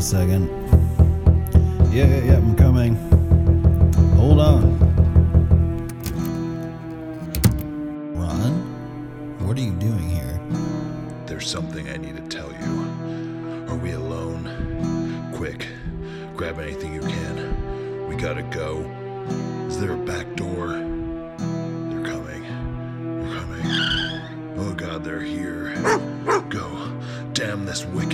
a second. Yeah, yeah, yeah, I'm coming. Hold on. Ron? What are you doing here? There's something I need to tell you. Are we alone? Quick, grab anything you can. We gotta go. Is there a back door? They're coming. They're coming. Oh god, they're here. Go. Damn this wicked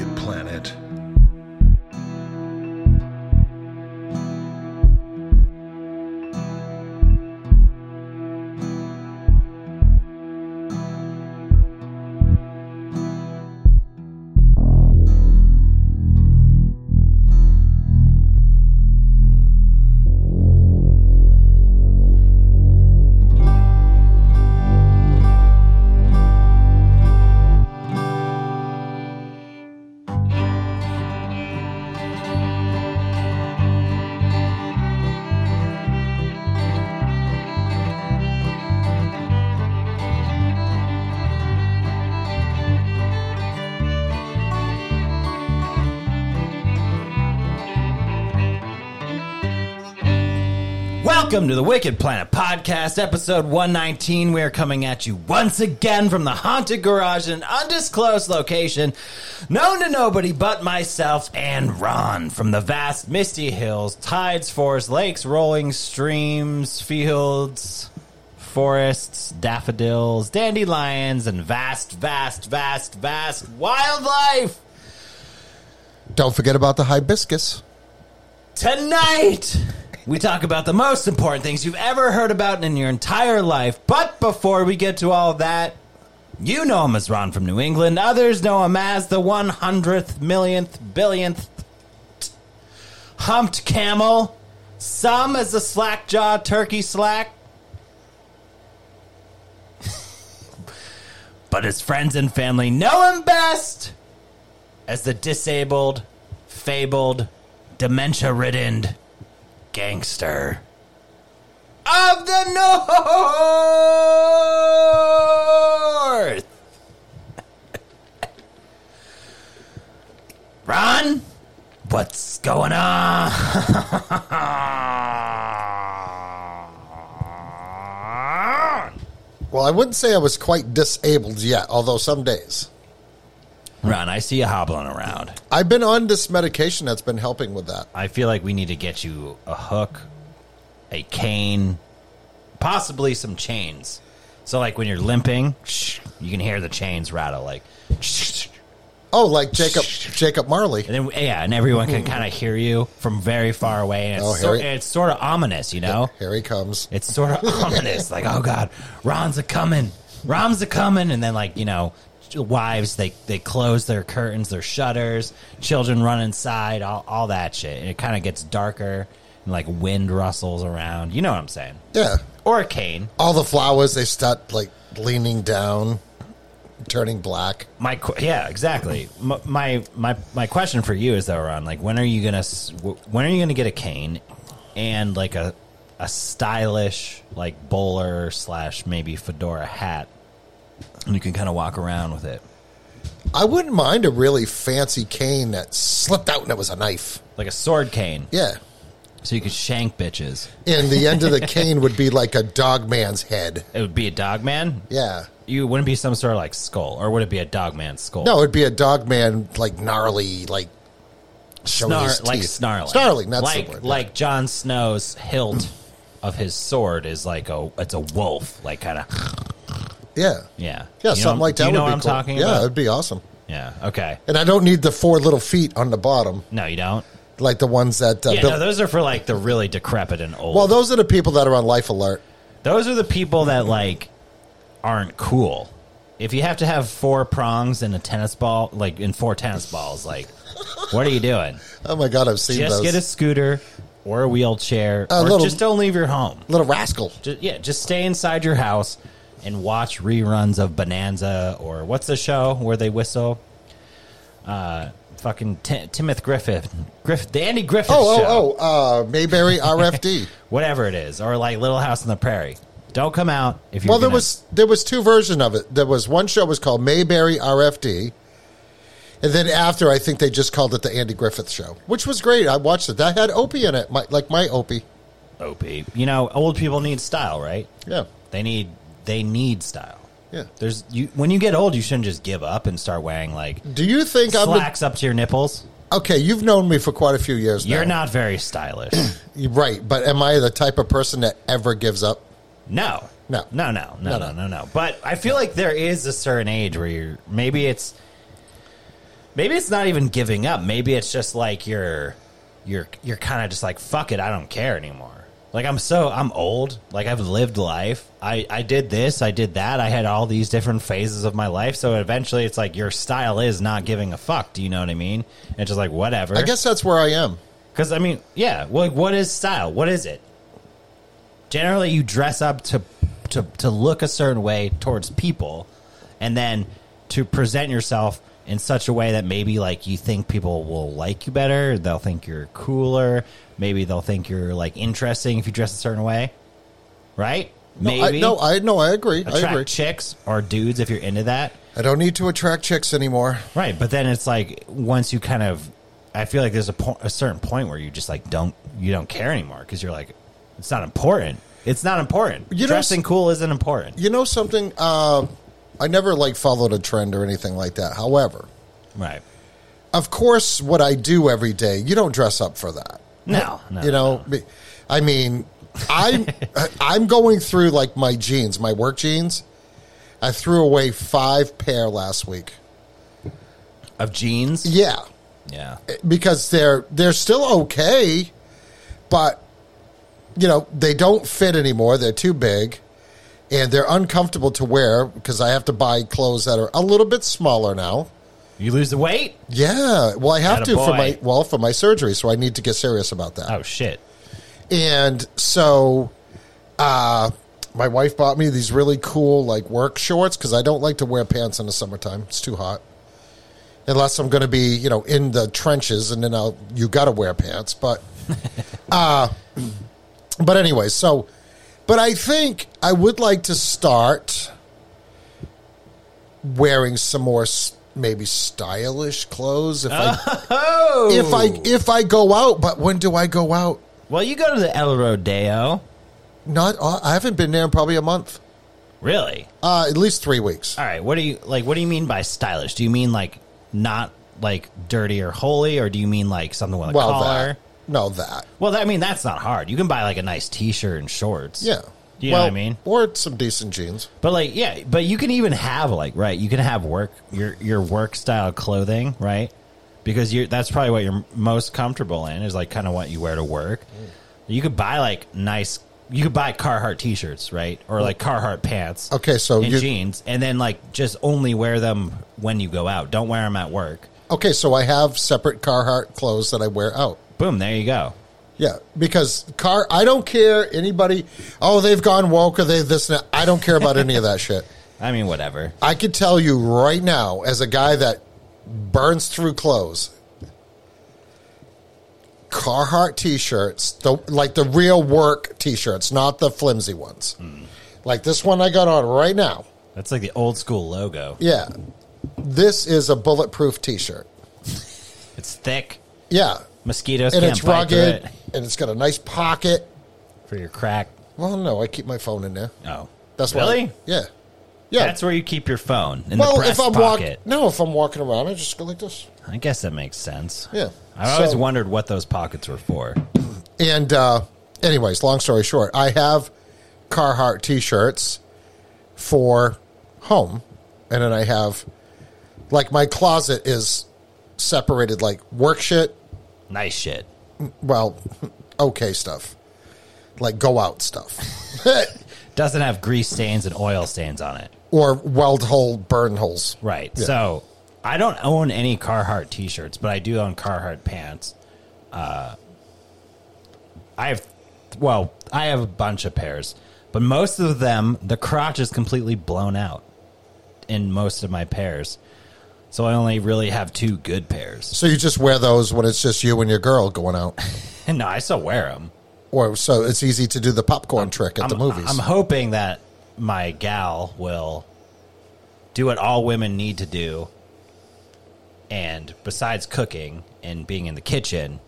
Welcome to the Wicked Planet Podcast, episode 119. We are coming at you once again from the haunted garage in an undisclosed location, known to nobody but myself and Ron, from the vast misty hills, tides, forests, lakes, rolling streams, fields, forests, daffodils, dandelions, and vast, vast, vast, vast wildlife. Don't forget about the hibiscus. Tonight, we talk about the most important things you've ever heard about in your entire life. But before we get to all that, you know him as Ron from New England. Others know him as the 100th, millionth, billionth humped camel. Some as the slack jaw turkey slack. but his friends and family know him best as the disabled, fabled, dementia ridden gangster of the North. Ron, what's going on? Well, I wouldn't say I was quite disabled yet, although some days. Ron, I see you hobbling around. I've been on this medication that's been helping with that. I feel like we need to get you a hook, a cane, possibly some chains. So, like when you're limping, you can hear the chains rattle, like, Oh, like Jacob Jacob Marley. and then yeah, and everyone can kind of hear you from very far away, and it's, Oh, Harry- it's sort of ominous, you know. Here he comes. It's sort of ominous, like, oh god, Ron's a coming, Ron's a coming, and then like you know, wives they they close their curtains, their shutters, children run inside, all all that shit, and it kind of gets darker, and like wind rustles around. You know what I'm saying? Yeah. Or a cane. All the flowers they start like leaning down, turning black. My qu- yeah, exactly. M- My my my question for you is though, Ron, like when are you gonna s- when are you gonna get a cane and like a a stylish like bowler slash maybe fedora hat, and you can kind of walk around with it I wouldn't mind a really fancy cane that slipped out and it was a knife. like a sword cane, Yeah. so you could shank bitches. And the end of the cane would be like a dog man's head. It would be a dog man. Yeah. You wouldn't be some sort of like skull, or would it be a dog man skull? No, it'd be a dog man, like gnarly, like showing Snar- his like teeth. snarling, Snarling, that's like the word. like Jon Snow's hilt of his sword is like a it's a wolf, like kind of yeah. yeah, Yeah, You know- something like that you know would what be I'm cool. talking yeah, about? it'd be awesome. Yeah. Okay. And I don't need the four little feet on the bottom, No, you don't. like the ones that. Uh, Yeah, Bill- no, those are for like the really decrepit and old. well, those are the people that are on life alert. those are the people that like aren't cool. If you have to have four prongs in a tennis ball, like in four tennis balls, like what are you doing? Oh my god, I've seen Just those. get a scooter or a wheelchair, A or little- just don't leave your home. little rascal. Just, yeah, just stay inside your house and watch reruns of Bonanza or what's the show where they whistle? Uh, fucking Ti- Timothy Griffith, Griff, the Andy Griffith Oh, show, oh, oh, uh, Mayberry RFD. whatever it is, or like Little House on the Prairie. Don't come out if you're. well, there gonna- was there was two versions of it. There was one show was called Mayberry RFD, And then after, I think they just called it the Andy Griffith Show, which was great. I watched it. That had Opie in it, my, like my Opie. Opie, You know, old people need style, right? Yeah, They need they need style. yeah. There's you when you get old, you shouldn't just give up and start wearing like Do you think I'm the, slacks up to your nipples. okay? You've known me for quite a few years You're not very stylish. Right, but am I the type of person that ever gives up? No. No. No, no, no, No, no, no. no, no. But I feel like there is a certain age where you're maybe it's maybe it's not even giving up. Maybe it's just like you're you're you're kind of just like fuck it, I don't care anymore. Like I'm so I'm old. Like I've lived life. I I did this, I did that. I had all these different phases of my life. So eventually it's like your style is not giving a fuck. Do you know what I mean? It's just like whatever. I guess that's where I am. Because I mean, yeah. Well, what is style? What is it? Generally, you dress up to to to look a certain way towards people, and then to present yourself in such a way that maybe like you think people will like you better. They'll think you're cooler. Maybe they'll think you're like interesting if you dress a certain way, right? No, Maybe I, no, I no, I agree. I attract agree. chicks or dudes if you're into that. I don't need to attract chicks anymore. Right, but then it's like once you kind of, I feel like there's a, po- a certain point where you just like don't you don't care anymore because you're like, it's not important. It's not important. You know, Dressing cool isn't important. You know something? Uh, I never like followed a trend or anything like that. However, Right? of course, what I do every day, you don't dress up for that. No, no. you know, I mean, I'm uh, I'm going through like my jeans, my work jeans. I threw away five pair last week. of jeans. Yeah, Yeah, eh, because they're they're still okay, but you know they don't fit anymore. They're too big, and they're uncomfortable to wear because I have to buy clothes that are a little bit smaller now. You lose the weight. Yeah, well, I have to for my well for my surgery, so I need to get serious about that. Oh shit! And so, uh, my wife bought me these really cool like work shorts because I don't like to wear pants in the summertime. It's too hot. Unless I'm going to be, you know, in the trenches, and then I'll you got to wear pants. But, uh, but anyway, so, but I think I would like to start wearing some more s- maybe stylish clothes if I Oh, if I if I go out. But when do I go out? well, you go to the El Rodeo. Not. uh, I haven't been there in probably a month. Really? Uh, at least three weeks. All right. What do you like? What do you mean by stylish? Do you mean like not like dirty or holy, or do you mean like something with a Well, collar? that. No, that. Well, I mean that's not hard. You can buy like a nice T-shirt and shorts. Yeah. You know what I mean? Or some decent jeans. But like, yeah, but you can even have like, right? You can have work your your work style clothing, right? Because you're that's probably what you're most comfortable in is like kind of what you wear to work. Mm. You could buy like nice. You could buy Carhartt t-shirts, right? Or like Carhartt pants. Okay, so and you- jeans, and then like just only wear them when you go out. Don't wear them at work. Okay, so I have separate Carhartt clothes that I wear out. Boom, there you go. Yeah, because car. I don't care anybody. Oh, they've gone woke or they this. And that. I don't care about any of that shit. I mean, whatever. I could tell you right now, as a guy that burns through clothes, Carhartt t-shirts, the like the real work t-shirts, not the flimsy ones. Hmm. Like this one I got on right now. That's like the old school logo. Yeah, this is a bulletproof t-shirt. It's thick. Yeah, Mosquitoes and can't it's rugged, it and it's got a nice pocket. for your crack. Well, no, I keep my phone in there. Oh, That's why. really. yeah, yeah. That's where you keep your phone in well, the breast if I'm pocket. walking, no, if I'm walking around, I just go like this. I guess that makes sense. Yeah. I always So- wondered what those pockets were for. And uh, anyways, long story short, I have Carhartt t-shirts for home, and then I have like my closet is separated like work shit, Nice shit. Well, okay stuff, like go out stuff, Doesn't have grease stains and oil stains on it. or weld hole burn holes. Right. Yeah. So I don't own any Carhartt t-shirts, but I do own Carhartt pants. Uh, I have, well, I have a bunch of pairs, but most of them, the crotch is completely blown out in most of my pairs. So I only really have two good pairs. So you just wear those when it's just you and your girl going out, no, I still wear them. or so it's easy to do the popcorn trick at I'm, the movies. I'm hoping that my gal will do what all women need to do and besides cooking and being in the kitchen,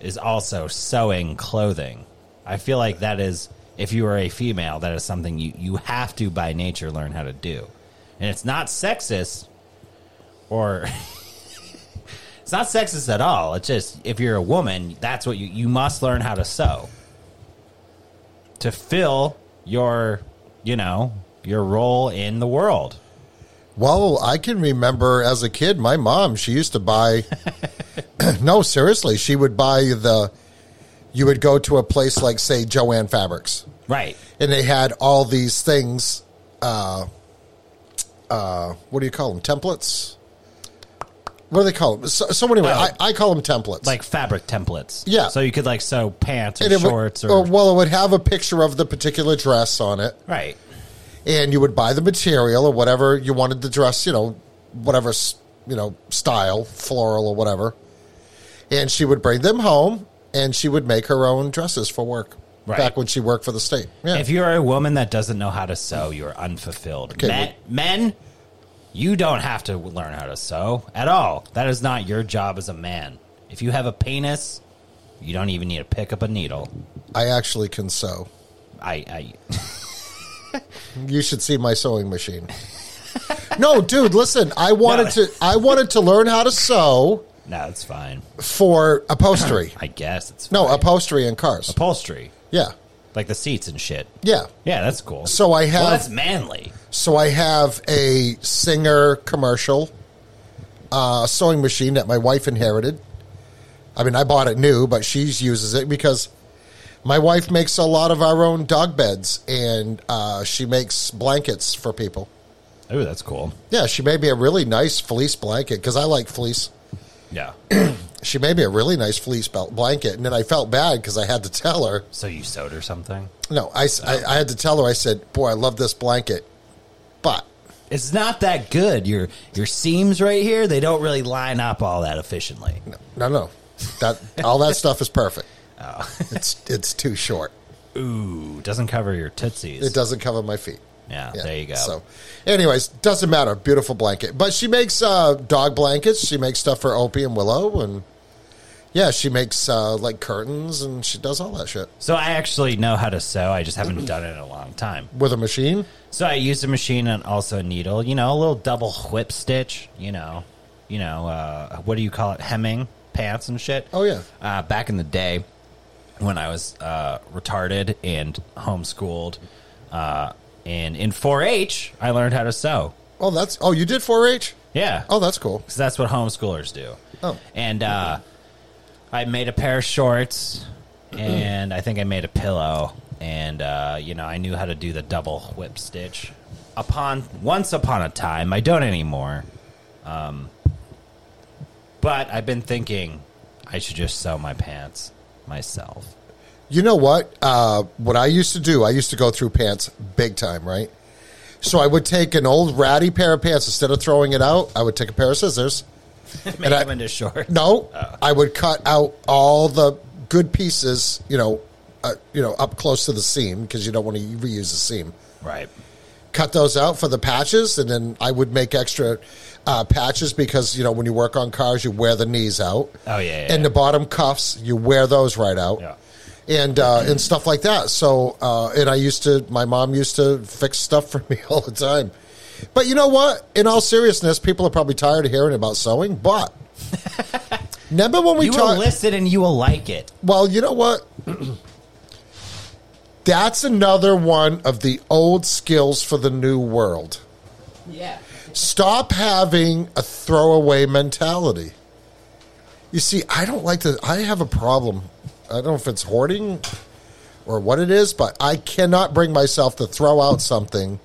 is also sewing clothing. I feel like that is, if you are a female, that is something you, you have to by nature learn how to do. And it's not sexist or. it's not sexist at all. It's just, if you're a woman, that's what you, you must learn how to sew to fill your, you know, your role in the world. Well, I can remember as a kid, my mom, she used to buy. no, seriously, she would buy the. You would go to a place like, say, Jo-Ann Fabrics, Right. and they had all these things. Uh, uh, what do you call them? Templates. What do they call them? So, so anyway, Oh. I, I call them templates. Like fabric templates. Yeah. So you could like sew pants or And it would- shorts or. well, it would have a picture of the particular dress on it. right. and you would buy the material or whatever you wanted the dress, you know, whatever s- you know style, floral or whatever. And she would bring them home, and she would make her own dresses for work. Right. Back when she worked for the state. Yeah. If you're a woman that doesn't know how to sew, you're unfulfilled. Okay, Men, men, you don't have to learn how to sew at all. That is not your job as a man. If you have a penis, you don't even need to pick up a needle. I actually can sew. I, I You should see my sewing machine. no, dude, listen. I wanted No. to. I wanted to learn how to sew no, it's fine. for upholstery. I guess it's no, upholstery in cars. upholstery, Yeah, like the seats and shit. yeah. Yeah, that's cool. So I have. well, that's manly. So I have a Singer commercial uh, sewing machine that my wife inherited. I mean, I bought it new, but she uses it because my wife makes a lot of our own dog beds, and uh, she makes blankets for people. Oh, that's cool. Yeah, she made me a really nice fleece blanket because I like fleece. Yeah. She made me a really nice fleece belt blanket, and then I felt bad because I had to tell her. so you sewed or something? No, I I had to tell her. I said, "Boy, I love this blanket, but It's not that good. Your your seams right here, they don't really line up all that efficiently. no, no, that all that stuff is perfect. Oh. It's it's too short. Ooh, doesn't cover your tootsies. It doesn't cover my feet. Yeah, Yeah, there you go. So, anyways, doesn't matter. Beautiful blanket. But she makes uh, dog blankets. She makes stuff for Opie and Willow, and yeah, she makes uh, like curtains, and she does all that shit So I actually know how to sew. I just haven't done it in a long time. with a machine. So I use a machine and also a needle. You know, a little double whip stitch. You know, you know, uh, what do you call it? Hemming pants and shit. Oh, yeah. Uh, back in the day, when I was uh, retarded and homeschooled, uh, and in 4-H, I learned how to sew. Oh, that's oh, you did 4-H. Yeah. Oh, that's cool. So that's what homeschoolers do. Oh. And uh, I made a pair of shorts, and I think I made a pillow, and uh, you know I knew how to do the double whip stitch. Upon once upon a time, I don't anymore. Um, but I've been thinking I should just sew my pants myself. You know what? Uh, what I used to do, I used to go through pants big time, right? So I would take an old ratty pair of pants instead of throwing it out. I would take a pair of scissors. Make And I- them into shorts. No, I would cut out all the good pieces, you know, uh, you know, up close to the seam because you don't want to reuse the seam. Right. Cut those out for the patches, and then I would make extra uh, patches because you know when you work on cars, you wear the knees out. Oh, yeah, yeah, and yeah. the bottom cuffs, you wear those right out. Yeah. And uh, and stuff like that. So uh, and I used to, my mom used to fix stuff for me all the time. But you know what? In all seriousness, people are probably tired of hearing about sewing. But remember when we You will talked? listen and you will like it. Well, you know what? That's another one of the old skills for the new world. Yeah. Stop having a throwaway mentality. You see, I don't like to, I have a problem. I don't know if it's hoarding or what it is, but I cannot bring myself to throw out something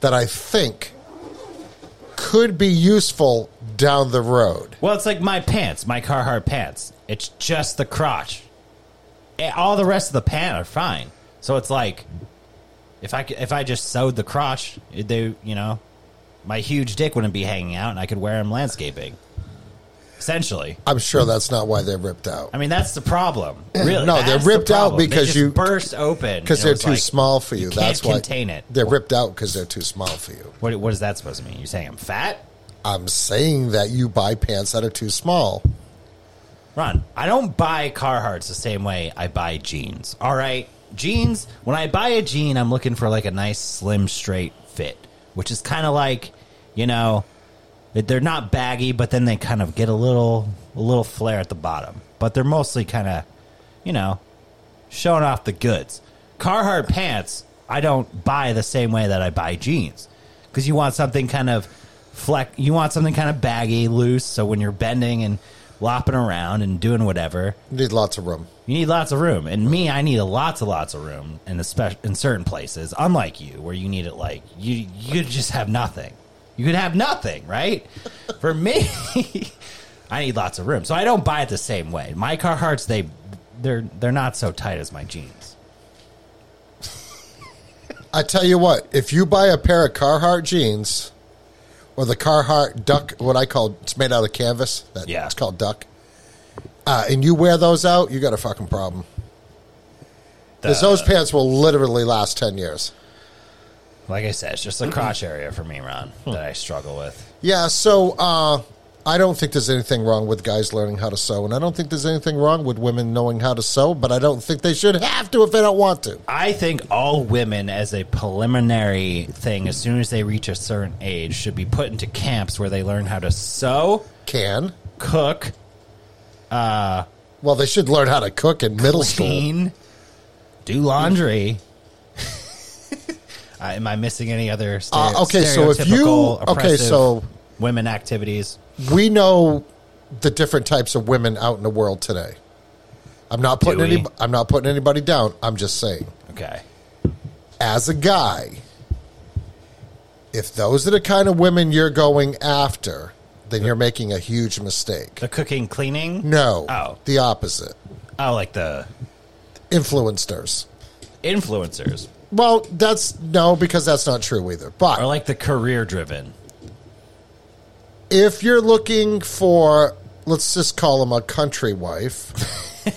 that I think could be useful down the road. Well, it's like my pants, my Carhartt pants. It's just the crotch. Eh, All the rest of the pant are fine. So it's like, if I if I just sewed the crotch, they you know, my huge dick wouldn't be hanging out, and I could wear them landscaping. Essentially, I'm sure that's not why they're ripped out. I mean that's the problem. Really, No, they're the ripped out because just you- burst open Because they're too small for you. You That's can't why contain it. They're ripped out because they're too small for you. What, what does that supposed to mean? You're saying I'm fat? I'm saying that you buy pants that are too small. Ron, I don't buy Carhartts the same way I buy jeans. All right, jeans. When I buy a jean, I'm looking for like a nice slim straight fit, which is kind of like, you know, they're not baggy, but then they kind of get a little a little flare at the bottom. But they're mostly kind of, you know, showing off the goods. Carhartt pants, I don't buy the same way that I buy jeans because you want something kind of fleck. You want something kind of baggy, loose. So when you're bending and lopping around and doing whatever, You need lots of room. you need lots of room. And me, I need a lots and lots of room in especially in certain places. Unlike you, where you need it like you you just have nothing. You could have nothing, right? For me, I need lots of room, so I don't buy it the same way. My Carhartts, they they're they're not so tight as my jeans. I tell you what, if you buy a pair of Carhartt jeans or the Carhartt duck, what I call it's made out of canvas, that Yeah. it's called duck, uh, and you wear those out, you got a fucking problem. Because those pants will literally last ten years. Like I said, it's just the mm-hmm. crotch area for me, Ron, hmm. that I struggle with. Yeah, so uh, I don't think there's anything wrong with guys learning how to sew, and I don't think there's anything wrong with women knowing how to sew, but I don't think they should have to if they don't want to. I think all women, as a preliminary thing, as soon as they reach a certain age, should be put into camps where they learn how to sew, Can. cook, uh, Well, they should learn how to cook in middle school. clean, do laundry. Uh, am I missing any other stere- Uh, okay, so if you- okay, so- women activities? we know the different types of women out in the world today. I'm not putting any. I'm not putting anybody down. I'm just saying, Okay, as a guy, if those are the kind of women you're going after, then you're making a huge mistake. the cooking, cleaning. No, Oh. the opposite. Oh, like the Influencers. influencers, Well, that's no, because that's not true either. But or like the career-driven. if you're looking for, let's just call him a country wife,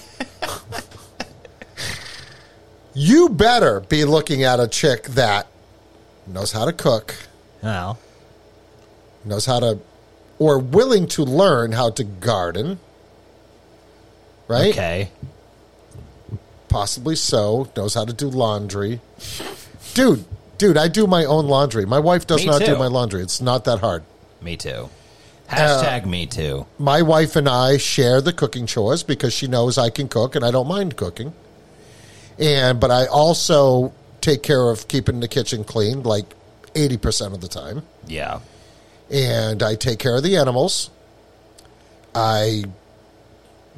you better be looking at a chick that knows how to cook, Well, knows how to, or willing to learn how to garden, right? okay. Possibly so, knows how to do laundry. Dude, dude, I do my own laundry. My wife does Me not do my laundry. It's not that hard. Me too. Uh, Hashtag me too. my wife and I share the cooking chores because she knows I can cook and I don't mind cooking. And but I also take care of keeping the kitchen clean like 80% of the time. Yeah. And I take care of the animals. I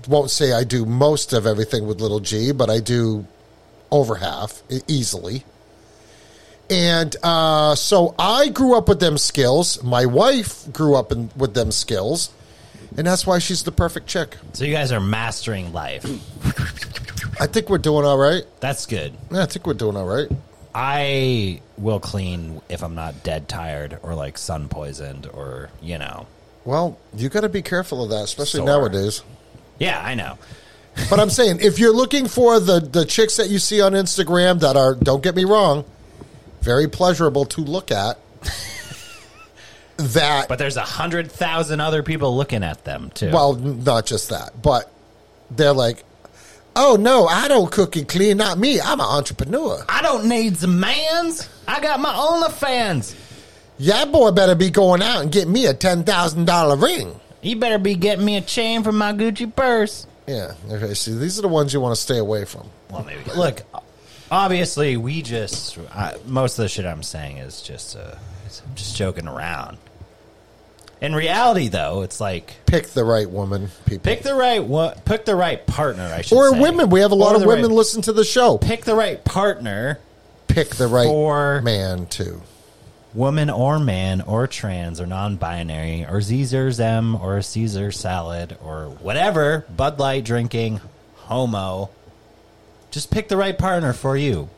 won't say I do most of everything with little G, but I do over half easily. And uh, so I grew up with them skills. My wife grew up in, with them skills. And that's why she's the perfect chick. So you guys are mastering life. I think we're doing all right. That's good. Yeah, I think we're doing all right. I will clean if I'm not dead tired or like sun poisoned or, you know. Well, you got to be careful of that, especially Sore. nowadays. Yeah, I know. But I'm saying, if you're looking for the the chicks that you see on Instagram that are, don't get me wrong, very pleasurable to look at. that But there's a hundred thousand other people looking at them too. well, not just that, but they're like, oh no, I don't cook and clean, not me. I'm an entrepreneur. I don't need some mans. I got my OnlyFans. Yeah, boy, better be going out and get me a ten thousand dollar ring. You better be getting me a chain from my Gucci purse. Yeah, okay. See, these are the ones you want to stay away from. Well, maybe. Look, obviously, we just I, most of the shit I'm saying is just uh, it's, I'm just joking around. In reality, though, it's like Pick the right woman, people. pick the right one, pick the right partner. I should or say. women. We have a lot Or of women right- listen to the show. pick the right partner, Pick the right For- man too. Woman or man or trans or non-binary or Caesar Zem or Caesar salad or whatever Bud Light drinking homo. Just pick the right partner for you.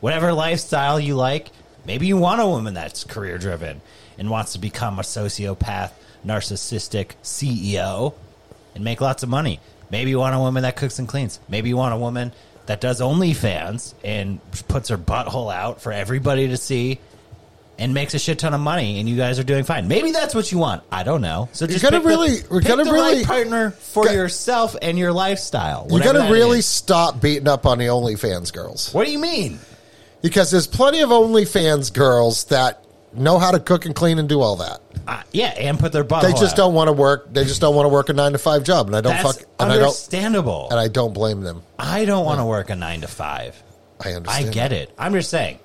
Whatever lifestyle you like. Maybe you want a woman that's career driven and wants to become a sociopath, narcissistic CEO and make lots of money. Maybe you want a woman that cooks and cleans. Maybe you want a woman that does OnlyFans and puts her butthole out for everybody to see and makes a shit ton of money, and you guys are doing fine. Maybe that's what you want. I don't know. So just gotta pick the- really- we pick gotta the really- right partner for Got- yourself and your lifestyle. You whatever got to really is. stop beating up on the OnlyFans girls What do you mean? because there's plenty of OnlyFans girls that know how to cook and clean and do all that. Uh, yeah, and put their butt. They just don't want to work. They just don't want to work a nine to five job, and I don't That's fuck. And I don't. understandable. And I don't blame them. I don't want to work a nine to five. I understand. I get it. I'm just saying,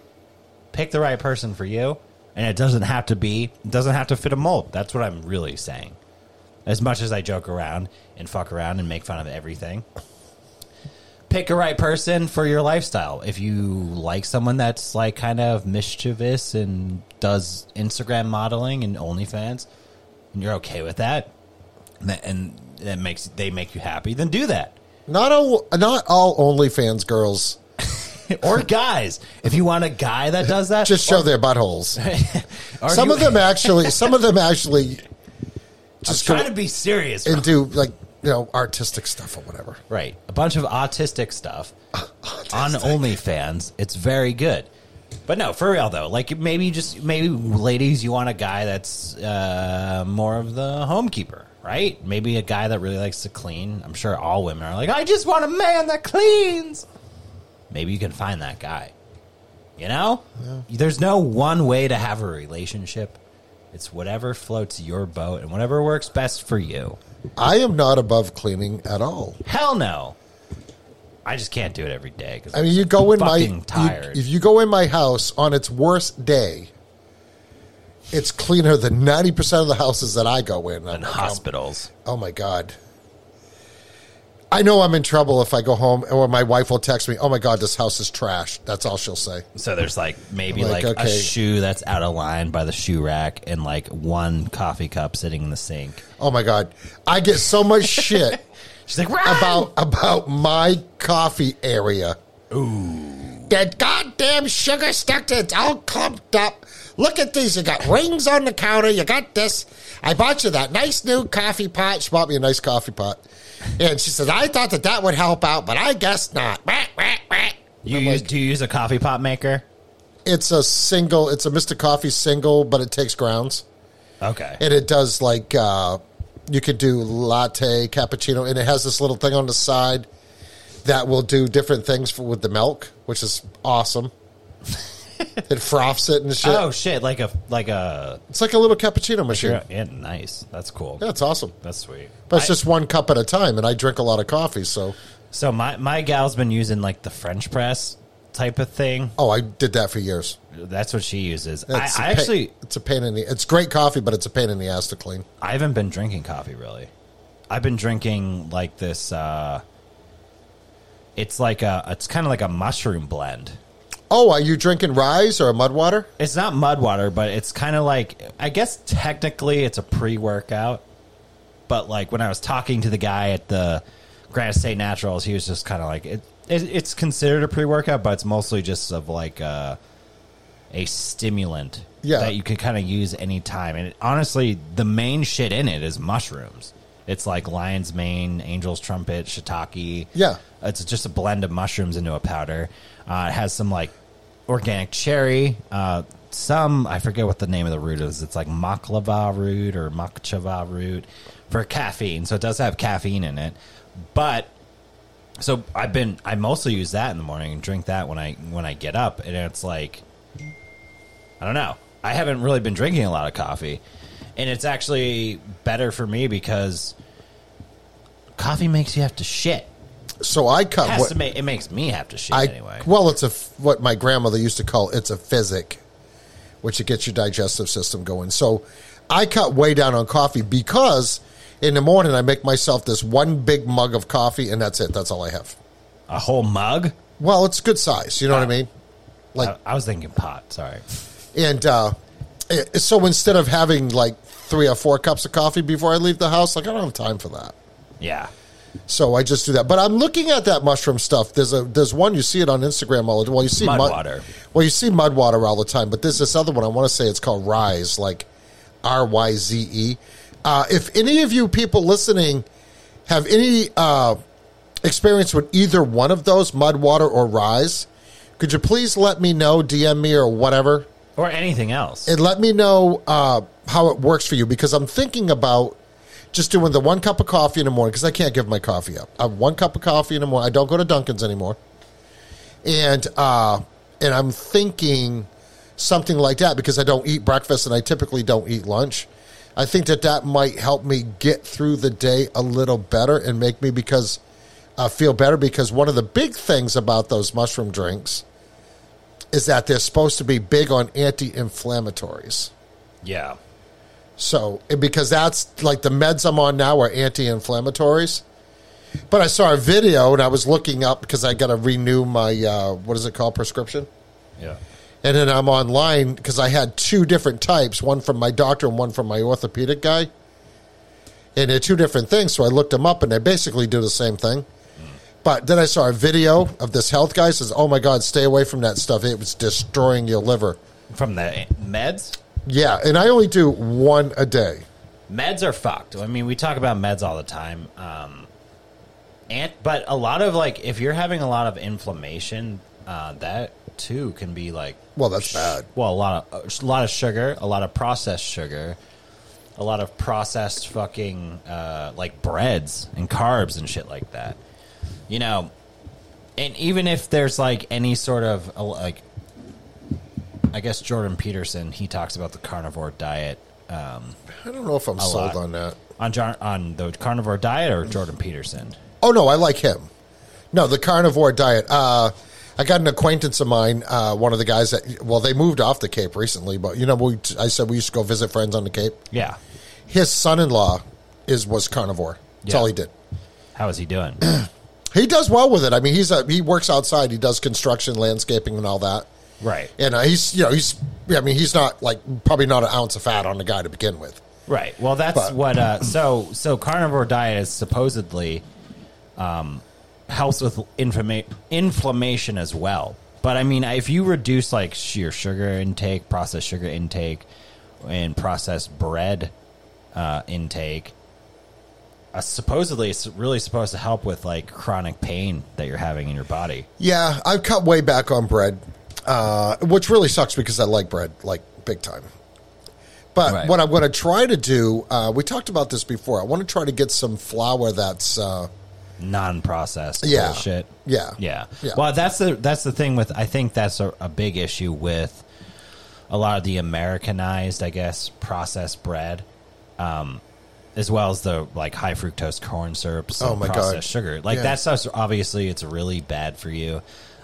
pick the right person for you, and it doesn't have to be, it doesn't have to fit a mold. That's what I'm really saying. As much as I joke around and fuck around and make fun of everything, pick a right person for your lifestyle. If you like someone that's like kind of mischievous and does Instagram modeling and OnlyFans, and you're okay with that, and that- makes they make you happy, then do that. Not all. Not all OnlyFans girls or guys. If you want a guy that does that, just show their buttholes. Some you- of them actually. Some of them actually I'm just trying go to be serious. and do like you know artistic stuff or whatever. right, a bunch of autistic stuff on OnlyFans. It's very good. But no, for real though, like maybe just maybe ladies, you want a guy that's uh, more of the homekeeper, right? Maybe a guy that really likes to clean. I'm sure all women are like, I just want a man that cleans. Maybe you can find that guy. You know, there's no one way to have a relationship. It's whatever floats your boat and whatever works best for you. I am not above cleaning at all. Hell no. I just can't do it every day. Cause I mean, you go in my you- if you go in my house on its worst day, it's cleaner than ninety percent of the houses that I go in. I'm in like, hospitals. Oh, oh my god! I know I'm in trouble if I go home, or my wife will text me. Oh my god, this house is trash. That's all she'll say. So there's like maybe Like, like, a shoe that's out of line by the shoe rack and like one coffee cup sitting in the sink. Oh my god, I get so much shit She's like, "Run!" about about my coffee area. Ooh. That goddamn sugar stuck to it's all clumped up. Look at these. You got rings on the counter. You got this. I bought you that nice new coffee pot. She bought me a nice coffee pot. And she says, I thought that that would help out, but I guess not. You use, like- do you use a coffee pot maker? It's a single, it's a Mr. Coffee single, but it takes grounds. Okay. and it does like uh, you could do latte, cappuccino, and it has this little thing on the side that will do different things for, with the milk, which is awesome. it froths it and shit. oh shit! Like a like a It's like a little cappuccino machine. yeah, yeah, nice. That's cool. Yeah, it's awesome. That's sweet. But it's I- just one cup at a time, and I drink a lot of coffee, so so my my gal's been using like the French press type of thing. oh, I did that for years. That's what she uses. I, It's a I pa- actually it's a pain in the. It's great coffee, but it's a pain in the ass to clean. I haven't been drinking coffee really. I've been drinking like this. uh It's like a. It's kind of like a mushroom blend. Oh, are you drinking Ryze or Mud Water? It's not mud water, but it's kind of like. I guess technically it's a pre-workout, but like when I was talking to the guy at the Granite State Naturals, he was just kind of like it, it. It's considered a pre-workout, but it's mostly just of like a, a stimulant Yeah. that you can kind of use anytime. And it, honestly, the main shit in it is mushrooms. It's like lion's mane, angel's trumpet, shiitake. Yeah. It's just a blend of mushrooms into a powder. Uh, it has some like organic cherry, uh, some I forget what the name of the root is. It's like maklava root or makchava root for caffeine. So it does have caffeine in it, but so I've been I mostly use that in the morning and drink that when I when I get up, and it's like I don't know. I haven't really been drinking a lot of coffee, and it's actually better for me because coffee makes you have to shit. So I cut. It, what- make, it makes me have to shit I anyway. well, it's a what my grandmother used to call it's a physic, which it gets your digestive system going. So I cut way down on coffee because in the morning I make myself this one big mug of coffee and that's it. That's all I have. A whole mug? Well, it's good size. You know what I mean? Like I, I was thinking pot. Sorry. and uh, so instead of having like three or four cups of coffee before I leave the house, like I don't have time for that. Yeah. So I just do that. But I'm looking at that mushroom stuff. There's a there's one you see it on Instagram all the well you see Mud mud water. Well, you see mud water all the time, but there's this other one. I want to say it's called Ryze, like R Y Z E. Uh, if any of you people listening have any uh, experience with either one of those, mud water or Ryze, could you please let me know, DM me or whatever, or anything else. and let me know uh, how it works for you because I'm thinking about just doing the one cup of coffee in the morning because I can't give my coffee up. I have one cup of coffee in the morning. I don't go to Dunkin's anymore, and uh, and I'm thinking something like that because I don't eat breakfast and I typically don't eat lunch. I think that that might help me get through the day a little better and make me because uh, feel better because one of the big things about those mushroom drinks is that they're supposed to be big on anti-inflammatories. yeah. So, and because that's like the meds I'm on now are anti-inflammatories. But I saw a video and I was looking up because I got to renew my uh, what is it called prescription, Yeah. and then I'm online because I had two different types, one from my doctor and one from my orthopedic guy, and they're two different things. So I looked them up and they basically do the same thing. But then I saw a video of this health guy says, "Oh my God, stay away from that stuff. It was destroying your liver." From the meds? Yeah, and I only do one a day. Meds are fucked. I mean, we talk about meds all the time. Um, and but a lot of like, if you're having a lot of inflammation, uh, that too can be like, Well, that's bad. well, a lot of a lot of sugar, a lot of processed sugar, a lot of processed fucking uh, like breads and carbs and shit like that. You know, and even if there's like any sort of uh, like, I guess Jordan Peterson he talks about the carnivore diet. Um, I don't know if I'm sold lot. on that. on Jar- on the carnivore diet or Jordan Peterson? Oh no, I like him. No, the carnivore diet. Uh, I got an acquaintance of mine, uh, one of the guys that well, they moved off the Cape recently, but you know, we, I said we used to go visit friends on the Cape. Yeah. His son-in-law is was carnivore. That's Yeah. all he did. How is he doing? He does well with it. I mean, he's a, he works outside. He does construction, landscaping, and all that. right. And uh, he's you know he's I mean he's not like probably not an ounce of fat on the guy to begin with. Right. Well, that's But- what. Uh, so so carnivore diet is supposedly um, helps with inflama- inflammation as well. But I mean, if you reduce like your sugar intake, processed sugar intake, and processed bread uh, intake, uh, supposedly it's really supposed to help with like chronic pain that you're having in your body. Yeah, I've cut way back on bread, uh, which really sucks because I like bread like big time. But Right. what I'm going to try to do, uh, we talked about this before. I want to try to get some flour that's, uh, non-processed Yeah. bullshit. yeah, Yeah. Yeah. Well, that's the that's the thing with I think that's a, a big issue with a lot of the Americanized, I guess, processed bread, um, as well as the like high fructose corn syrups. Oh and my God. processed sugar. Like Yeah. that stuff's obviously it's really bad for you,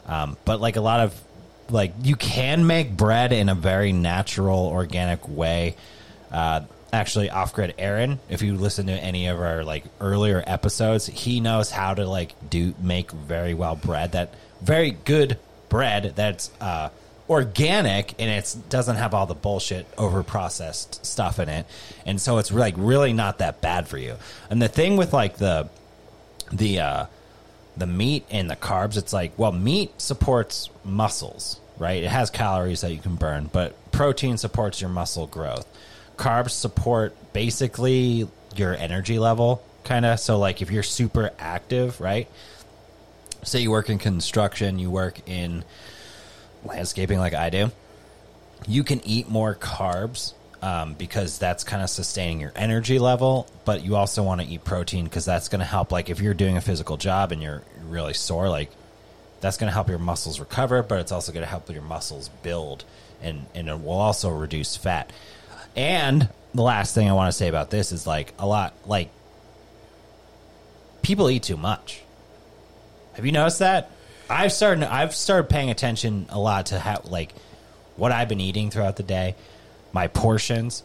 um, but like a lot of like you can make bread in a very natural, organic way. Uh, actually, off grid Aaron, if you listen to any of our like earlier episodes, he knows how to like do make very well bread. That very good bread that's uh, organic and it doesn't have all the bullshit over processed stuff in it, and so it's like really not that bad for you. And the thing with like the the uh, the meat and the carbs, it's like, well, meat supports muscles, right? It has calories that you can burn, but protein supports your muscle growth. Carbs support basically your energy level, kind of. So, like, if you're super active, right? Say you work in construction, you work in landscaping like I do, you can eat more carbs um, because that's kind of sustaining your energy level. But you also want to eat protein because that's going to help. Like if you're doing a physical job and you're really sore, like that's going to help your muscles recover, but it's also going to help your muscles build, and and it will also reduce fat. And the last thing I want to say about this is like a lot like people eat too much. Have you noticed that? I've started. I've started paying attention a lot to how like what I've been eating throughout the day, my portions,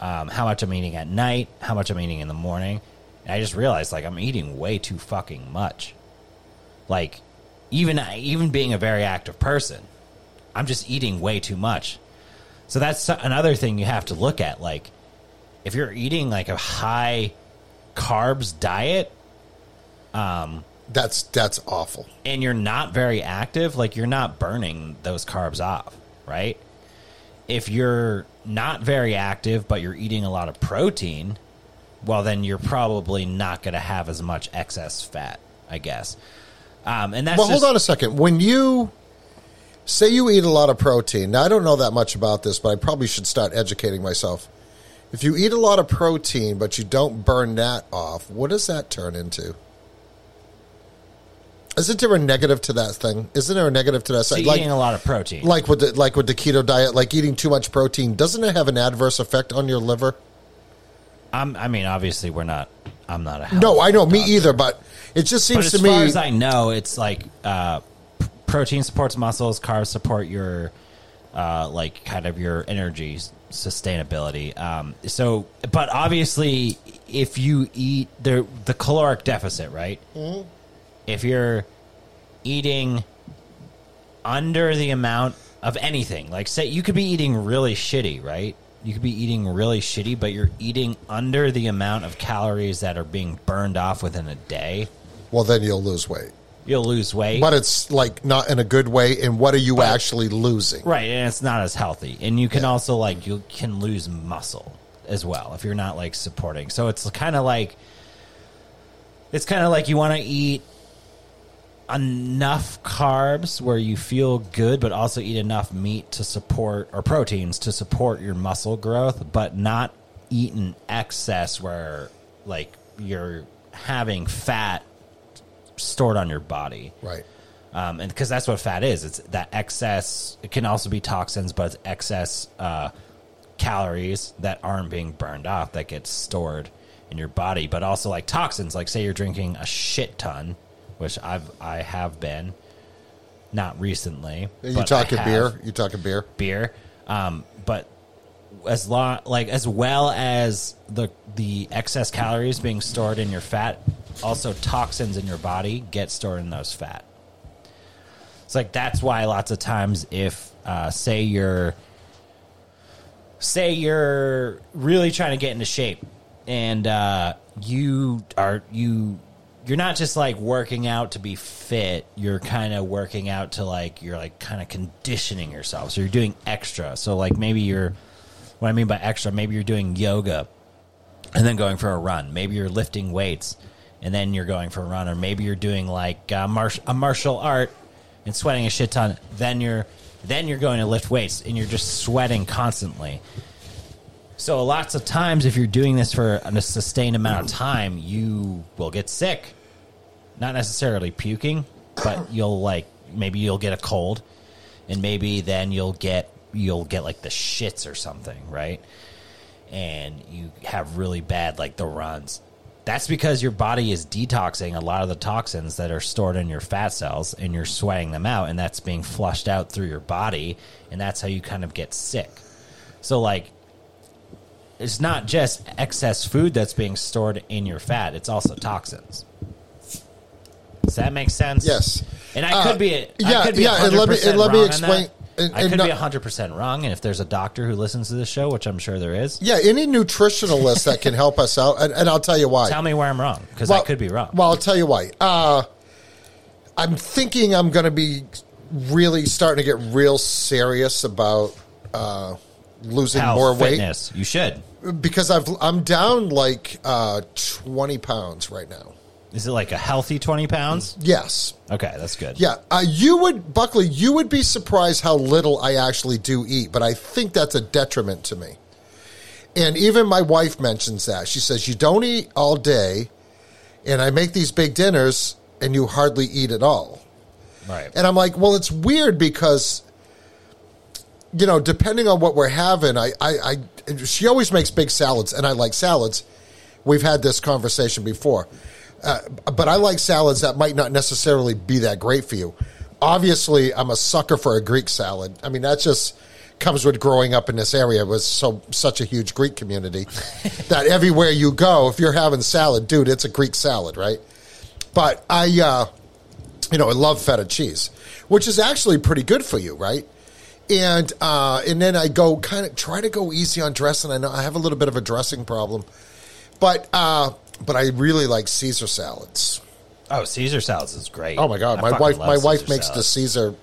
um, how much I'm eating at night, how much I'm eating in the morning. And I just realized like I'm eating way too fucking much. Like even even being a very active person, I'm just eating way too much. So that's another thing you have to look at. Like if you're eating like a high carbs diet, that's that's awful. and you're not very active, like you're not burning those carbs off, right? If you're not very active, but you're eating a lot of protein, well, then you're probably not going to have as much excess fat, I guess. Um, and that's Well, just, hold on a second. When you say you eat a lot of protein. Now I don't know that much about this, but I probably should start educating myself. If you eat a lot of protein but you don't burn that off, what does that turn into? Isn't there a negative to that thing? Isn't there a negative to that? So side? eating a lot of protein. like with the like with the keto diet, like eating too much protein, doesn't it have an adverse effect on your liver? I'm, I mean, obviously, we're not. I'm not a. No, I know me either, but it just seems as to me as I know, it's like uh, p- protein supports muscles, carbs support your uh, like kind of your energy sustainability. Um, so, but obviously, if you eat the the caloric deficit, right? Mm-hmm. If you're eating under the amount of anything, like say you could be eating really shitty, right? You could be eating really shitty, but you're eating under the amount of calories that are being burned off within a day well, then you'll lose weight. you'll lose weight. But it's like not in a good way. And what are you But- actually losing? right, and it's not as healthy. And you can also like you can lose muscle as well if you're not like supporting. So it's kind of like it's kind of like you want to eat enough carbs where you feel good but also eat enough meat to support or proteins to support your muscle growth but not eat in excess where like you're having fat stored on your body. Right. um, and because that's what fat is. It's that excess it can also be toxins but it's excess uh, calories that aren't being burned off that gets stored in your body but also like toxins. Like say you're drinking a shit ton which i've i have been not recently You talking beer? You talking beer? beer um, but as long like as well as the the excess calories being stored in your fat also toxins in your body get stored in those fat it's like that's why lots of times if uh, say you're say you're really trying to get into shape and uh, you are you you're not just like working out to be fit. You're kind of working out to like you're like kind of conditioning yourself. So you're doing extra. So like maybe you're what i mean by extra maybe you're doing yoga and then going for a run. Maybe you're lifting weights and then you're going for a run. Or maybe you're doing like uh, mar- a martial art and sweating a shit ton. Then you're then you're going to lift weights and you're just sweating constantly so lots of times if you're doing this for a sustained amount of time you will get sick. Not necessarily puking but you'll like maybe you'll get a cold and maybe then you'll get you'll get like the shits or something right? And you have really bad like the runs. That's because your body is detoxing a lot of the toxins that are stored in your fat cells and you're sweating them out and that's being flushed out through your body and that's how you kind of get sick. So like it's not just excess food that's being stored in your fat it's also toxins does that make sense Yes. and i Uh, could be yeah, I could be yeah, and let me- and let me explain- that. and- i could no- be 100% wrong and if there's a doctor who listens to this show which i'm sure there is Yeah, any nutritionalist that can help us out, and, and I'll tell you why. tell me where i'm wrong because i could be wrong Well, I'll tell you why. Uh, I'm thinking I'm going to be really starting to get real serious about uh, losing Health, more weight fitness. You should. because I've I'm down like uh, 20 pounds right now. Is it like a healthy 20 pounds? Yes. Okay, that's good. Yeah, uh, you would, Buckley. You would be surprised how little I actually do eat, but I think that's a detriment to me. And even my wife mentions that. She says you don't eat all day, and I make these big dinners, and you hardly eat at all. Right. And I'm like, well, it's weird because, you know, depending on what we're having, I, I, I she always makes big salads, and I like salads. We've had this conversation before, uh, but I like salads that might not necessarily be that great for you. Obviously, I'm a sucker for a Greek salad. I mean, that just comes with growing up in this area. It was so such a huge Greek community that everywhere you go, if you're having salad, dude, it's a Greek salad, right? But I, uh, you know, I love feta cheese, which is actually pretty good for you, right? And uh, and then I go kind of try to go easy on dressing. I know I have a little bit of a dressing problem, but uh, but I really like Caesar salads. Oh, Caesar salads is great. Oh my god, I my wife love my wife Caesar makes the. Caesar,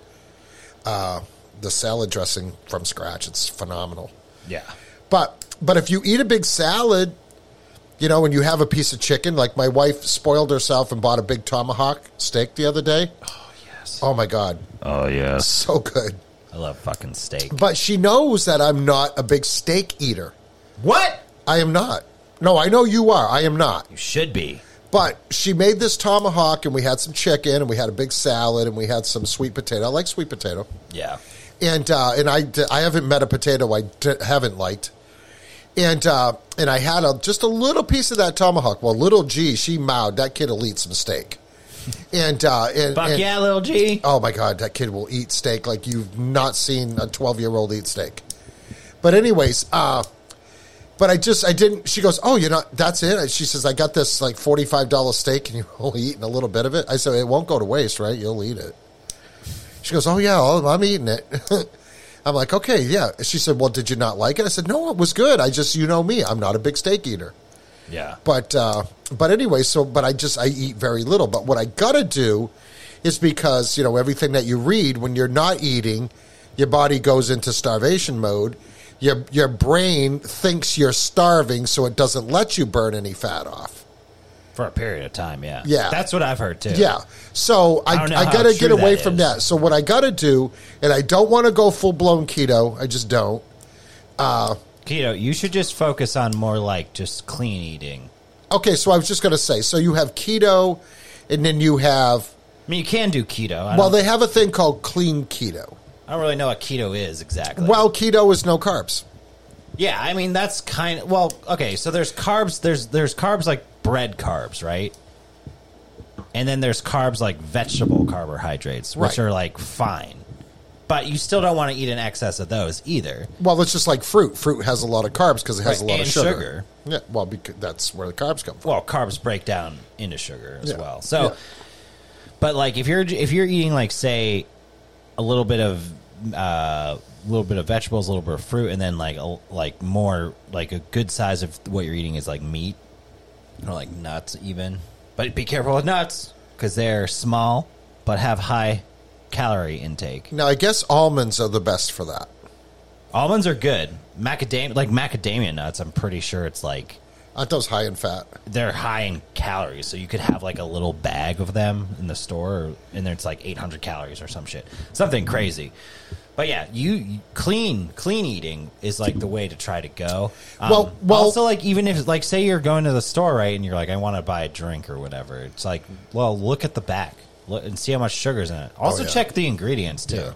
uh, the salad dressing from scratch. It's phenomenal. Yeah. But but if you eat a big salad, you know, and you have a piece of chicken, like my wife spoiled herself and bought a big tomahawk steak the other day. Oh yes. Oh my god, Oh yes. so good. I love fucking steak. But she knows that I'm not a big steak eater. What? I am not. No, I know you are. I am not. You should be. But she made this tomahawk, and we had some chicken, and we had a big salad, and we had some sweet potato. I like sweet potato, Yeah. and uh, and I I haven't met a potato I d- haven't liked, and uh, and I had a, just a little piece of that tomahawk. Well, little G, she mowed that kid will eat some steak, and uh, and, Fuck and- yeah, little G. Oh my god, that kid will eat steak like you've not seen a 12 year old eat steak. But anyways, uh but I just I didn't she goes, "Oh, you know, that's it." She says, "I got this like $45 steak and you're only eating a little bit of it." I said, "It won't go to waste, right? You'll eat it." She goes, "Oh yeah, I'm eating it." I'm like, "Okay, yeah." She said, "Well, did you not like it?" I said, "No, it was good. I just you know me, I'm not a big steak eater." Yeah. But uh, but anyway, so but I just I eat very little. But what I gotta do is because you know everything that you read when you're not eating, your body goes into starvation mode. Your your brain thinks you're starving, so it doesn't let you burn any fat off. For a period of time, yeah. Yeah. That's what I've heard too. Yeah. So I, I I, gotta get away from is. that. So what I gotta do, and I don't want to go full blown keto. I just don't. Keto, you should just focus on more like just clean eating. Okay, so I was just gonna say. So you have keto, and then you have I mean, you can do keto. I well, don't, they have a thing called clean keto. I don't really know what keto is exactly. Well, keto is no carbs. yeah, I mean that's kind of well. Okay, so there's carbs. There's there's carbs like bread carbs, right? And then there's carbs like vegetable carbohydrates, which Right. are like fine, but you still don't want to eat in excess of those either. Well, it's just like fruit. Fruit has a lot of carbs because it has Right, a lot and of sugar. sugar. Yeah, well, because that's where the carbs come from. well carbs break down into sugar as Yeah. well so Yeah. but like if you're if you're eating like say a little bit of uh a little bit of vegetables a little bit of fruit and then like a, like more like a good size of what you're eating is like meat or like nuts even but be careful with nuts because they're small but have high calorie intake Now, I guess almonds are the best for that. almonds are good macadamia like macadamia nuts i'm pretty sure it's like Aren't those high in fat? they're high in calories, so you could have like a little bag of them in the store, and then it's like 800 calories or some shit, something crazy. But yeah, you, you clean clean eating is like the way to try to go. Um, Well- well- also like even if like say you're going to the store right, and you're like I want to buy a drink or whatever, it's like well look at the back look, and see how much sugar's in it. Also Oh, yeah. check the ingredients too. Yeah.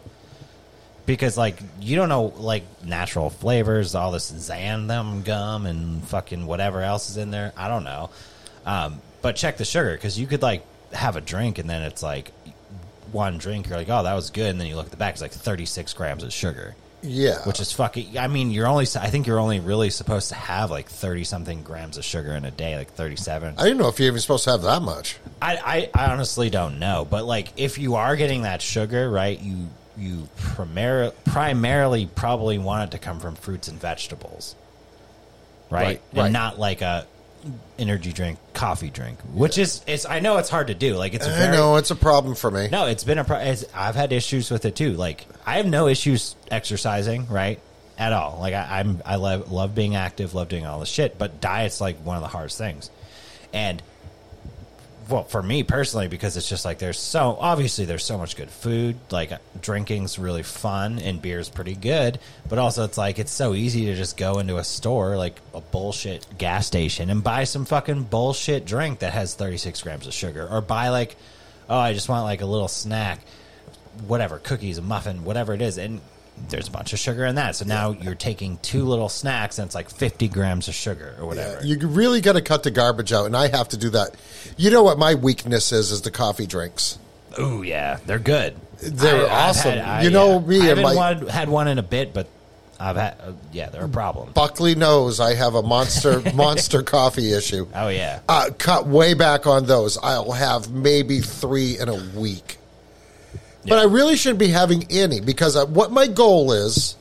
Because like you don't know like natural flavors, all this xanthan gum and fucking whatever else is in there. I don't know, um, but check the sugar because you could like have a drink and then it's like one drink. You're like, oh, that was good, and then you look at the back, it's like 36 grams of sugar, Yeah. which is fucking. I mean, you're only. I think you're only really supposed to have like 30 something grams of sugar in a day, like 37. I didn't know if you're even supposed to have that much. I, I, I honestly don't know, but like if you are getting that sugar, right, you you primar- primarily probably want it to come from fruits and vegetables, right, Right, and right. not like a energy drink, coffee drink, which is it's. I know it's hard to do. Like it's a I very, know it's a problem for me. no, it's been a. problem. I've had issues with it too. Like I have no issues exercising, right, at all. Like I, I'm, I love love being active, love doing all this shit. But diet's like one of the hardest things, and well, for me personally, because it's just like there's so obviously there's so much good food. Like uh, drinking's really fun and beer's pretty good, but also it's like it's so easy to just go into a store like a bullshit gas station and buy some fucking bullshit drink that has 36 grams of sugar, or buy like oh I just want like a little snack, whatever cookies, a muffin, whatever it is, and there's a bunch of sugar in that. So now you're taking two little snacks and it's like 50 grams of sugar or whatever. You really got to cut the garbage out, and I have to do that. You know what my weakness is? Is the coffee drinks. Oh, yeah, they're good. They're I've awesome. had- You know yeah. me I haven't my- one, had one in a bit, but I've had uh, yeah, they're a problem. Buckley knows I have a monster monster coffee issue. Oh yeah, Uh, cut way back on those. I'll have maybe three in a week. But I really shouldn't be having any because uh, what my goal is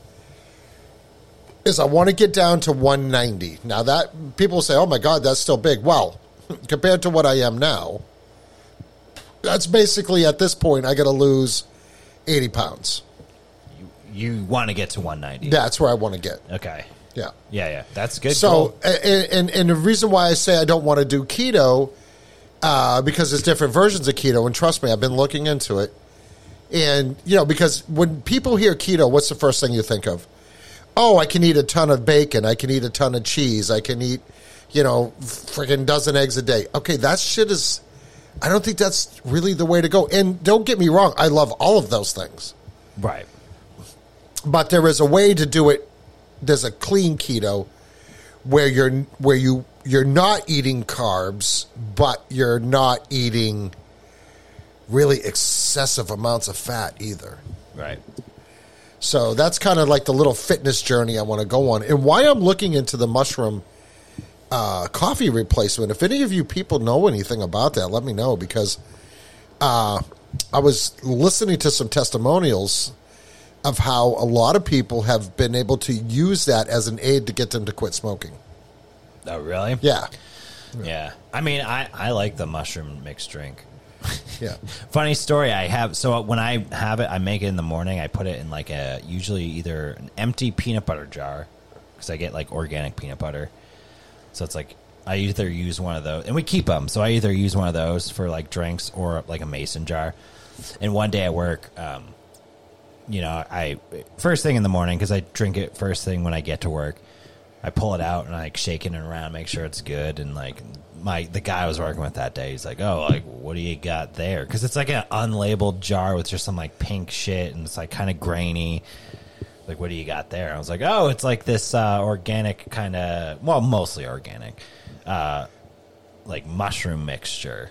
is I want to get down to 190. Now that people say, "Oh my god, that's still big." Well, compared to what I am now, that's basically at this point I got to lose 80 pounds. you want to get to 190. That's where I want to get. Okay. Yeah. Yeah, yeah, that's good. So, and, and and the reason why I say I don't want to do keto, uh, because there's different versions of keto, and trust me, I've been looking into it. And, you know, because when people hear keto, what's the first thing you think of? Oh, I can eat a ton of bacon. I can eat a ton of cheese. I can eat, you know, freaking dozen eggs a day. Okay, that shit is, I don't think that's really the way to go. And don't get me wrong, I love all of those things. Right. But there is a way to do it. There's a clean keto where you're where you you're not eating carbs, but you're not eating really excessive amounts of fat either. Right. So that's kind of like the little fitness journey I want to go on. And why I'm looking into the mushroom uh, coffee replacement. If any of you people know anything about that, let me know because uh, I was listening to some testimonials of how a lot of people have been able to use that as an aid to get them to quit smoking. Oh, really? Yeah. Yeah. I mean, I, I like the mushroom mixed drink. Yeah. Funny story. I have so when I have it, I make it in the morning. I put it in like a usually either an empty peanut butter jar because I get like organic peanut butter. So it's like I either use one of those, and we keep them. So I either use one of those for like drinks or like a mason jar. And one day at work, um, you know, I first thing in the morning because I drink it first thing when I get to work. I pull it out and I like shaking it around, make sure it's good, and like my the guy I was working with that day, he's like, "Oh, like what do you got there?" Because it's like an unlabeled jar with just some like pink shit, and it's like kind of grainy. Like, what do you got there? I was like, "Oh, it's like this uh, organic kind of, well, mostly organic, uh, like mushroom mixture."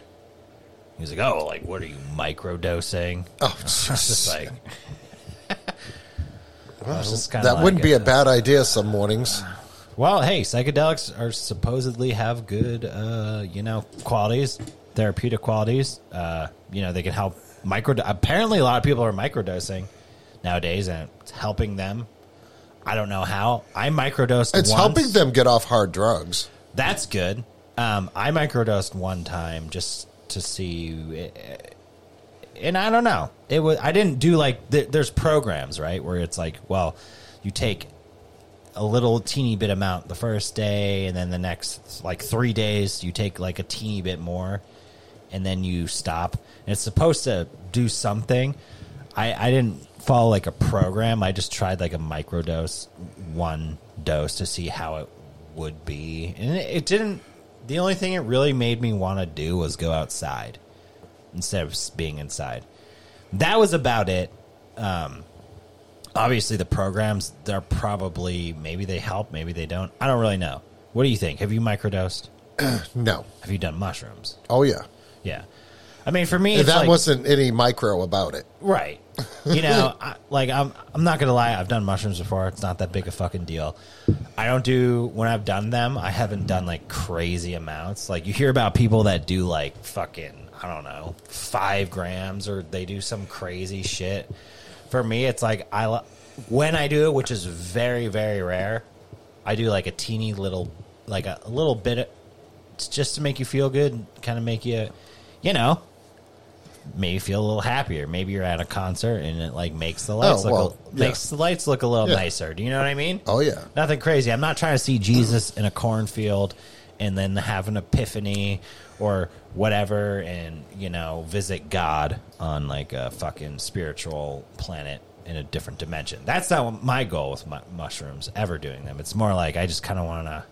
He was like, "Oh, like what are you microdosing?" Oh, just like. Just that like, wouldn't be a uh, bad idea some mornings. Well, hey, psychedelics are supposedly have good, uh, you know, qualities, therapeutic qualities. Uh, you know, they can help micro. Apparently, a lot of people are microdosing nowadays, and it's helping them. I don't know how. I microdosed. It's once. helping them get off hard drugs. That's good. Um, I microdosed one time just to see, and I don't know. It was I didn't do like th- there's programs right where it's like, well, you take a little teeny bit amount the first day, and then the next like three days you take like a teeny bit more, and then you stop. And it's supposed to do something. I I didn't follow like a program. I just tried like a microdose, one dose to see how it would be, and it, it didn't. The only thing it really made me want to do was go outside instead of being inside. That was about it. Um, obviously, the programs they're probably maybe they help, maybe they don't. I don't really know. What do you think? Have you microdosed? No. Have you done mushrooms? Oh yeah. Yeah. I mean, for me, it's that like, wasn't any micro about it. Right. You know, I, like I'm I'm not gonna lie, I've done mushrooms before. It's not that big a fucking deal. I don't do when I've done them, I haven't done like crazy amounts. Like you hear about people that do like fucking I don't know five grams or they do some crazy shit. For me, it's like I when I do it, which is very very rare. I do like a teeny little like a, a little bit of, it's just to make you feel good, kind of make you, you know, maybe feel a little happier. Maybe you're at a concert and it like makes the oh, lights Oh, look well, a, yeah. makes the lights look a little Yeah. nicer. Do you know what I mean? Oh yeah. Nothing crazy. I'm not trying to see Jesus in a cornfield and then have an epiphany or whatever and, you know, visit God on like a fucking spiritual planet in a different dimension. That's not my goal with my mushrooms, ever doing them. It's more like I just kind of want to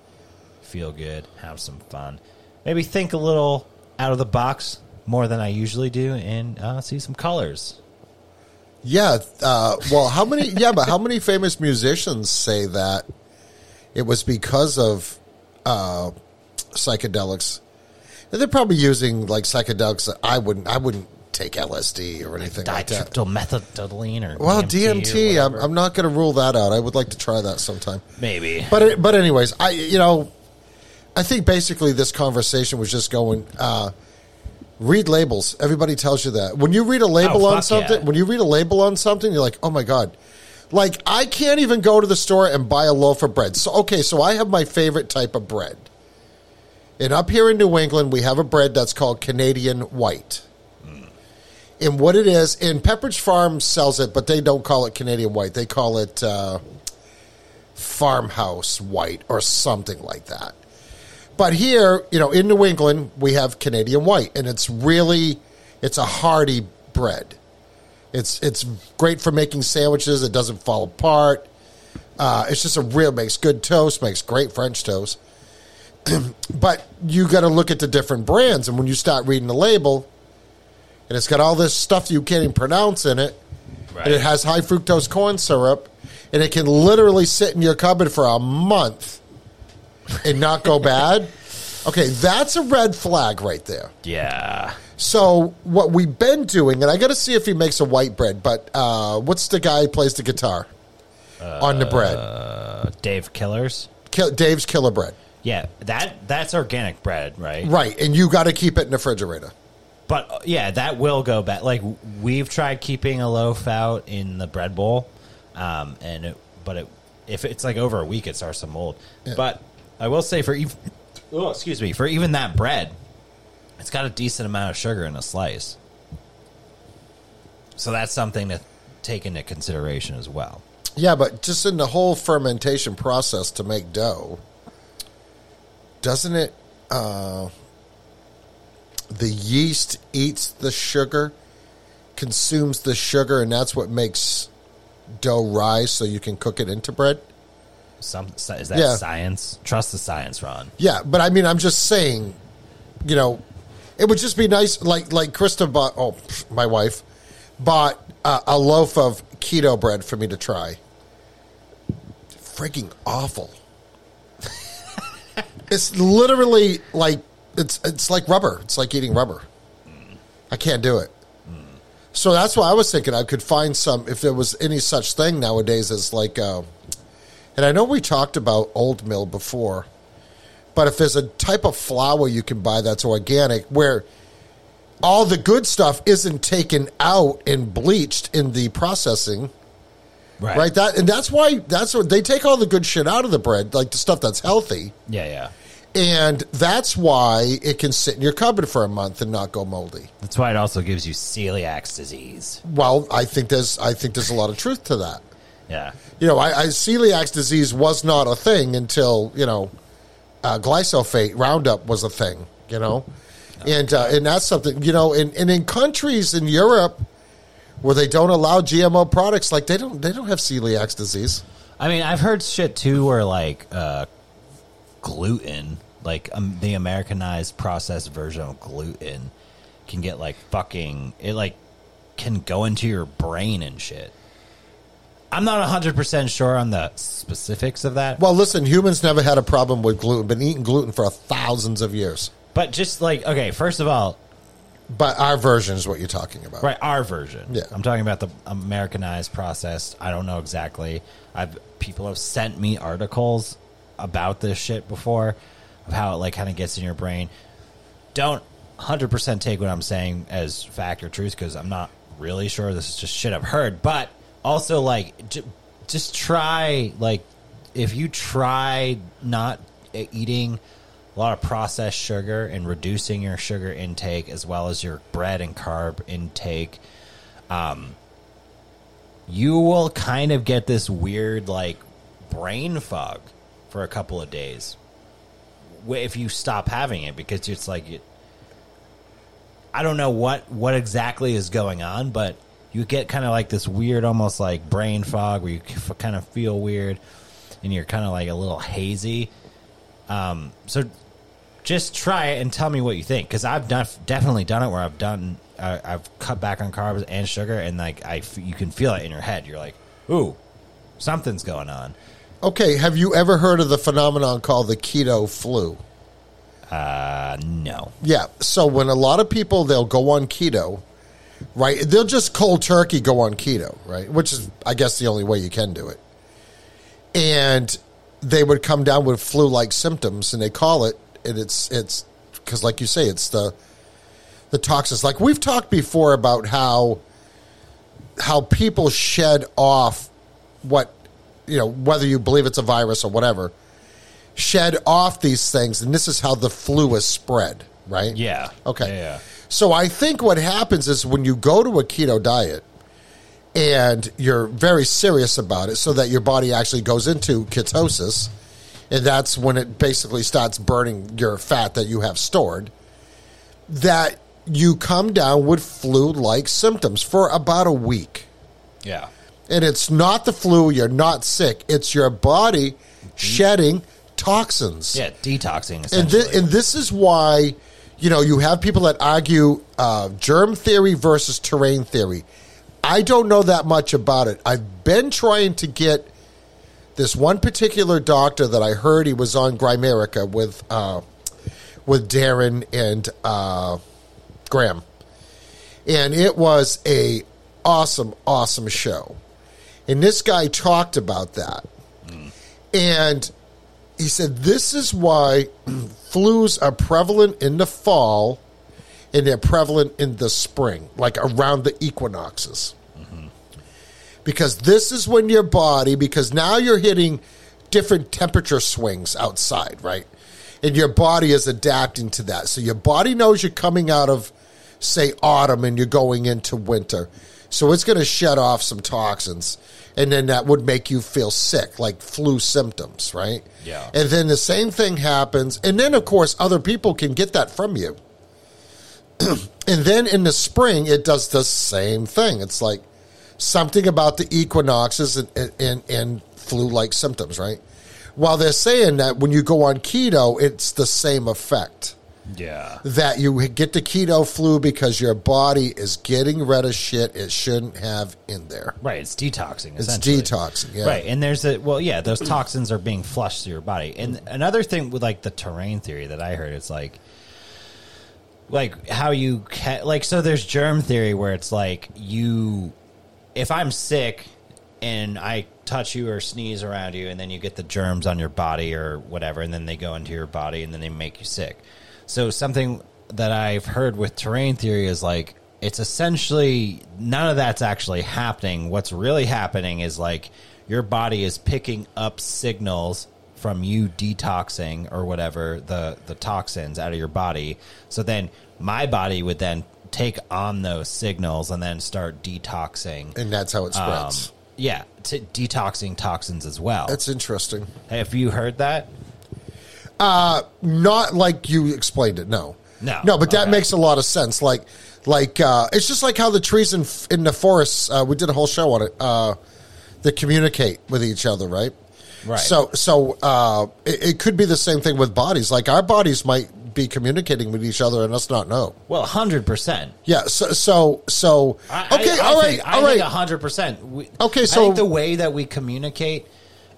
feel good, have some fun, maybe think a little out of the box more than I usually do and uh, see some colors. Yeah. Uh, well, how many? Yeah, but how many famous musicians say that it was because of uh, psychedelics? They're probably using like psychedelics that I wouldn't. I wouldn't take LSD or anything like that. Or Well, DMT, I'm. I'm not going to rule that out. I would like to try that sometime. maybe. But it- but anyways, I you know, I think basically this conversation was just going. Uh, read labels. Everybody tells you that when you read a label Oh, on something. yeah. When you read a label on something, you're like, oh my god. Like I can't even go to the store and buy a loaf of bread. So okay, so I have my favorite type of bread. And up here in New England, we have a bread that's called Canadian White. And what it is, and Pepperidge Farm sells it, but they don't call it Canadian White. They call it uh, Farmhouse White or something like that. But here, you know, in New England, we have Canadian White, and it's really, it's a hearty bread. It's it's great for making sandwiches. It doesn't fall apart. Uh, it's just a real makes good toast. Makes great French toast. but you got to look at the different brands, and when you start reading the label, and it's got all this stuff you can't even pronounce in it, Right. and it has high fructose corn syrup, and it can literally sit in your cupboard for a month and not go bad. Okay, that's a red flag right there. Yeah. So what we've been doing, and I got to see if he makes a white bread. But uh, what's the guy who plays the guitar on the bread? Uh, Dave Killers. Kill, Dave's Killer Bread, Yeah, that that's organic bread, right? right? And you got to keep it in the refrigerator. But uh, yeah, that will go bad. Like we've tried keeping a loaf out in the bread bowl, um, and it, but it, if it's like over a week, it starts to mold. But I will say for even, oh, excuse me, for even that bread, it's got a decent amount of sugar in a slice. So that's something to take into consideration as well. Yeah, but just in the whole fermentation process to make dough, doesn't it? Uh, the yeast eats the sugar, consumes the sugar, and that's what makes dough rise, so you can cook it into bread. Some is that Yeah. science? Trust the science, Ron. Yeah, but I mean, I'm just saying, you know, it would just be nice. Like like Krista bought. Oh, my wife bought uh, a loaf of keto bread for me to try. Freaking awful. It's literally like it's it's like rubber. It's like eating rubber. I can't do it. So that's why I was thinking I could find some if there was any such thing nowadays as like. Uh, and I know we talked about old mill before, but if there's a type of flour you can buy that's organic, where all the good stuff isn't taken out and bleached in the processing, Right. right? That and that's why that's what they take all the good shit out of the bread, like the stuff that's healthy, Yeah, yeah. and that's why it can sit in your cupboard for a month and not go moldy. That's why it also gives you celiac disease. Well, I think there's I think there's a lot of truth to that. Yeah. you know, I, I celiac disease was not a thing until you know, uh, glyphosate Roundup was a thing. You know, and uh, and that's something you know, and, and in countries in Europe where they don't allow GMO products, like they don't they don't have celiac disease. I mean, I've heard shit too where like uh, gluten, like um, the Americanized processed version of gluten, can get like fucking it like can go into your brain and shit. I'm not 100% sure on the specifics of that, Well, listen, humans never had a problem with gluten. Been eating gluten for thousands of years. but just like okay, first of all, But our version is what you're talking about. Right, our version. Yeah. I'm talking about the Americanized processed. I don't know exactly. I've people have sent me articles about this shit before of how it like kind of gets in your brain. Don't 100% take what I'm saying as fact or truth because I'm not really sure. This is just shit I've heard, but also like j- just try like if you try not e- eating a lot of processed sugar and reducing your sugar intake as well as your bread and carb intake um, you will kind of get this weird like brain fog for a couple of days if you stop having it because it's like it, I don't know what what exactly is going on, but you get kind of like this weird, almost like brain fog, where you kind of feel weird, and you're kind of like a little hazy. Um, so just try it and tell me what you think, because I've done, definitely done it where I've done uh, I've cut back on carbs and sugar, and like I f- you can feel it in your head. You're like, ooh, something's going on. Okay, have you ever heard of the phenomenon called the keto flu? Uh, no. Yeah. So when a lot of people they'll go on keto, right? They'll just cold turkey go on keto, right? Which is, I guess, the only way you can do it. And they would come down with flu-like symptoms, and they call it, and it's it's because, like you say, it's the the toxins. Like we've talked before about how how people shed off what you know, whether you believe it's a virus or whatever, shed off these things, and this is how the flu is spread, right? Yeah. Okay. Yeah, yeah. So I think what happens is when you go to a keto diet and you're very serious about it, so that your body actually goes into ketosis, and that's when it basically starts burning your fat that you have stored. That you come down with flu like symptoms for about a week. Yeah. And it's not the flu, you're not sick. It's your body shedding toxins. Yeah, detoxing And, and this is why, you know, you have people that argue uh, germ theory versus terrain theory. I don't know that much about it. I've been trying to get this one particular doctor that I heard he was on Grimerica with uh, with Darren and uh, Graham, and it was a awesome, awesome show. And this guy talked about that, and he said this is why flus are prevalent in the fall and they're prevalent in the spring, like around the equinoxes. Because this is when your body, because now you're hitting different temperature swings outside, right? And your body is adapting to that. So your body knows you're coming out of, say, autumn and you're going into winter. So it's going to shed off some toxins. And then that would make you feel sick, like flu symptoms, right? Yeah. And then the same thing happens. And then, of course, other people can get that from you. and then in the spring, it does the same thing. It's like something about the equinoxes and, and, and flu like symptoms, right? While they're saying that when you go on keto, it's the same effect. yeah. That you get the keto flu because your body is getting rid of shit it shouldn't have in there. Right, it's detoxing. It's detoxing, yeah. Right, and there's a well, yeah, those toxins are being flushed through your body. And another thing with like the terrain theory that I heard, it's like, like how you ca- like so. There's germ theory where it's like you, if I'm sick and I touch you or sneeze around you, and then you get the germs on your body or whatever, and then they go into your body and then they make you sick. So something that I've heard with terrain theory is like it's essentially none of that's actually happening. What's really happening is like your body is picking up signals from you detoxing or whatever the the toxins out of your body. So then my body would then take on those signals and then start detoxing. And that's how it Um, spreads. yeah, to detoxing toxins as well. that's interesting. Have you heard that? Not like you explained it, no. No. No, but that makes a lot of sense. Like, like uh, it's just like how the trees in in the forests. Uh, we did a whole show on it. Uh, that communicate with each other, right? Right. So, so uh, it, it could be the same thing with bodies. Like our bodies might be communicating with each other and us not know. Well, hundred percent. Yeah. So, so, so. Okay. all right. Think, all I think right. hundred percent. Okay, I so- think the way that we communicate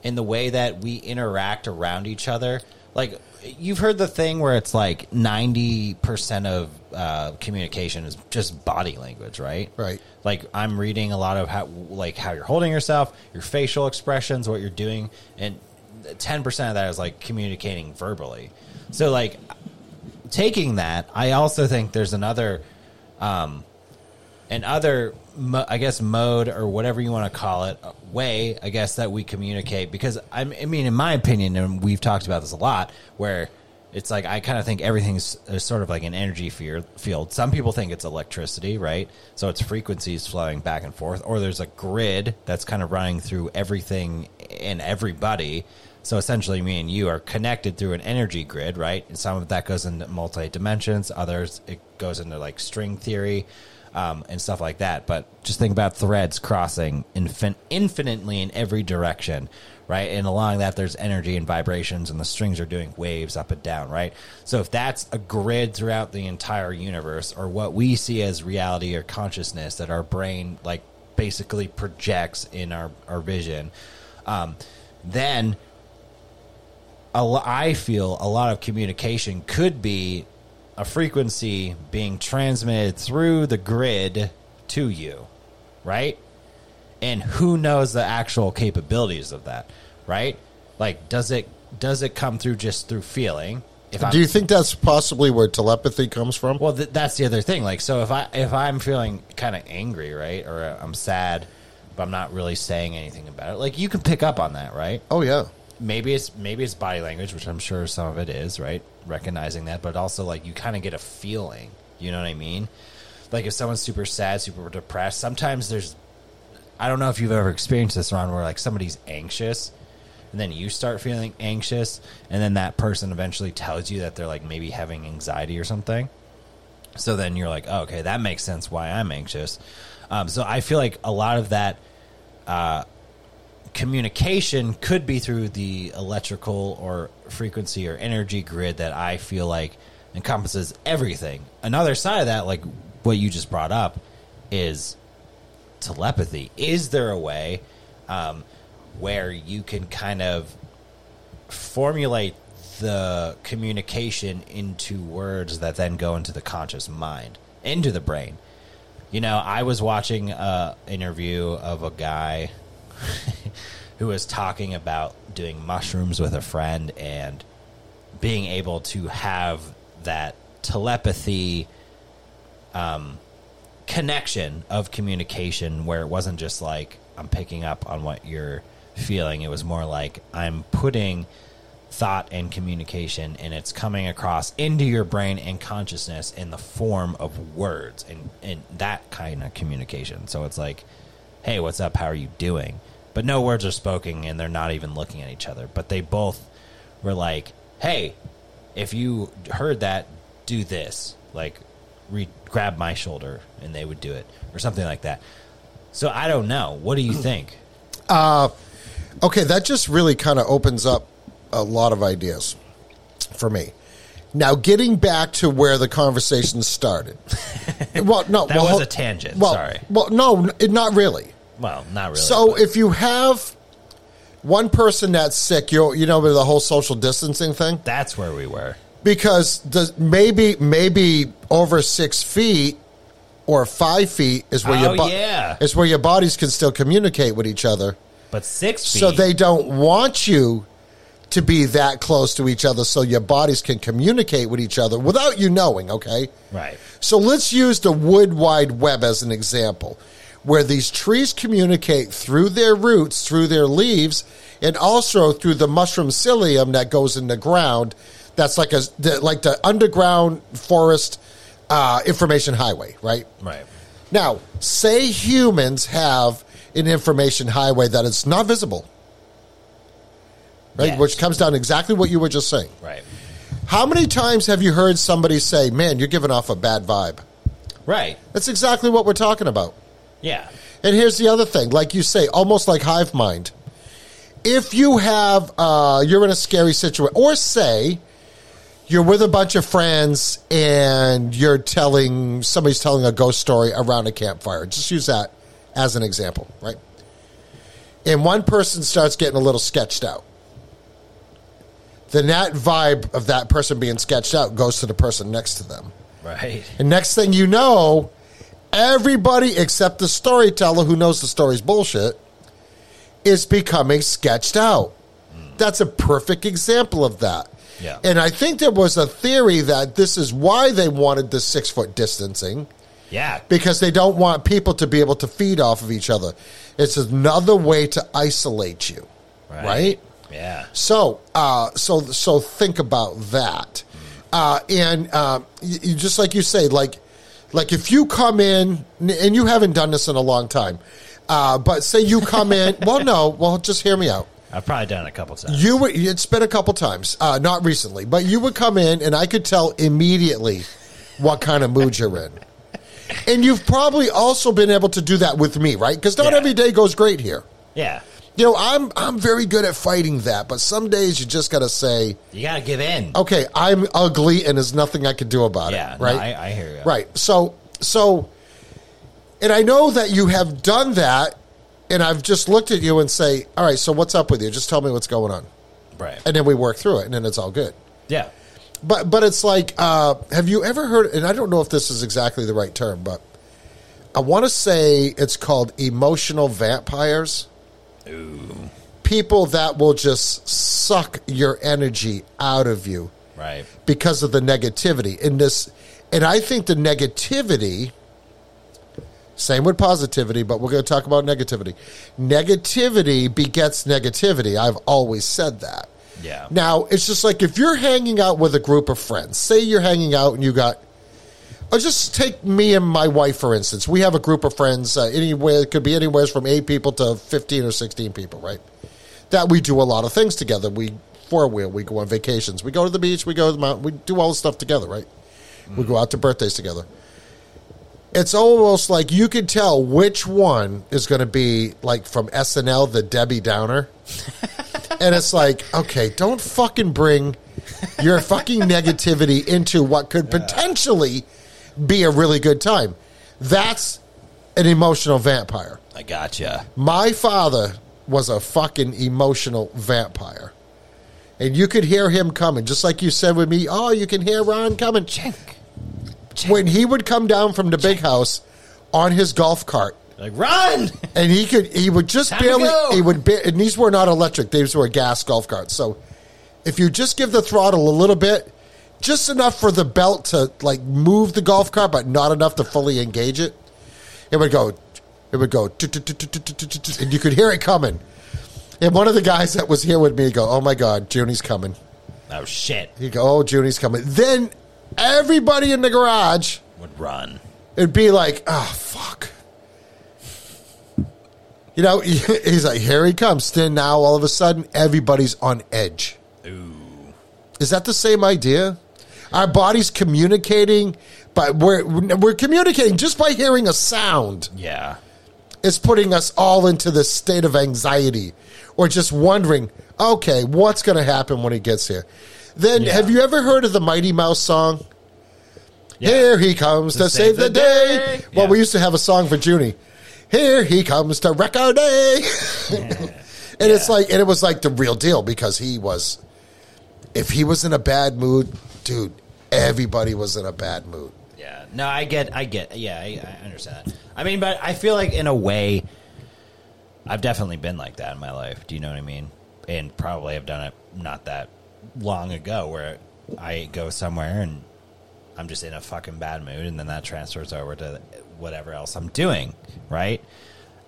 and the way that we interact around each other, like you've heard the thing where it's like ninety percent of uh, communication is just body language, right? Right. Like I'm reading a lot of how, like how you're holding yourself, your facial expressions, what you're doing, and ten percent of that is like communicating verbally. So like taking that, I also think there's another, um, an other, mo- I guess, mode or whatever you want to call it, uh, way, I guess, that we communicate. Because I'm, I mean, in my opinion, and we've talked about this a lot, where it's like I kind of think everything's sort of like an energy field. Field. Some people think it's electricity, right? So it's frequencies flowing back and forth, or there's a grid that's kind of running through everything and everybody. So essentially, me and you are connected through an energy grid, right? And some of that goes into multi dimensions. Others it goes into like string theory um, and stuff like that. But just think about threads crossing infin- infinitely in every direction, right? And along that, there's energy and vibrations, and the strings are doing waves up and down, right? So if that's a grid throughout the entire universe, or what we see as reality or consciousness that our brain like basically projects in our our vision, um, then I feel a lot of communication could be a frequency being transmitted through the grid to you, right? And who knows the actual capabilities of that, right? Like, does it does it come through just through feeling? If Do you think that's possibly where telepathy comes from? well, th- that's the other thing. Like, so if I if I'm feeling kind of angry, right, or uh, I'm sad, but I'm not really saying anything about it, like you can pick up on that, right? oh yeah. maybe it's maybe it's body language, which I'm sure some of it is, right? Recognizing that, but also like you kind of get a feeling. You know what I mean? Like if someone's super sad, super depressed, sometimes there's I don't know if you've ever experienced this, Ron, where like somebody's anxious and then you start feeling anxious and then that person eventually tells you that they're like maybe having anxiety or something. So then you're like, oh, okay, that makes sense why I'm anxious. Um, so I feel like a lot of that uh, communication could be through the electrical or frequency or energy grid that I feel like encompasses everything. Another side of that, like what you just brought up, is telepathy. Is there a way um, where you can kind of formulate the communication into words that then go into the conscious mind, into the brain? You know, I was watching an interview of a guy who was talking about doing mushrooms with a friend and being able to have that telepathy um, connection of communication where it wasn't just like I'm picking up on what you're feeling. It was more like I'm putting thought and communication and it's coming across into your brain and consciousness in the form of words and, and that kind of communication. So it's like, hey, what's up? How are you doing? But no words are spoken and they're not even looking at each other. But they both were like, hey, if you heard that, do this. Like, re- grab my shoulder and they would do it or something like that. So I don't know. What do you think? Uh, okay, that just really kind of opens up a lot of ideas for me. Now, getting back to where the conversation started. well, no, That well, was a tangent. Well, Sorry. Well, no, n- not really. Well, not really. So but- if you have one person that's sick, you you know the whole social distancing thing, that's where we were. Because the maybe maybe over six feet or five feet is where Oh, your bo- yeah. is where your bodies can still communicate with each other. But six feet. So they don't want you to be that close to each other, so your bodies can communicate with each other without you knowing. Okay. Right. So let's use the wood wide web as an example, where these trees communicate through their roots, through their leaves, and also through the mushroom mycelium that goes in the ground. That's like a the, like the underground forest uh, information highway, right? Right. Now, say humans have an information highway that is not visible, right? Yes. Which comes down to exactly what you were just saying. Right. How many times have you heard somebody say, "Man, you're giving off a bad vibe"? Right. That's exactly what we're talking about. Yeah. And here's the other thing, like you say, almost like hive mind. If you have, uh, you're in a scary situation, or say you're with a bunch of friends and you're telling somebody's telling a ghost story around a campfire. Just use that as an example, right? And one person starts getting a little sketched out. Then that vibe of that person being sketched out goes to the person next to them. Right. And next thing you know, everybody except the storyteller who knows the story's bullshit is becoming sketched out. Hmm. That's a perfect example of that. Yeah. And I think there was a theory that this is why they wanted the six foot distancing Yeah. because they don't want people to be able to feed off of each other. It's another way to isolate you, right? Yeah. So, uh, so, so think about that, uh, and uh, you, you- just like you say, like, like if you come in and you haven't done this in a long time, uh, but say you come in, well, no, well, just hear me out. I've probably done it a couple times. You would, it's been a couple times, uh, not recently, but you would come in and I could tell immediately what kind of mood you're in. And you've probably also been able to do that with me, right? Because not Yeah. every day goes great here. yeah. You know, I'm I'm very good at fighting that, but some days you just got to say, You gotta give in. okay, I'm ugly and there's nothing I can do about yeah. it, no, right? I, I hear you. Right. So so and I know that you have done that and I've just looked at you and say, "All right, so what's up with you? Just tell me what's going on." Right. And then we work through it and then it's all good. yeah. But but it's like uh, have you ever heard and I don't know if this is exactly the right term, but I want to say it's called emotional vampires. Ooh. People that will just suck your energy out of you Right. because of the negativity in this and i think the negativity same with positivity but we're going to talk about negativity. Negativity begets negativity. I've always said that. Yeah. now it's just like if you're hanging out with a group of friends say you're hanging out and you got or just take me and my wife for instance. We have a group of friends uh, anywhere it could be anywhere from eight people to 15 or 16 people right? That we do a lot of things together. We four wheel we go on vacations. We go to the beach we go to the mountain we do all the stuff together right? We go out to birthdays together. It's almost like you could tell which one is going to be like from SNL, the Debbie Downer. and it's like, okay, don't fucking bring your fucking negativity into what could potentially be a really good time. That's an emotional vampire. I gotcha. My father was a fucking emotional vampire. And you could hear him coming, just like you said with me. Oh, you can hear Ron coming. Chink. When he would come down from the big house on his golf cart, Like run. and he could, he would just Time to barely, go. he would, ba- and these were not electric; these were gas golf carts. So, if you just give the throttle a little bit, just enough for the belt to like move the golf cart, but not enough to fully engage it, it would go, it would go, and you could hear it coming. And one of the guys that was here with me go, "Oh my God, Junie's coming." Oh shit. He'd go, "Oh, Junie's coming." Then everybody in the garage Would run. it'd be like, oh fuck. You know, he's like, here he comes. Then now all of a sudden, everybody's on edge. Ooh. Is that the same idea? Our body's communicating, but we're we're communicating just by hearing a sound. Yeah. It's putting us all into this state of anxiety, or just wondering, okay, what's going to happen when he gets here? Then, Yeah. have you ever heard of the Mighty Mouse song? Yeah. Here he comes to, save, the, day. Well, Yeah. we used to have a song for Junie. Here he comes to wreck our day. and it's like, and it was like the real deal because he was, if he was in a bad mood, dude, everybody was in a bad mood. Yeah. No, I get. I get. Yeah, I, I understand that. I mean, but I feel like in a way, I've definitely been like that in my life. Do you know what I mean? And probably have done it not that long ago, where I go somewhere and I'm just in a fucking bad mood, and then that transfers over to whatever else I'm doing. Right?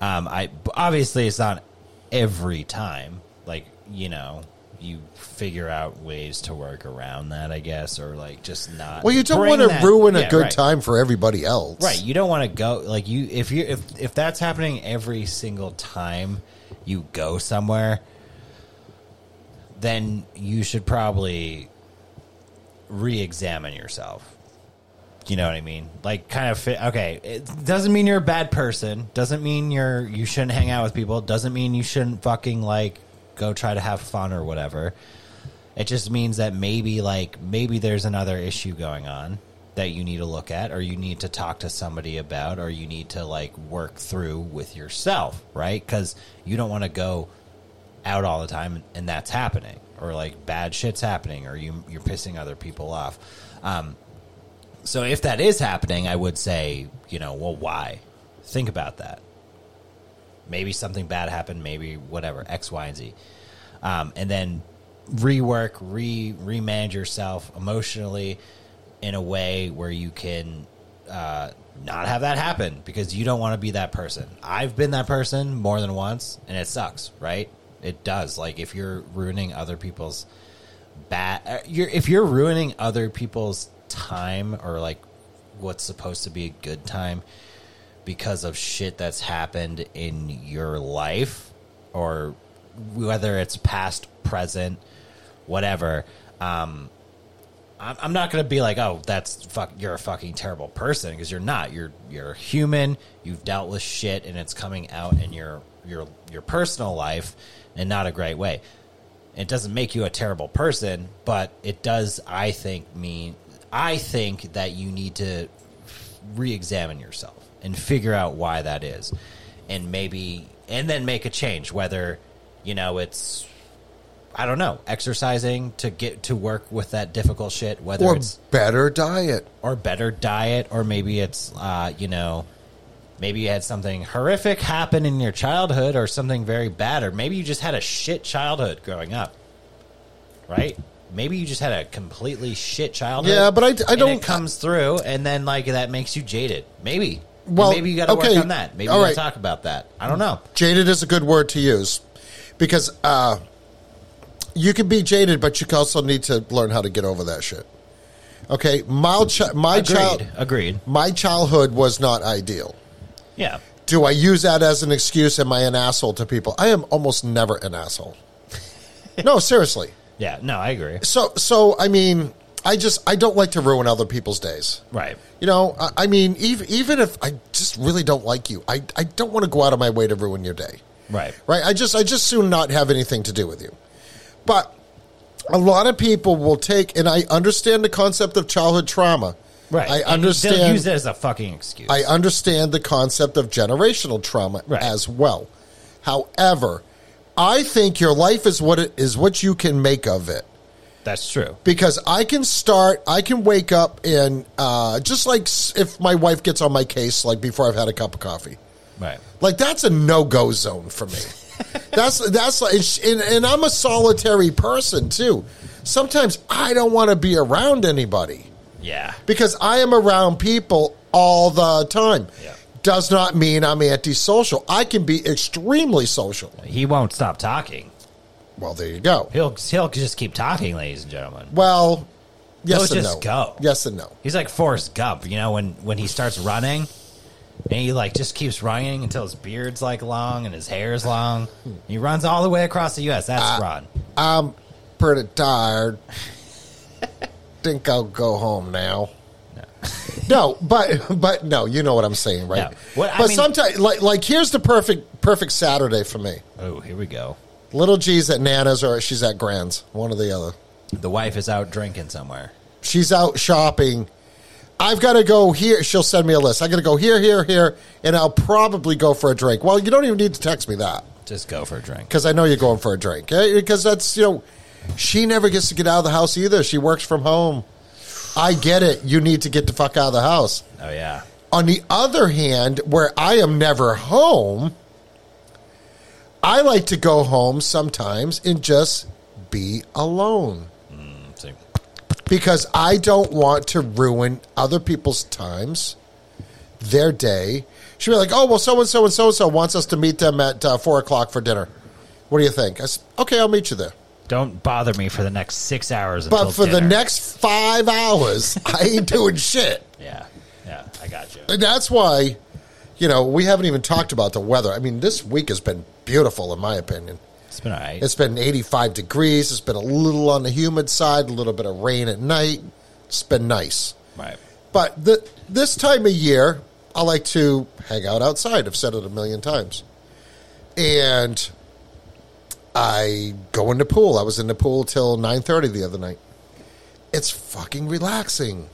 Um, I obviously it's not every time. Like you know, you figure out ways to work around that, I guess, or like just not. Well, you don't want to that- ruin a good right. time for everybody else. Right, you don't want to go like you if you if if that's happening every single time you go somewhere, then you should probably re-examine yourself. You know what I mean? Like kind of fit okay, it doesn't mean you're a bad person, doesn't mean you're you shouldn't hang out with people, doesn't mean you shouldn't fucking like go try to have fun or whatever. It just means that maybe like maybe there's another issue going on that you need to look at or you need to talk to somebody about or you need to like work through with yourself, right? Cuz you don't want to go out all the time and that's happening or like bad shit's happening or you you're pissing other people off. Um so if that is happening, I would say, you know, well why? Think about that. Maybe something bad happened, maybe whatever, X, Y, and Z. Um, and then rework, re remanage yourself emotionally in a way where you can uh, not have that happen because you don't want to be that person. I've been that person more than once, and it sucks, right? It does. Like if you're ruining other people's bad, uh, you're if you're ruining other people's time or like what's supposed to be a good time because of shit that's happened in your life or whether it's past, present, whatever. Um, I'm, not going to be like, oh, that's fuck, you're a fucking terrible person because you're not. You're you're human. You've dealt with shit, and it's coming out in your your your personal life in not a great way. It doesn't make you a terrible person, but it does, I think, mean I think that you need to re-examine yourself and figure out why that is, and maybe and then make a change. Whether you know it's I don't know exercising to get to work with that difficult shit. Whether Or it's better diet. or better diet, or maybe it's uh, you know, maybe you had something horrific happen in your childhood, or something very bad, or maybe you just had a shit childhood growing up, right? Maybe you just had a completely shit childhood. Yeah, but I- I don't- It comes through, and then like that makes you jaded. Maybe. Well, maybe you got to okay, work on that. Maybe all you got right. talk about that. I don't know. Jaded is a good word to use because uh, you can be jaded, but you also need to learn how to get over that shit. Okay, my chi- my Agreed. child, Agreed. my childhood was not ideal. Yeah. Do I use that as an excuse? Am I an asshole to people? I am almost never an asshole. no, seriously. Yeah. No, I agree. So, so I mean, I just I don't like to ruin other people's days. Right. You know, I, I mean, even even if I just really don't like you, I I don't want to go out of my way to ruin your day. Right. Right? I just I just soon not have anything to do with you. But a lot of people will take, and I understand the concept of childhood trauma. Right. I And understand. They'll use it as a fucking excuse. I understand the concept of generational trauma Right. as well. However, I think your life is what it is what you can make of it. That's true. Because I can start, I can wake up and uh, just like if my wife gets on my case, like before I've had a cup of coffee, Right. like that's a no go zone for me. that's that's like, and, and I'm a solitary person too. Sometimes I don't want to be around anybody Yeah. because I am around people all the time. Yeah. Does not mean I'm antisocial. I can be extremely social. He won't stop talking. Well, there you go. He'll he'll just keep talking, ladies and gentlemen. Well, yes He'll and just no. go. Yes and no. He's like Forrest Gump, you know, when when he starts running, and he like just keeps running until his beard's like long and his hair's long. He runs all the way across the U.S. That's Ron. I'm pretty tired. Think I'll go home now. No, but but no, you know what I'm saying, right? No. What- but mean- sometimes, like like here's the perfect perfect Saturday for me. Oh, here we go. Little G's at Nana's or she's at Grand's, one or the other. The wife is out drinking somewhere. She's out shopping. I've got to go here. She'll send me a list. I got to go here, here, here, and I'll probably go for a drink. Well, you don't even need to text me that Just go for a drink. because I know you're going for a drink. eh? Because that's you know, she never gets to get out of the house either. She works from home. I get it. You need to get the fuck out of the house. Oh yeah. On the other hand, where I am never home, I like to go home sometimes and just be alone So, because I don't want to ruin other people's times, their day. She'd be like, "Oh, well, so and so and so and so wants us to meet them at uh, four o'clock for dinner. What do you think?" I said, "Okay, I'll meet you there." Don't bother me for the next six hours. But for the next five hours, I ain't doing shit. yeah, yeah, I got you. And that's why, you know, we haven't even talked about the weather. I mean, this week has been beautiful, in my opinion. It's been all right. It's been 85 degrees. It's been a little on the humid side, a little bit of rain at night. It's been nice. right. But the, this time of year, I like to hang out outside. I've said it a million times. And I go in the pool. I was in the pool till 9.30 the other night. It's fucking relaxing.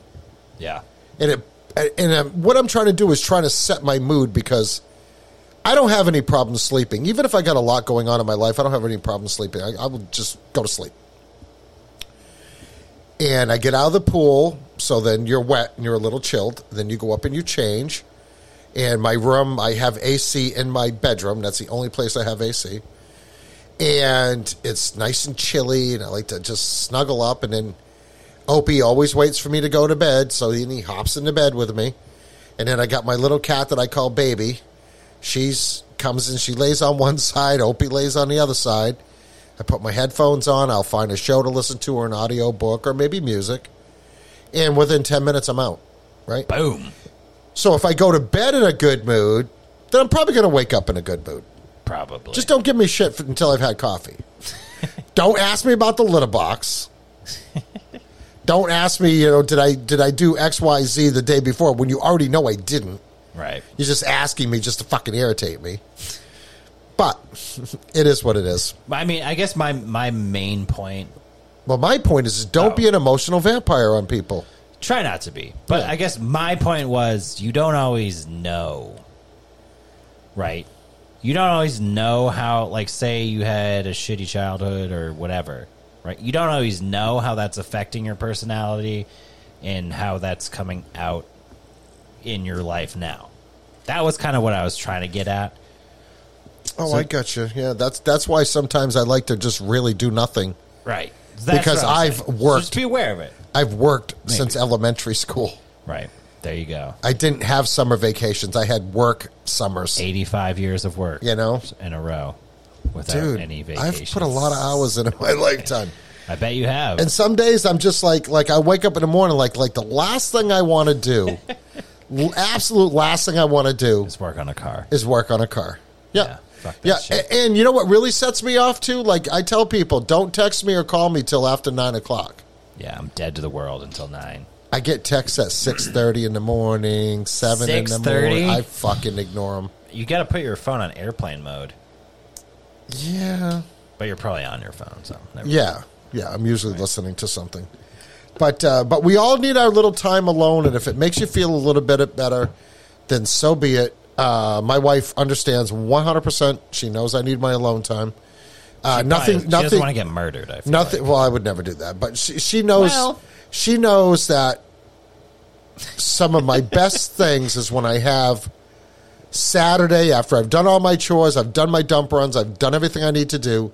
Yeah. And it and um, what I'm trying to do is trying to set my mood because I don't have any problem sleeping. Even if I got a lot going on in my life, I don't have any problem sleeping. I, I will just go to sleep. And I get out of the pool, so then you're wet and you're a little chilled. Then you go up and you change. And my room, I have AC in my bedroom. That's the only place I have AC. And it's nice and chilly, and I like to just snuggle up. And then Opie always waits for me to go to bed, so then he hops into bed with me. And then I got my little cat that I call Baby. She's comes and she lays on one side. Opie lays on the other side. I put my headphones on. I'll find a show to listen to, or an audio book, or maybe music. And within ten minutes, I'm out. Right. Boom. So if I go to bed in a good mood, then I'm probably going to wake up in a good mood. Probably. Just don't give me shit for, until I've had coffee. don't ask me about the litter box. don't ask me, you know, did I did I do X Y Z the day before when you already know I didn't. right. You're just asking me just to fucking irritate me. But it is what it is. I mean, I guess my my main point. Well, my point is, don't Oh. be an emotional vampire on people. Try not to be, but Yeah. I guess my point was you don't always know, right? You don't always know how, like, say you had a shitty childhood or whatever, right? You don't always know how that's affecting your personality and how that's coming out in your life now. That was kind of what I was trying to get at. Oh, So- I got you. Yeah, that's that's why sometimes I like to just really do nothing. Right. That's Because I've saying. So worked- just be aware of it. I've worked since elementary school. Right. There you go. I didn't have summer vacations. I had work summers. 85 years of work. You know? In a row without Dude, any vacations. I've put a lot of hours into my lifetime. I bet you have. And some days I'm just like like I wake up in the morning like like the last thing I want to do, absolute last thing I want to do is work on a car. is work on a car. Yeah. Yeah, fuck Yeah, shit. a- and you know what really sets me off too? Like I tell people, don't text me or call me till after nine o'clock. Yeah, I'm dead to the world until nine. I get texts at six thirty in the morning, seven in the 6:30? morning. I fucking ignore them. You got to put your phone on airplane mode, Yeah, but you're probably on your phone, so never yeah, yeah. I'm usually listening to something, but uh, but we all need our little time alone, and if it makes you feel a little bit better, then so be it. Uh, my wife understands 100. percent She knows I need my alone time. Uh, Probably- nothing, She doesn't nothing, want to get murdered. I feel Nothing. like. Well, I would never do that, but she she knows Well- she knows that some of my best things is when I have Saturday after I've done all my chores, I've done my dump runs, I've done everything I need to do.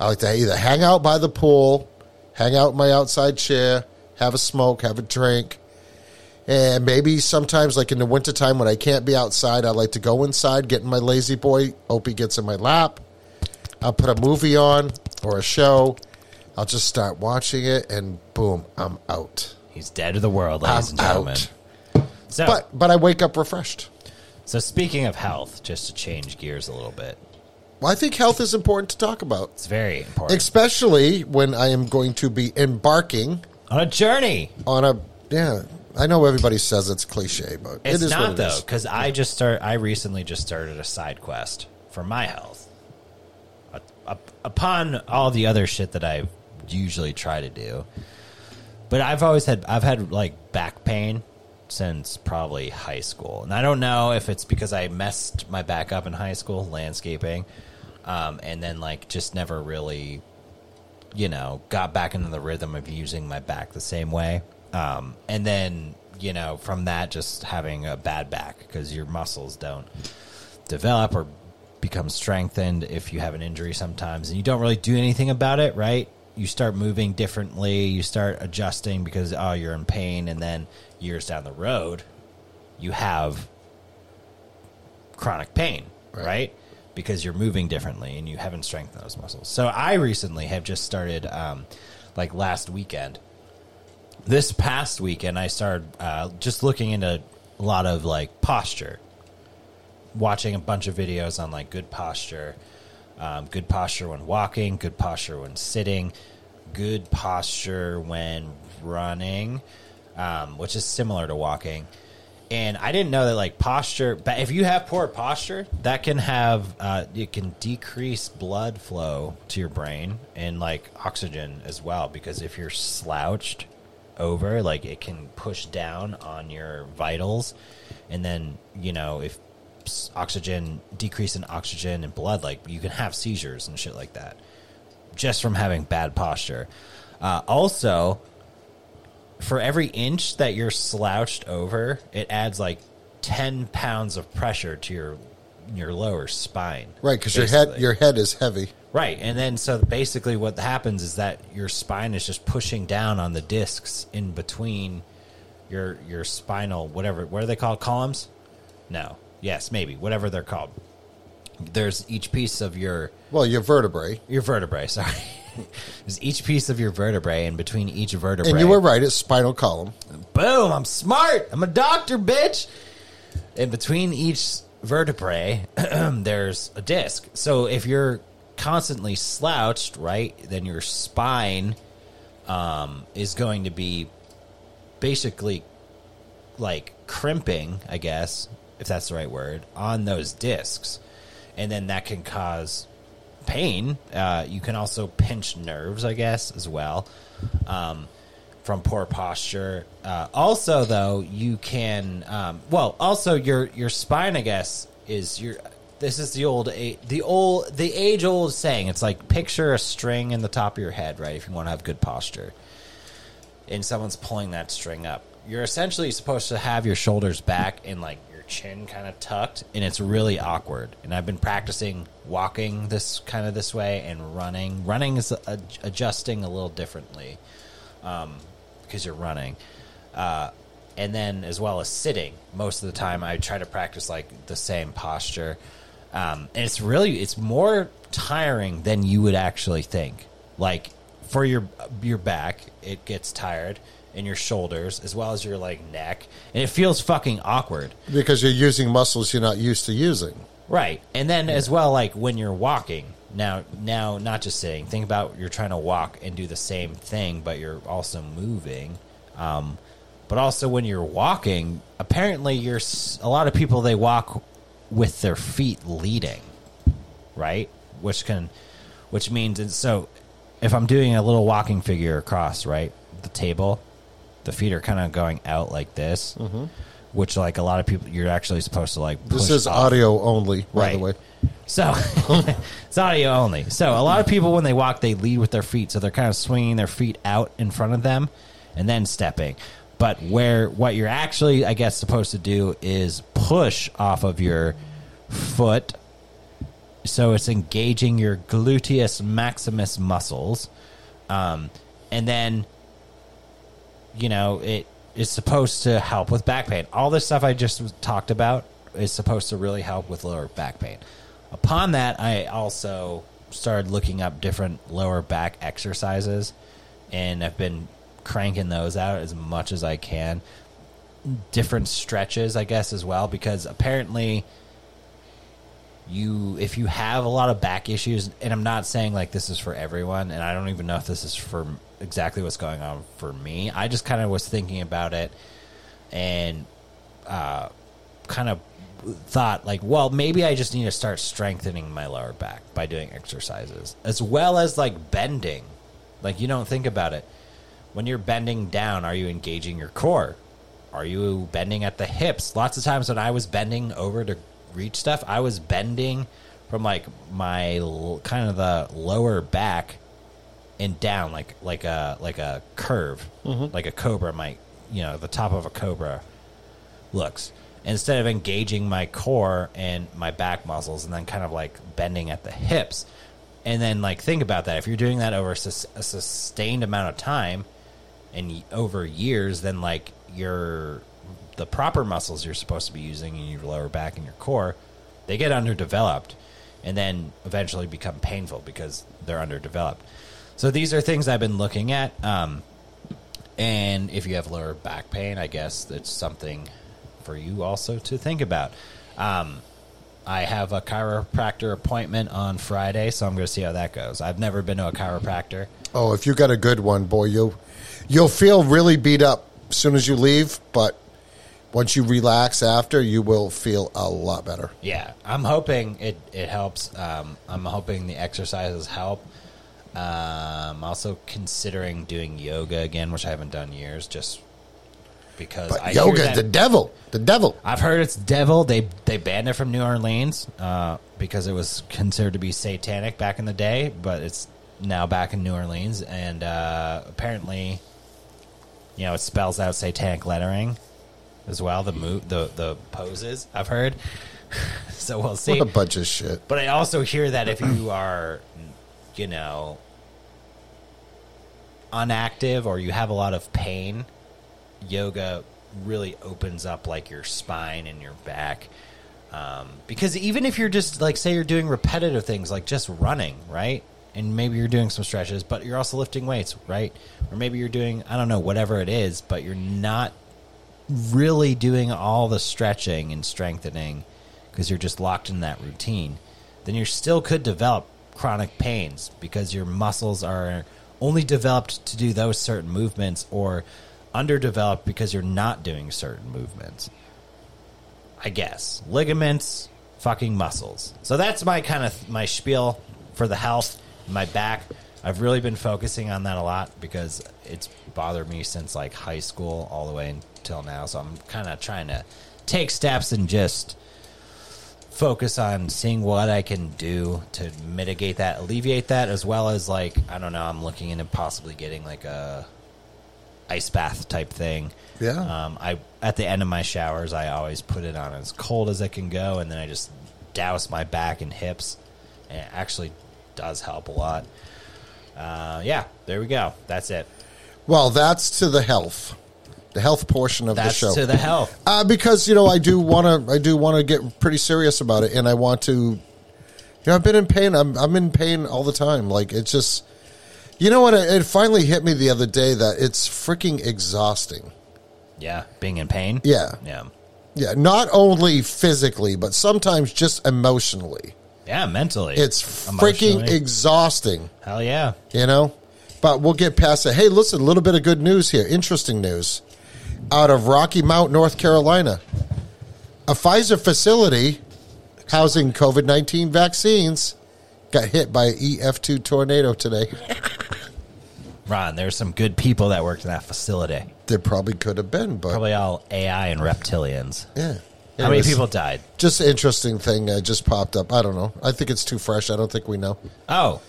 I like to either hang out by the pool, hang out in my outside chair, have a smoke, have a drink. And maybe sometimes, like in the wintertime when I can't be outside, I like to go inside, get in my lazy boy. Opie gets in my lap. I'll put a movie on or a show. I'll just start watching it, and boom, I'm out. He's dead to the world, ladies I'm and gentlemen. out. So, But but I wake up refreshed. so speaking of health, just to change gears a little bit, Well, I think health is important to talk about, it's very important. especially when I am going to be embarking On a journey. on a yeah. I know everybody says it's cliche, but It's it is not what it though, is. because I just start. I recently just started a side quest for my health. Up- upon all the other shit that I usually try to do, but I've always had I've had like back pain since probably high school, and I don't know if it's because I messed my back up in high school landscaping, um, and then like just never really you know, got back into the rhythm of using my back the same way. Um, and then, you know, from that, just having a bad back because your muscles don't develop or become strengthened if you have an injury sometimes and you don't really do anything about it, right? You start moving differently, you start adjusting because, oh, you're in pain. And then years down the road, you have chronic pain, right? Because you're moving differently and you haven't strengthened those muscles. So I recently have just started, um, like last weekend. This past weekend, I started uh, just looking into a lot of like posture, watching a bunch of videos on like good posture, um, good posture when walking, good posture when sitting, good posture when running, um, which is similar to walking. And I didn't know that like posture, but if you have poor posture, that can have uh, it can decrease blood flow to your brain and like oxygen as well. Because if you're slouched over, like it can push down on your vitals, and then you know if oxygen decrease in oxygen and blood, like you can have seizures and shit like that just from having bad posture. Uh, also, for every inch that you're slouched over, it adds like ten pounds of pressure to your your lower spine. Right, because your head your head is heavy. right, and then so basically what happens is that your spine is just pushing down on the discs in between your your spinal whatever what are they called columns? No, yes, maybe whatever they're called. There's each piece of your Well, your vertebrae, your vertebrae. Sorry, there's each piece of your vertebrae, and between each vertebrae, and you were right. It's spinal column. Boom, I'm smart. I'm a doctor, bitch. In between each vertebrae, there's a disc. So if you're constantly slouched, right, then your spine um, is going to be basically like crimping, I guess, if that's the right word, on those discs. And then that can cause pain. Uh, you can also pinch nerves, I guess, as well. Um, from poor posture. Uh, also, though, you can. Um, well, also your your spine, I guess, is your. This is the old the old the age old saying. It's like picture a string in the top of your head, right? If you want to have good posture, and someone's pulling that string up, you're essentially supposed to have your shoulders back and like chin kind of tucked, and it's really awkward. And I've been practicing walking this kind of this way and running. Running is uh, adjusting a little differently because you're running. Uh, and then as well as sitting, most of the time I try to practice like the same posture. Um, and it's really it's more tiring than you would actually think. Like for your your back, it gets tired, and your shoulders as well as your like neck, and it feels fucking awkward. because you're using muscles you're not used to using. Right. And then as well, like when you're walking, Now, now, not just sitting. Think about you're trying to walk and do the same thing, but you're also moving. Um, but also, when you're walking, apparently, you're a lot of people they walk with their feet leading, right? Which can, which means and so. If I'm doing a little walking figure across, right, the table, the feet are kind of going out like this, which like a lot of people, you're actually supposed to like. Mm-hmm. This is off. audio only, by the way. So it's audio only. So a lot of people when they walk, they lead with their feet, so they're kind of swinging their feet out in front of them and then stepping. But where what you're actually, I guess, supposed to do is push off of your foot, so it's engaging your gluteus maximus muscles, um, and then you know it is supposed to help with back pain. All this stuff I just talked about is supposed to really help with lower back pain. Upon that, I also started looking up different lower back exercises, and I've been cranking those out as much as I can. Different stretches, I guess, as well, because apparently you if you have a lot of back issues and i'm not saying like this is for everyone and i don't even know if this is for exactly what's going on for me. I just kind of was thinking about it and uh, kind of thought like well maybe i just need to start strengthening my lower back by doing exercises as well as like bending. Like you don't think about it. When you're bending down are you engaging your core? Are you bending at the hips? Lots of times when i was bending over to reach stuff i was bending from like my kind of the lower back and down like like a like a curve mm-hmm. like a cobra might you know the top of a cobra looks. Instead of engaging my core and my back muscles and then kind of like bending at the hips. And then like think about that. If you're doing that over a, sus- a sustained amount of time and y- over years then like your the proper muscles you're supposed to be using in your lower back and your core they get underdeveloped and then eventually become painful because they're underdeveloped so these are things i've been looking at um, and if you have lower back pain, I guess that's something for you also to think about. Um, I have a chiropractor appointment on Friday, so I'm going to see how that goes. I've never been to a chiropractor. Oh, if you got a good one, boy, you'll you'll feel really beat up as soon as you leave, but once you relax after, you will feel a lot better. Yeah, I'm hoping it, it helps. Um, I'm hoping the exercises help. Um, also considering doing yoga again, which I haven't done years, just because But I that- the devil, the devil. I've heard it's devil. They they banned it from New Orleans uh, because it was considered to be satanic back in the day, but it's now back in New Orleans, and uh, apparently, you know, it spells out satanic lettering as well. The move, the the poses. I've heard, so we'll see. What a bunch of shit. But I also hear that if you are, you know, unactive or you have a lot of pain, yoga really opens up like your spine and your back. Um, because even if you're just like, say, you're doing repetitive things like just running, right? And maybe you're doing some stretches, but you're also lifting weights, right? Or maybe you're doing, I don't know, whatever it is, but you're not really doing all the stretching and strengthening because you're just locked in that routine, then you still could develop chronic pains because your muscles are only developed to do those certain movements or underdeveloped because you're not doing certain movements. I guess ligaments, fucking muscles. So that's my kind of my spiel for the health, my back. I've really been focusing on that a lot because it's bothered me since like high school all the way until now. So I'm kind of trying to take steps and just focus on seeing what I can do to mitigate that, alleviate that, as well as like I don't know. I'm looking into possibly getting like a ice bath type thing. Yeah. Um, I at the end of my showers, I always put it on as cold as it can go, and then I just douse my back and hips, and it actually does help a lot. Uh, yeah, there we go. That's it. Well, that's to the health, the health portion of That's the show. to the health. uh, because you know I do want to I do want to get pretty serious about it, and I want to. You know, I've been in pain. I'm I'm in pain all the time. Like it's just, you know what? It, it finally hit me the other day that it's freaking exhausting. Yeah, being in pain. Yeah, Yeah. yeah. Not only physically, but sometimes just emotionally. Yeah, mentally. It's freaking exhausting, Hell yeah. you know? But we'll get past it. Hey, listen, a little bit of good news here. Interesting news. Out of Rocky Mount, North Carolina. A Pfizer facility housing COVID 19 vaccines got hit by an EF2 tornado today. Ron, there's some good people that worked in that facility. There probably could have been, but Probably all AI and reptilians. yeah. How many Anyways, people died? Just an interesting thing uh, just popped up. I don't know. I think it's too fresh. I don't think we know. Oh,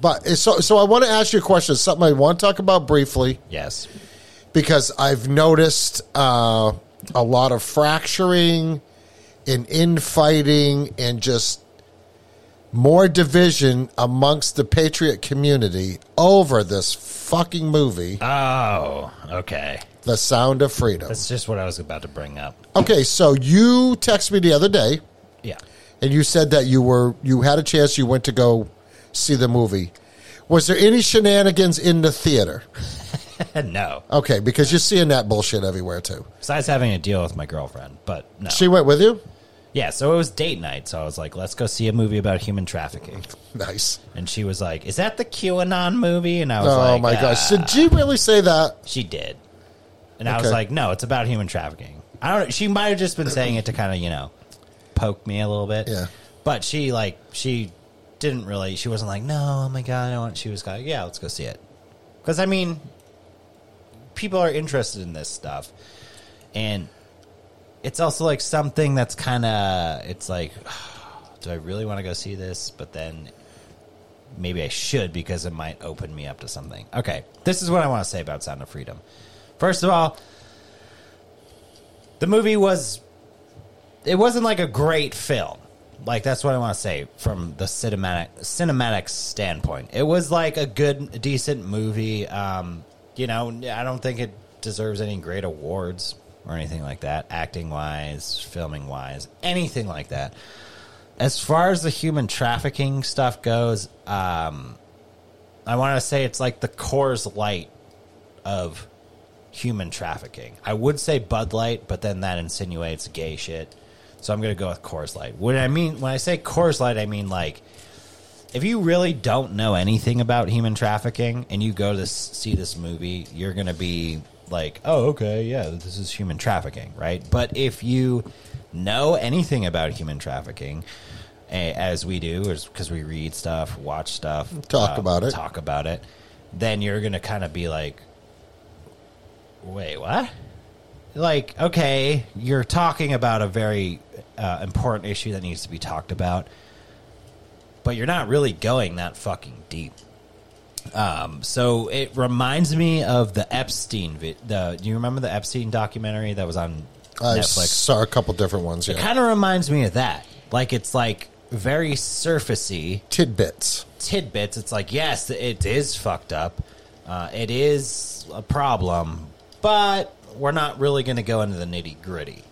But it's so so I want to ask you a question. Something I want to talk about briefly yes. Because I've noticed uh, a lot of fracturing and infighting and just more division amongst the patriot community over this fucking movie, Oh, okay. The Sound of Freedom. That's just what I was about to bring up. Okay, so you texted me the other day Yeah. and you said that you were you had a chance you went to go see the movie. Was there any shenanigans in the theater? no. Okay, because you're seeing that bullshit everywhere too. Besides having a deal with my girlfriend, but no. She went with you? yeah, so it was date night. So I was like, let's go see a movie about human trafficking. Nice. And she was like, is that the QAnon movie? And I was like, Oh like, my "Ah." gosh. Did she really say that? She did. And I was Okay. like, no, it's about human trafficking. I don't know. She might have just been saying it to kind of, you know, poke me a little bit. Yeah. But she, like, she didn't really, she wasn't like, no, oh my God, I don't want, she was like, yeah, let's go see it. Because, I mean, people are interested in this stuff. And it's also like something that's kind of, it's like, do I really want to go see this? But then maybe I should because it might open me up to something. Okay, this is what I want to say about Sound of Freedom. First of all, the movie was it wasn't like a great film. Like that's what I want to say from the cinematic cinematic standpoint. It was like a good decent movie. Um, you know, I don't think it deserves any great awards or anything like that, acting wise, filming wise, anything like that. As far as the human trafficking stuff goes, um, I want to say it's like the Coors Light of human trafficking. I would say Bud Light, but then that insinuates gay shit. So I'm going to go with Coors Light. What I mean when I say Coors Light, I mean like if you really don't know anything about human trafficking and you go to this, see this movie, you're going to be like, "Oh, okay, yeah, this is human trafficking," right? But if you know anything about human trafficking, as we do, because we read stuff, watch stuff, Talk about it. talk about it, then you're going to kind of be like, wait, what? Like, okay, you're talking about a very uh, important issue that needs to be talked about, but you're not really going that fucking deep. Um, so it reminds me of the Epstein. Vi- the do you remember the Epstein documentary that was on I Netflix? saw a couple different ones. It Yeah. kind of reminds me of that. Like it's like very surfacey Tidbits. tidbits. It's like, yes, it is fucked up. Uh, it is a problem, but we're not really going to go into the nitty gritty.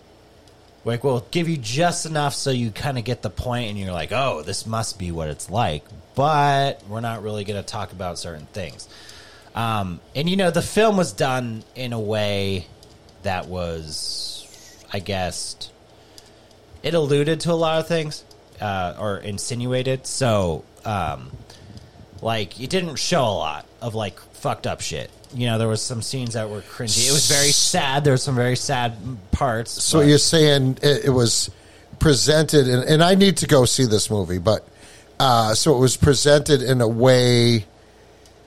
Like, we'll give you just enough so you kind of get the point and you're like, oh, this must be what it's like. But we're not really going to talk about certain things. Um, and, you know, the film was done in a way that was, I guess, it alluded to a lot of things uh, or insinuated. So, um, like, it didn't show a lot of like fucked up shit. You know, there was some scenes that were cringy. It was very sad. There were some very sad parts. So but- you're saying it, it was presented, and, and I need to go see this movie, but uh, so it was presented in a way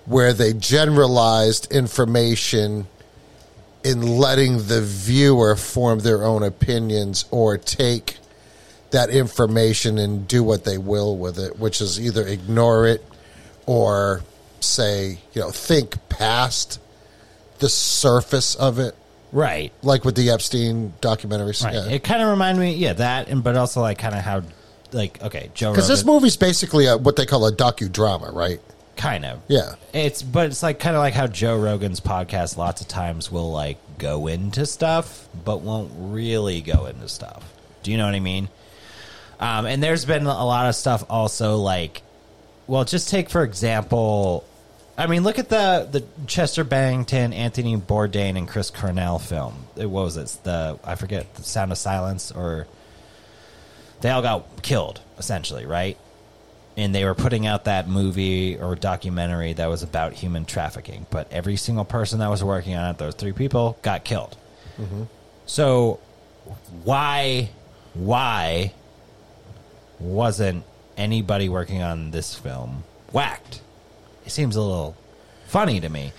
where they generalized information in letting the viewer form their own opinions or take that information and do what they will with it, which is either ignore it or say, you know, think past the surface of it, right, like with the Epstein documentaries. right. Yeah. It kind of reminded me, yeah, that, and but also like kind of how, like, okay, Joe Because this movie's basically a, what they call a docudrama, right? kind of, Yeah. It's but it's like kind of like how Joe Rogan's podcast lots of times will like go into stuff but won't really go into stuff. Do you know what I mean? Um, and there's been a lot of stuff also like well just take for example I mean look at the the Chester Bennington, Anthony Bourdain and Chris Cornell film. It what was it? The I forget the Sound of Silence or they all got killed essentially, right? and they were putting out that movie or documentary that was about human trafficking. But every single person that was working on it, those three people, got killed. Mm-hmm. So why why wasn't anybody working on this film whacked? It seems a little funny to me.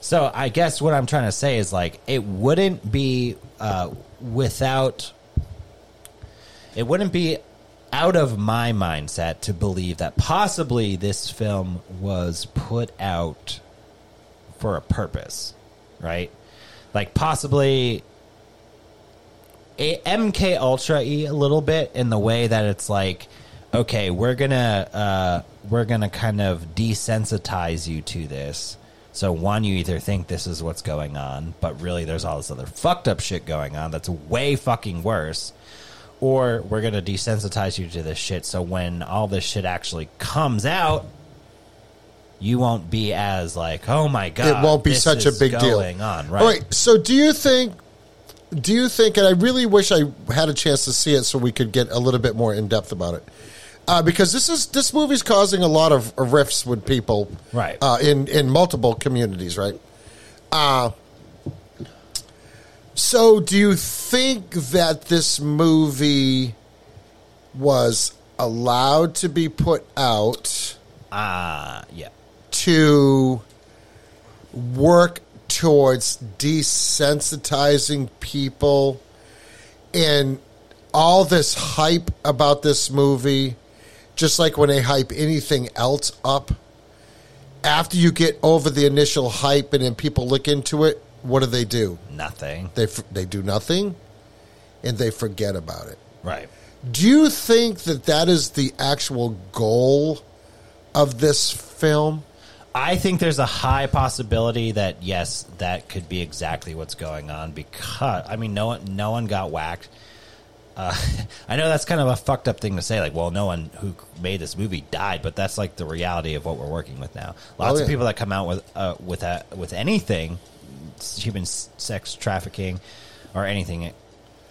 So I guess what I'm trying to say is like it wouldn't be uh, without it wouldn't be out of my mindset to believe that possibly this film was put out for a purpose, right? Like possibly a MK Ultra E a little bit in the way that it's like, okay, we're gonna uh, we're gonna kind of desensitize you to this. So one, you either think this is what's going on, but really there's all this other fucked up shit going on that's way fucking worse. Or we're gonna desensitize you to this shit, so when all this shit actually comes out, you won't be as like, oh my god, it won't be this such a big deal. going on, right? All right. So do you think? Do you think? And I really wish I had a chance to see it so we could get a little bit more in depth about it. Uh, because this is this movie's causing a lot of rifts with people, Right. Uh, in in multiple communities, right? Uh so do you think that this movie was allowed to be put out? Ah, yeah. to work towards desensitizing people and all this hype about this movie just like when they hype anything else up after you get over the initial hype and then people look into it what do they do Nothing. they they do nothing and they forget about it Right. do you think that that is the actual goal of this film I think there's a high possibility that yes, that could be exactly what's going on because I mean, no one, no one got whacked. Uh, I know that's kind of a fucked up thing to say. Like, well, no one who made this movie died, but that's like the reality of what we're working with now. Lots Oh, of people that come out with uh, with a, with anything, human s- sex trafficking, or anything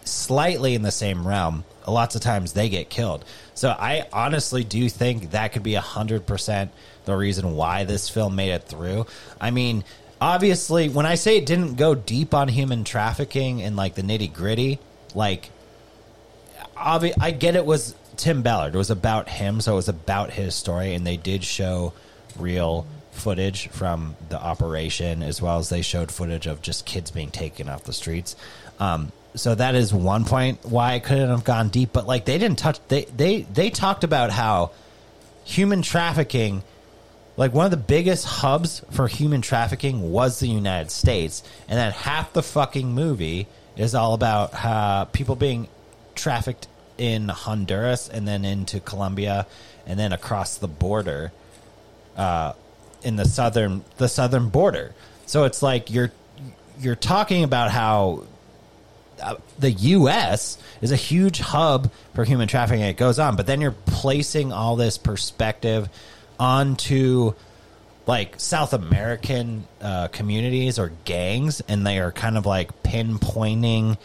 slightly in the same realm, lots of times they get killed. So I honestly do think that could be hundred percent the reason why this film made it through. I mean, obviously, when I say it didn't go deep on human trafficking and like the nitty gritty, like obvi- I get it was Tim Ballard. It was about him, so it was about his story, and they did show real footage from the operation as well as they showed footage of just kids being taken off the streets. Um, so that is one point why I couldn't have gone deep, but like they didn't touch. They they they talked about how human trafficking like one of the biggest hubs for human trafficking was the United States, and then half the fucking movie is all about how people being trafficked in Honduras and then into Colombia and then across the border uh, in the southern the southern border. So it's like you're you're talking about how uh, the U.S. is a huge hub for human trafficking. It goes on, but then you're placing all this perspective onto like South American uh, communities or gangs, and they are kind of like pinpointing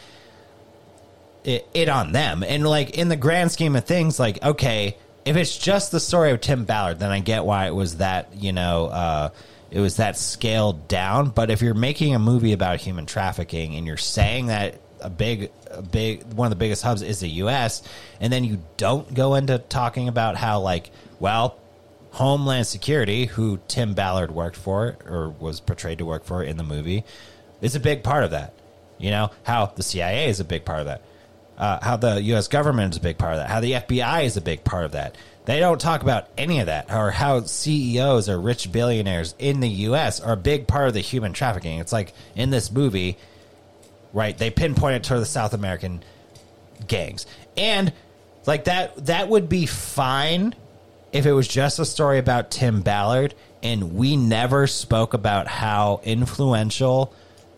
it, on them. And like in the grand scheme of things, like okay, if it's just the story of Tim Ballard, then I get why it was that you know uh, it was that scaled down. But if you're making a movie about human trafficking and you're saying that a big, a big one of the biggest hubs is the U.S., and then you don't go into talking about how like well. Homeland Security, who Tim Ballard worked for or was portrayed to work for in the movie, is a big part of that. You know, how the CIA is a big part of that. Uh, how the U.S. government is a big part of that. How the FBI is a big part of that. They don't talk about any of that, or how CEOs or rich billionaires in the U.S. are a big part of the human trafficking. It's like in this movie, right? They pinpoint it to the South American gangs, and like that. That would be fine if it was just a story about Tim Ballard and we never spoke about how influential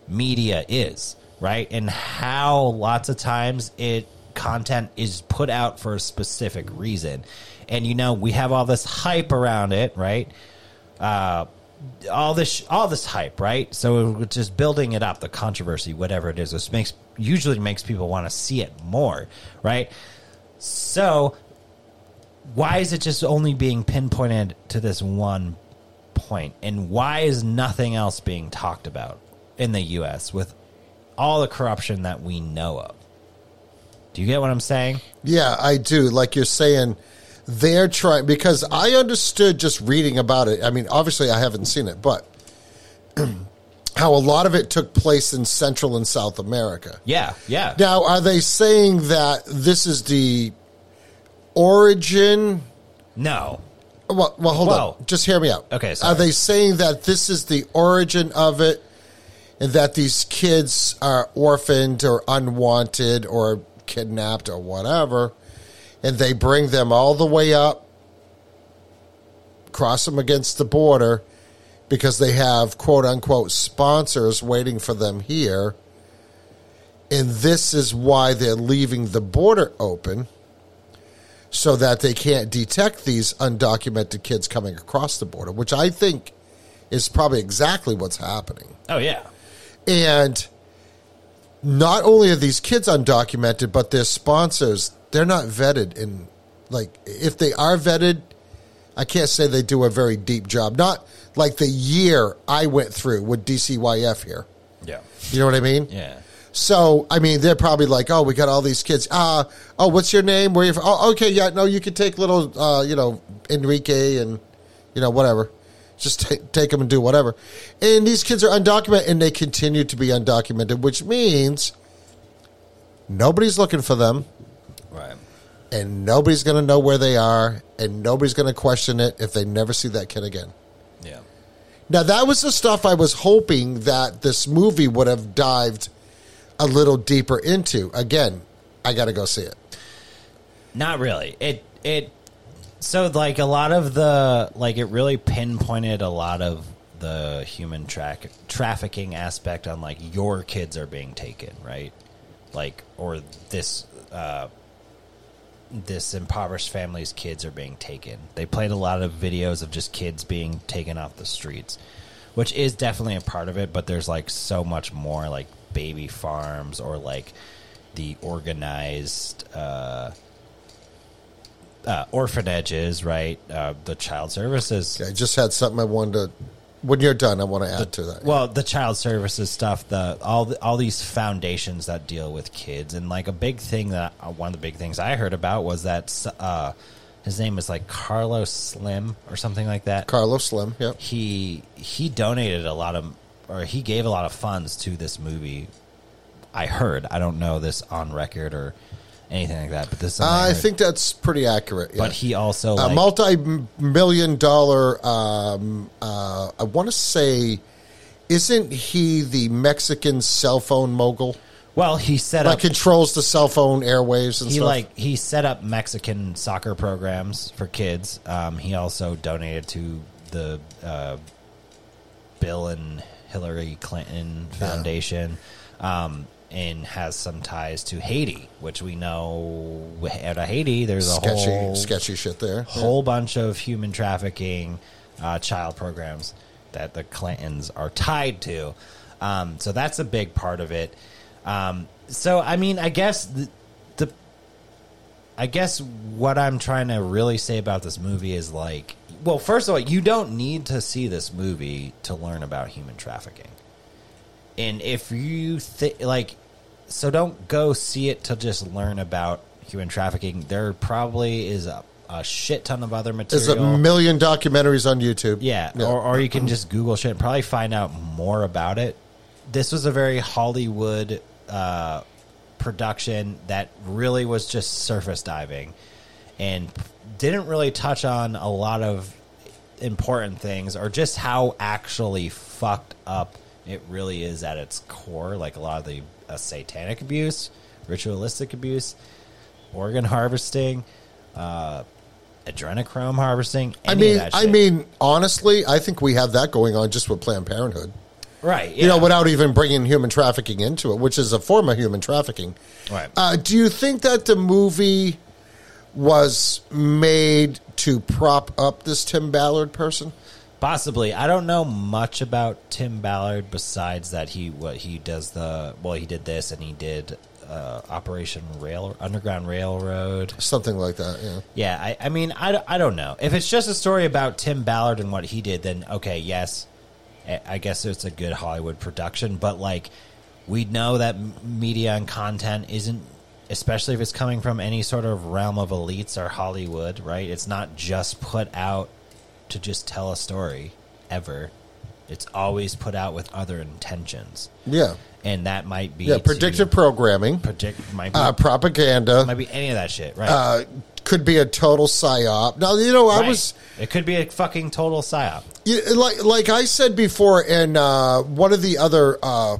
media is, right? And how lots of times it content is put out for a specific reason. And you know, we have all this hype around it, right? Uh all this all this hype, right? So it's just building it up, the controversy, whatever it is, which makes usually makes people want to see it more, right? So why is it just only being pinpointed to this one point? And why is nothing else being talked about in the U.S. with all the corruption that we know of? Do you get what I'm saying? Yeah, I do. Like you're saying, they're trying because I understood just reading about it. I mean, obviously, I haven't seen it, but how a lot of it took place in Central and South America. Yeah, yeah. Now, are they saying that this is the origin? No. Well, well hold Well- on. Just hear me out. Okay, sorry. Are they saying that this is the origin of it and that these kids are orphaned or unwanted or kidnapped or whatever and they bring them all the way up, cross them against the border because they have quote unquote sponsors waiting for them here. And this is why they're leaving the border open so that they can't detect these undocumented kids coming across the border, which I think is probably exactly what's happening. Oh, yeah. And not only are these kids undocumented, but their sponsors, they're not vetted. And like, if they are vetted, I can't say they do a very deep job. Not like the year I went through with DCYF here. Yeah. You know what I mean? Yeah. So, I mean, they're probably like, oh, we got all these kids. Uh, oh, what's your name? Where you from? Oh, okay, yeah, no, you can take little, uh, you know, Enrique and, you know, whatever. Just take, take them and do whatever. And these kids are undocumented and they continue to be undocumented, which means nobody's looking for them Right. and nobody's going to know where they are and nobody's going to question it if they never see that kid again. Yeah. Now, that was the stuff I was hoping that this movie would have dived a little deeper into. Again, I got to go see it. Not really. It it so like a lot of the like it really pinpointed a lot of the human track trafficking aspect on like your kids are being taken, right? Like or this uh this impoverished family's kids are being taken. They played a lot of videos of just kids being taken off the streets, which is definitely a part of it, but there's like so much more like baby farms or like the organized uh uh, orphanages, right? Uh, the child services. I just had something I wanted to. When you're done, I want to add to that. Well, the child services stuff, the all the, all these foundations that deal with kids, and like a big thing that uh, one of the big things I heard about was that uh, his name is like Carlos Slim or something like that. Carlos Slim, yep. he he donated a lot of or he gave a lot of funds to this movie. I heard. I don't know this on record or anything like that, but this. is something I heard. think that's pretty accurate. Yeah. But he also a like, multi-million dollar. Um, uh, I want to say, isn't he the Mexican cell phone mogul? well, he set That up controls the cell phone airwaves and he stuff. like he set up Mexican soccer programs for kids. Um, he also donated to the uh, Bill and Hillary Clinton Foundation, um, and has some ties to Haiti, which we know out of Haiti. There's a sketchy, whole sketchy shit there. whole bunch of human trafficking uh, child programs that the Clintons are tied to. Um, so that's a big part of it. Um, so I mean, I guess the, the I guess what I'm trying to really say about this movie is like, well, first of all, you don't need to see this movie to learn about human trafficking. And if you think like, so don't go see it to just learn about human trafficking. There probably is a, a shit ton of other material. There's a million documentaries on YouTube. Yeah, Or, or you can just Google shit and probably find out more about it. This was a very Hollywood uh, production that really was just surface diving and didn't really touch on a lot of important things or just how actually fucked up it really is at its core. Like a lot of the uh, satanic abuse, ritualistic abuse, organ harvesting, uh, adrenochrome harvesting. I mean, I mean, honestly, I think we have that going on just with Planned Parenthood. right? You know, without even bringing human trafficking into it, which is a form of human trafficking. Right. Uh, do you think that the movie was made to prop up this Tim Ballard person? Possibly. I don't know much about Tim Ballard besides that he what he does the well he did this and he did uh, Operation Rail Underground Railroad. Something like that. Yeah. Yeah, I, I mean, I, don't- I don't know. If it's just a story about Tim Ballard and what he did, then okay, yes, I guess it's a good Hollywood production. But like, we know that media and content isn't, especially if it's coming from any sort of realm of elites or Hollywood, right? It's not just put out to just tell a story ever. It's always put out with other intentions, Yeah. and that might be Yeah. to Predictive programming, predict might be, uh, propaganda, might be any of that shit, right? uh, could be a total psyop. Now, you know, I Right. was. It could be a fucking total psyop. Yeah, like like I said before, and uh, one of the other uh,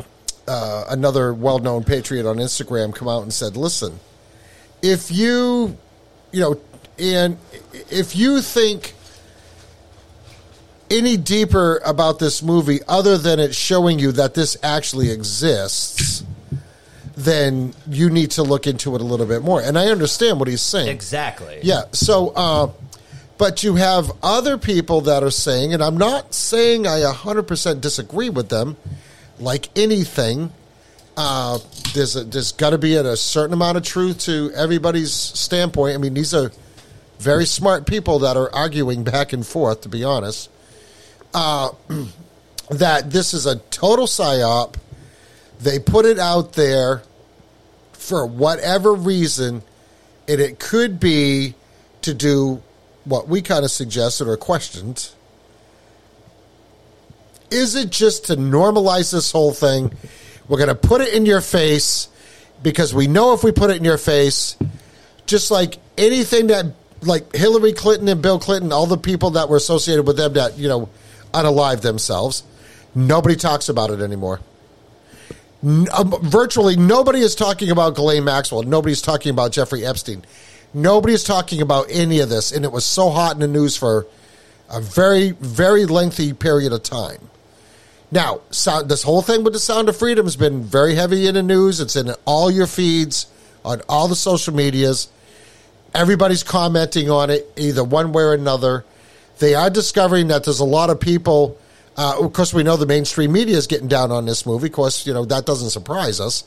uh, another well known patriot on Instagram come out and said, "Listen, if you, you know, and if you think any deeper about this movie other than it showing you that this actually exists." Then you need to look into it a little bit more, and I understand what he's saying. Exactly. Yeah. So, uh, but you have other people that are saying, and I'm not saying I 100% disagree with them. Like anything, uh, there's a, there's got to be a certain amount of truth to everybody's standpoint. I mean, these are very smart people that are arguing back and forth. To be honest, uh, that this is a total psyop. They put it out there for whatever reason, and it could be to do what we kind of suggested or questioned. Is it just to normalize this whole thing? We're going to put it in your face because we know if we put it in your face, just like anything that, like Hillary Clinton and Bill Clinton, all the people that were associated with them that, you know, unalive themselves, nobody talks about it anymore. N- um, virtually nobody is talking about Ghislaine Maxwell. Nobody's talking about Jeffrey Epstein. Nobody's talking about any of this, and it was so hot in the news for a very, very lengthy period of time. Now, this whole thing with the Sound of Freedom has been very heavy in the news. It's in all your feeds on all the social medias. Everybody's commenting on it, either one way or another. They are discovering that there's a lot of people. Uh, of course, we know the mainstream media is getting down on this movie. Of course, you know that doesn't surprise us.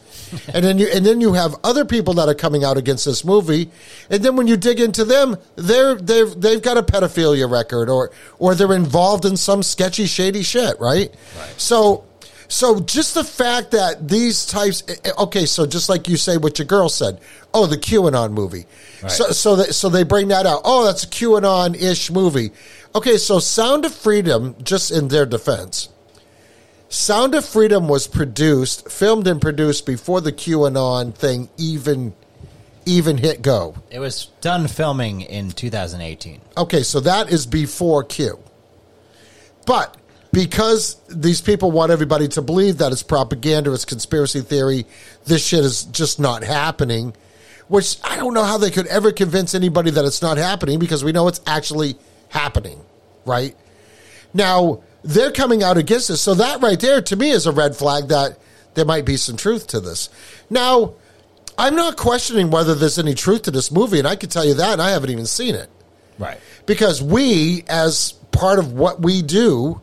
and then you and then you have other people that are coming out against this movie. And then when you dig into them, they're they've they've got a pedophilia record, or or they're involved in some sketchy, shady shit, right? right. So. So just the fact that these types, eh, eh, okay, so just like you say, what your girl said, oh, the QAnon movie. So so that, so they bring that out. Oh, that's a QAnon ish movie. Okay, so Sound of Freedom, just in their defense, Sound of Freedom was produced, filmed and produced before the QAnon thing even even hit go. It was done filming in 2018. Okay, so that is before Q. But because these people want everybody to believe that it's propaganda, it's conspiracy theory, this shit is just not happening, which I don't know how they could ever convince anybody that it's not happening because we know it's actually happening, right? Now, they're coming out against this. So that right there to me is a red flag that there might be some truth to this. Now, I'm not questioning whether there's any truth to this movie, and I can tell you that, and I haven't even seen it Right. because we, as part of what we do,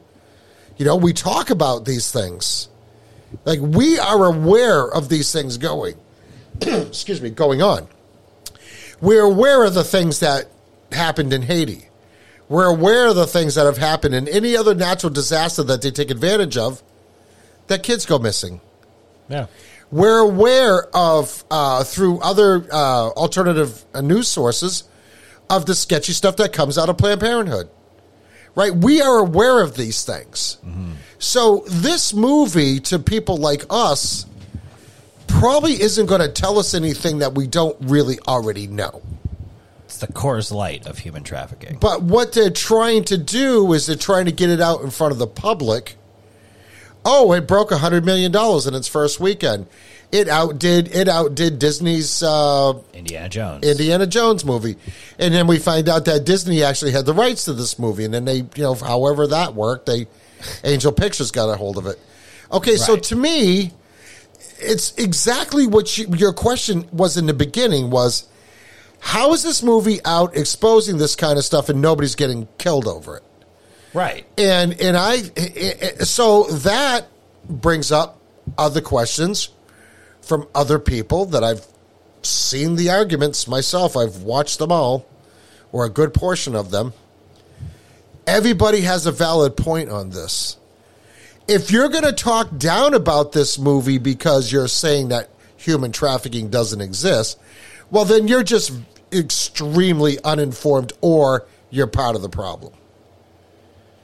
you know, we talk about these things. Like we are aware of these things going, excuse me, going on. We're aware of the things that happened in Haiti. We're aware of the things that have happened in any other natural disaster that they take advantage of that kids go missing. Yeah. We're aware of, uh, through other uh, alternative uh, news sources, of the sketchy stuff that comes out of Planned Parenthood. Right? We are aware of these things. So, this movie, to people like us, probably isn't going to tell us anything that we don't really already know. It's the Coors Light of human trafficking. But what they're trying to do is they're trying to get it out in front of the public. Oh, it broke a hundred million dollars in its first weekend. It outdid it outdid Disney's uh, Indiana Jones. Indiana Jones movie, and then we find out that Disney actually had the rights to this movie, and then they, you know, however that worked, they Angel Pictures got a hold of it. Okay, so to me, it's exactly what you, your question was in the beginning was how is this movie out exposing this kind of stuff and nobody's getting killed over it right. and and i i- i- so that brings up other questions from other people that I've seen the arguments myself. I've watched them all, or a good portion of them. Everybody has a valid point on this. If you're going to talk down about this movie because you're saying that human trafficking doesn't exist, well, then you're just extremely uninformed or you're part of the problem.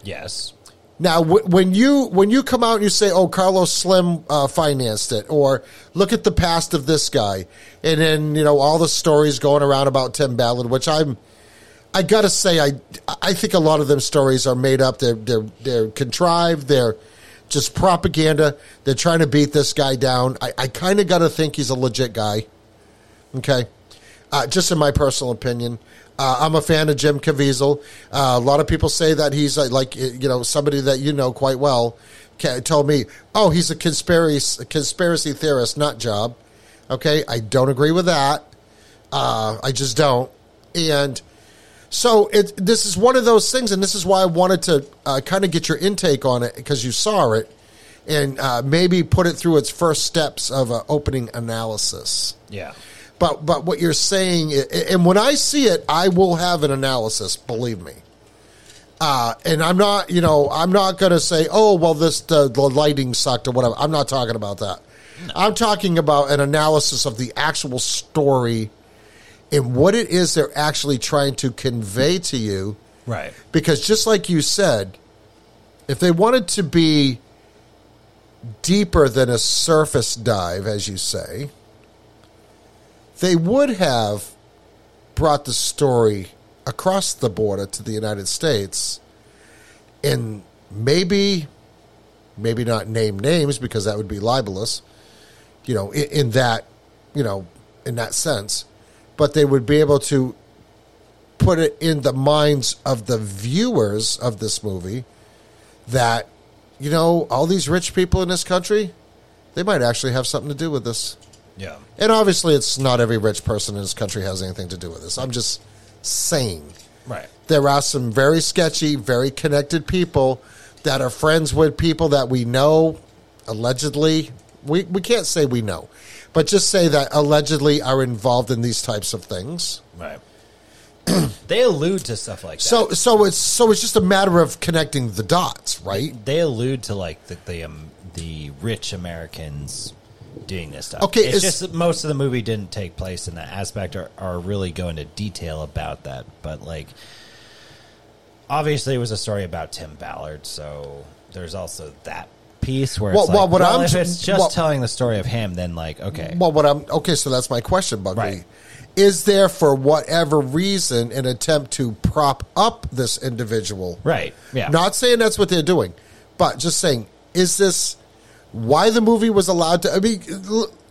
Yes. Now, w- when you when you come out and you say, "Oh, Carlos Slim uh, financed it," or "Look at the past of this guy," and then you know all the stories going around about Tim Ballard, which I'm, I gotta say, I I think a lot of them stories are made up. They're they're they're contrived. They're just propaganda. They're trying to beat this guy down. I, I kind of gotta think he's a legit guy. Okay, uh, just in my personal opinion. Uh, I'm a fan of Jim Caviezel. Uh, a lot of people say that he's uh, like you know somebody that you know quite well. Told me, oh, he's a conspiracy conspiracy theorist, not job. Okay, I don't agree with that. Uh, I just don't. And so it this is one of those things, and this is why I wanted to uh, kind of get your intake on it because you saw it, and uh, maybe put it through its first steps of an opening analysis. Yeah. But but what you're saying, and when I see it, I will have an analysis. Believe me. Uh, and I'm not, you know, I'm not going to say, oh, well, this the, the lighting sucked or whatever. I'm not talking about that. I'm talking about an analysis of the actual story and what it is they're actually trying to convey to you. Right. Because just like you said, if they wanted to be deeper than a surface dive, as you say, they would have brought the story across the border to the United States and maybe, maybe not name names because that would be libelous, you know, in, in that, you know, in that sense, but they would be able to put it in the minds of the viewers of this movie that you know all these rich people in this country they might actually have something to do with this Yeah. and obviously it's not every rich person in this country has anything to do with this i'm just saying Right. there are some very sketchy very connected people that are friends with people that we know allegedly we, we can't say we know but just say that allegedly are involved in these types of things Right. they allude to stuff like that. So so it's so it's just a matter of connecting the dots, right? they allude to like the the, um, the rich Americans doing this stuff. Okay, it's is- just that most of the movie didn't take place in that aspect, or, or really go into detail about that. But like, obviously, it was a story about Tim Ballard, so there's also that piece where Well- it's like, well, what well, I'm if it's just well- telling the story of him, then like, okay, Well, what I'm okay. So that's my question, Bugsy. Right. Is there, for whatever reason, an attempt to prop up this individual? right, yeah, Not saying that's what they're doing, but just saying, is this why the movie was allowed to? I mean,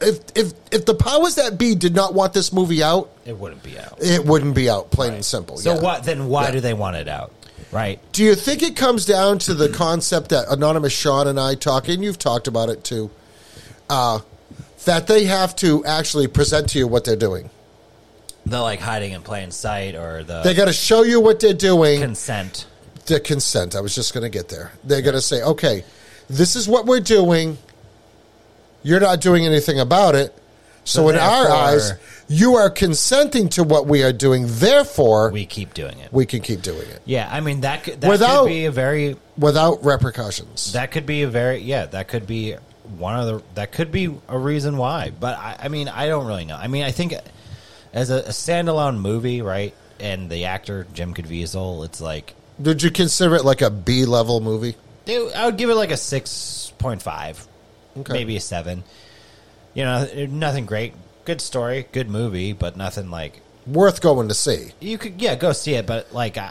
if if if the powers that be did not want this movie out, it wouldn't be out. it wouldn't be out. Plain and simple. So yeah. what? Then why Yeah. do they want it out? Right. Do you think it comes down to the concept that Anonymous Sean and I talk, and you've talked about it too, uh, that they have to actually present to you what they're doing? The like hiding in plain sight, or the They got to show you what they're doing. consent. the consent. I was just going to get there. They're going to say, okay, this is what we're doing. You're not doing anything about it. So, So in our eyes, you are consenting to what we are doing. Therefore, we, keep doing it. We can keep doing it Yeah, I mean that could that Without- could be a very without repercussions. that could be a very yeah that could be one of the that could be a reason why. But I, I mean I don't really know. I mean I think as a, a standalone movie, right? And the actor Jim Caviezel, it's like Did you consider it like a B level movie? I would give it like a six point five, Okay. maybe a seven. You know, nothing great. Good story, good movie, but nothing like Worth going to see. you could yeah go see it but like I,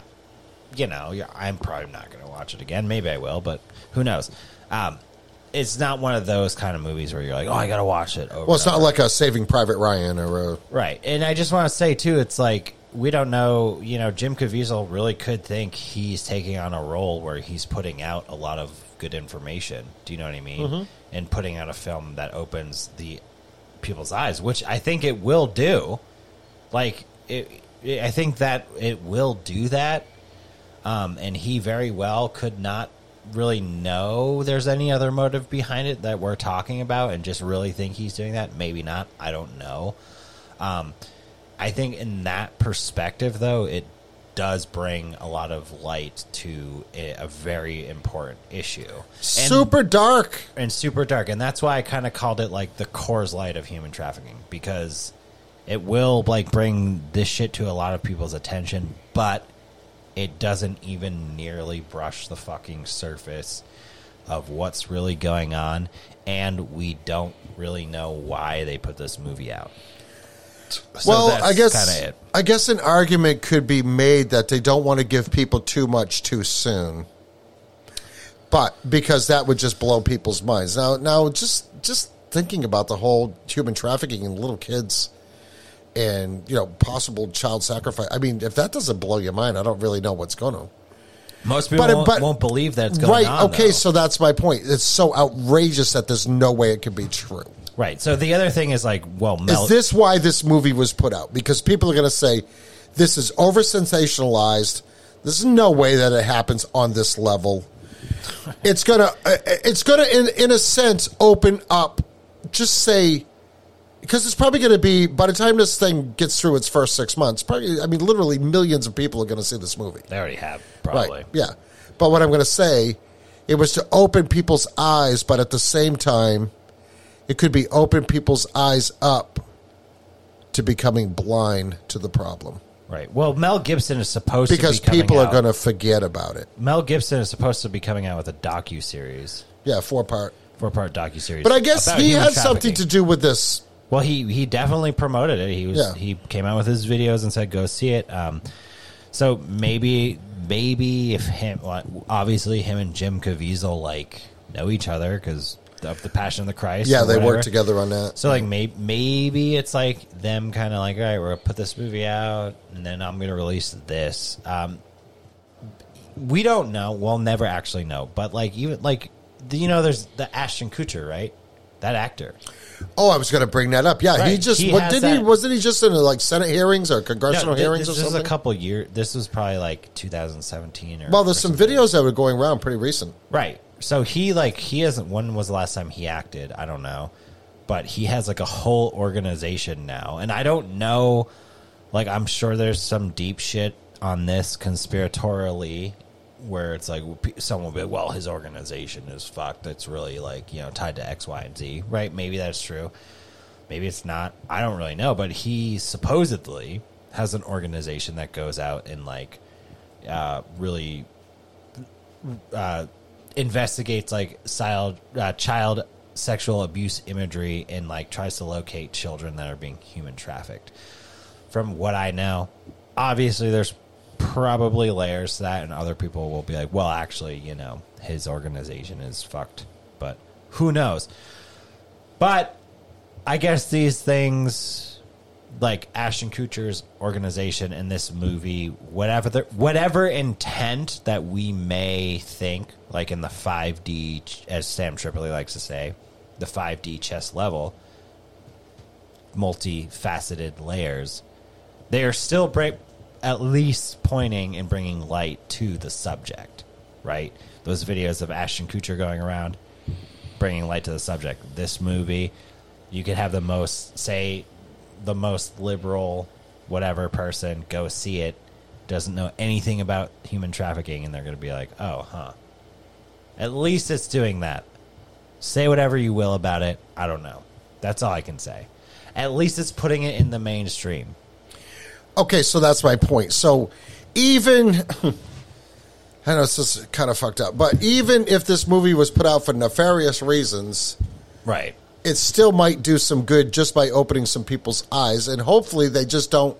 you know i'm probably not going to watch it again maybe i will but who knows um it's not one of those kind of movies where you're like oh i gotta watch it over Well, it's not like a Saving Private Ryan or a. right and i just want to say too it's like we don't know you know jim caviezel really could think he's taking on a role where he's putting out a lot of good information do you know what i mean Mm-hmm. and putting out a film that opens the people's eyes which i think it will do like it, it, I think that it will do that, um, and he very well could not really know there's any other motive behind it that we're talking about and just really think he's doing that. Maybe not. I don't know. Um, I think in that perspective, though, it does bring a lot of light to a, a very important issue. And- Super dark. and super dark, and that's why I kind of called it like the Coors Light of human trafficking because it will like bring this shit to a lot of people's attention, but it doesn't even nearly brush the fucking surface of what's really going on, and we don't really know why they put this movie out. So well, that's I guess it. I guess an argument could be made that they don't want to give people too much too soon. But because that would just blow people's minds. Now now just just thinking about the whole human trafficking and little kids and you know possible child sacrifice. I mean, if that doesn't blow your mind, I don't really know what's going to. Most people But- won't, but- won't believe that it's going Right. on. okay, though. so that's my point. It's so outrageous that there's no way it could be true. Right. So the other thing is like, well, Mel, Is this why this movie was put out? Because people are going to say this is over sensationalized. There's no way that it happens on this level. It's gonna, uh, it's gonna, in in a sense, open up. Just say, because it's probably going to be by the time this thing gets through its first six months. Probably, I mean, literally millions of people are going to see this movie. they already have probably. Right. Yeah. But what I'm going to say, it was to open people's eyes, but at the same time, it could be open people's eyes up to becoming blind to the problem Right. Well, Mel Gibson is supposed because to be people are going to forget about it. Mel Gibson is supposed to be coming out with a docu series, Yeah, four part. four part docu series. But I guess he had something to do with this. Well, he he definitely promoted it. He was Yeah. he came out with his videos and said go see it. Um, so maybe maybe if him obviously him and Jim Caviezel like know each other because of the Passion of the Christ. Yeah, they whatever. worked together on that. So like maybe maybe it's like them kind of like all right, we're gonna put this movie out and then I'm gonna release this. Um, we don't know. We'll never actually know. But like even like the- you know, there's the Ashton Kutcher, right? That actor. Oh, I was going to bring that up. Yeah, he just He what did he wasn't he just in like Senate hearings or congressional thi- hearings this or was something? a couple years. This was probably like 2017 or well, there's or some videos that were going around pretty recent. Right. So he like he hasn't. When was the last time he acted? I don't know, but he has like a whole organization now, and I don't know. Like I'm sure there's some deep shit on this conspiratorially, where it's like someone will be well, his organization is fucked. It's really like you know tied to X, Y, and Z. Right? Maybe that's true. Maybe it's not. I don't really know. But he supposedly has an organization that goes out and like uh, really uh, investigates like child uh, child sexual abuse imagery and like tries to locate children that are being human trafficked. From what I know, obviously there's probably layers to that, and other people will be like, "Well, actually, you know, his organization is fucked," but who knows? But I guess these things like Ashton Kutcher's organization in this movie, whatever the, whatever intent that we may think, like in the five D, as Sam Tripoli likes to say, the five D chess level, multifaceted layers, they are still at least pointing and bringing light to the subject, right? Those videos of Ashton Kutcher going around bringing light to the subject. This movie, you could have the most say the most liberal whatever person go see it doesn't know anything about human trafficking and they're going to be like, "Oh, huh." At least it's doing that. Say whatever you will about it. I don't know. That's all I can say. At least it's putting it in the mainstream. Okay, so that's my point. So even I know this is kind of fucked up, but even if this movie was put out for nefarious reasons, Right. It still might do some good just by opening some people's eyes, and hopefully they just don't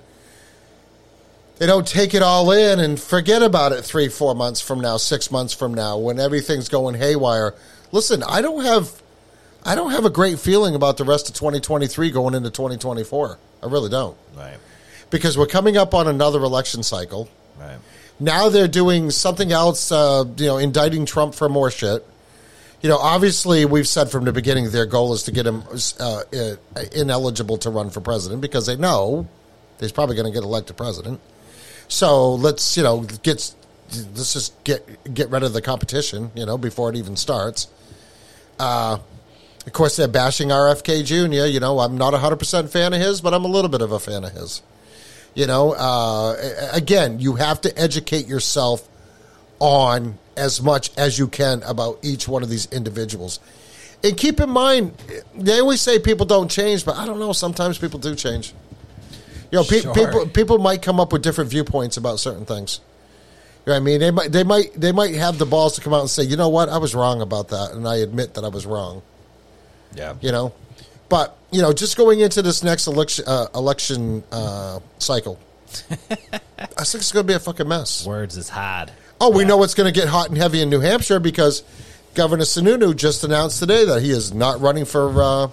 they don't take it all in and forget about it three, four months from now, six months from now, when everything's going haywire. Listen, I don't have I don't have a great feeling about the rest of 2023 going into 2024. I really don't Right. because we're coming up on another election cycle. Right. Now they're doing something else, uh, you know, indicting Trump for more shit. You know, obviously, we've said from the beginning their goal is to get him uh, uh, ineligible to run for president because they know he's probably going to get elected president. So let's, you know, get let's just get get rid of the competition, you know, before it even starts. Uh, of course, they're bashing RFK Jr. You know, I'm not a hundred percent fan of his, but I'm a little bit of a fan of his. You know, uh, again, you have to educate yourself on as much as you can about each one of these individuals. And keep in mind, they always say people don't change, but I don't know. Sometimes people do change. You know, pe- Sure. people people might come up with different viewpoints about certain things. You know what I mean? They might they might they might have the balls to come out and say, you know what, I was wrong about that, and I admit that I was wrong. Yeah. You know, but you know, just going into this next election uh, election uh, cycle, I think it's going to be a fucking mess. Words is hard. Oh, we know it's going to get hot and heavy in New Hampshire because Governor Sununu just announced today that he is not running for uh,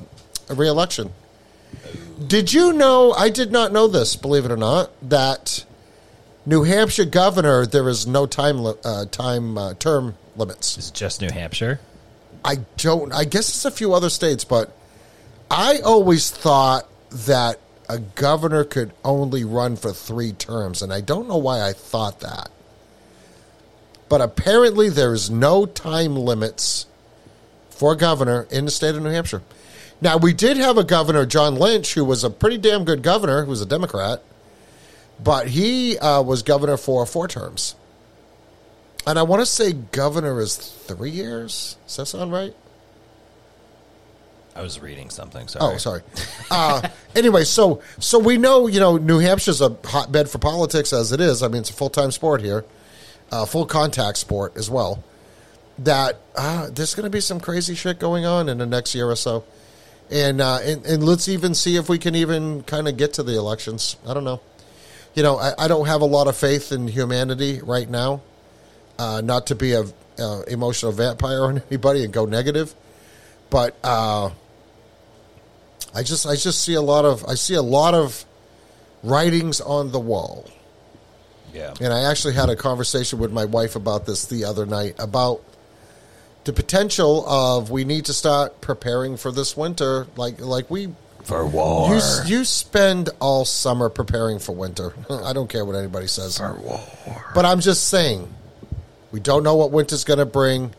a reelection. Did you know? I did not know this. Believe it or not, that New Hampshire governor there is no time li- uh, time uh, term limits. It's just New Hampshire. I don't. I guess it's a few other states, but I always thought that a governor could only run for three terms, and I don't know why I thought that. But apparently, there is no time limits for governor in the state of New Hampshire. Now, we did have a governor, John Lynch, who was a pretty damn good governor, who was a Democrat, but he uh, was governor for four terms. And I want to say governor is three years. Does that sound right? I was reading something. Sorry. Oh, sorry. Uh, anyway, so so we know you know New Hampshire's a hotbed for politics as it is. I mean, it's a full time sport here, uh, full contact sport as well. That uh, there's going to be some crazy shit going on in the next year or so, and uh, and, and let's even see if we can even kind of get to the elections. I don't know. You know, I, I don't have a lot of faith in humanity right now. Uh, not to be a emotional vampire on anybody and go negative, but. Uh, I just I just see a lot of I see a lot of writings on the wall. Yeah. And I actually had a conversation with my wife about this the other night about the potential of we need to start preparing for this winter like like we For war. you, you spend all summer preparing for winter. I don't care what anybody says. For war. But I'm just saying, we don't know what winter's going to bring.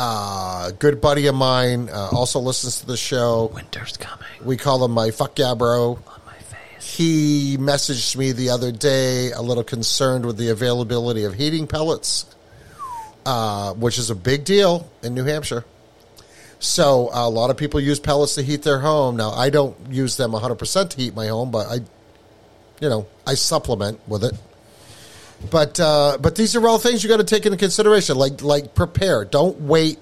Uh, a good buddy of mine uh, also listens to the show. Winter's coming We call him my fuck yeah bro. He messaged me the other day a little concerned with the availability of heating pellets, uh, which is a big deal in New Hampshire. So a lot of people use pellets to heat their home. Now I don't use them 100% to heat my home, but I, you know, I supplement with it. But uh, but these are all things you got to take into consideration. Like like prepare. Don't wait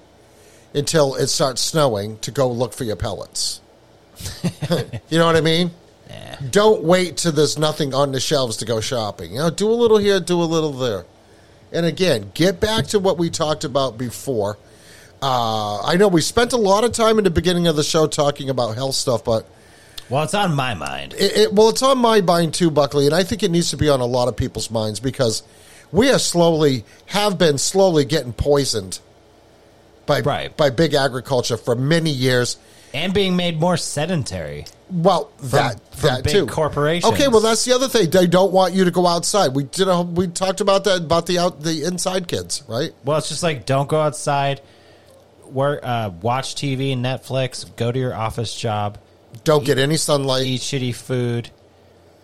until it starts snowing to go look for your pellets. you know what I mean? Yeah. Don't wait till there's nothing on the shelves to go shopping. You know, do a little here, do a little there. And again, get back to what we talked about before. Uh, I know we spent a lot of time in the beginning of the show talking about health stuff, but Well, it's on my mind. it, it, well, it's on my mind too, Buckley, and I think it needs to be on a lot of people's minds because we are slowly have been slowly getting poisoned by Right. by big agriculture for many years. And being made more sedentary. Well, that from that big too. corporations. Okay, well that's the other thing. They don't want you to go outside. We did. A, we talked about that about the out the inside kids, right? Well, it's just like don't go outside. Work, uh, watch TV, Netflix. Go to your office job. Don't get any sunlight. Eat shitty food.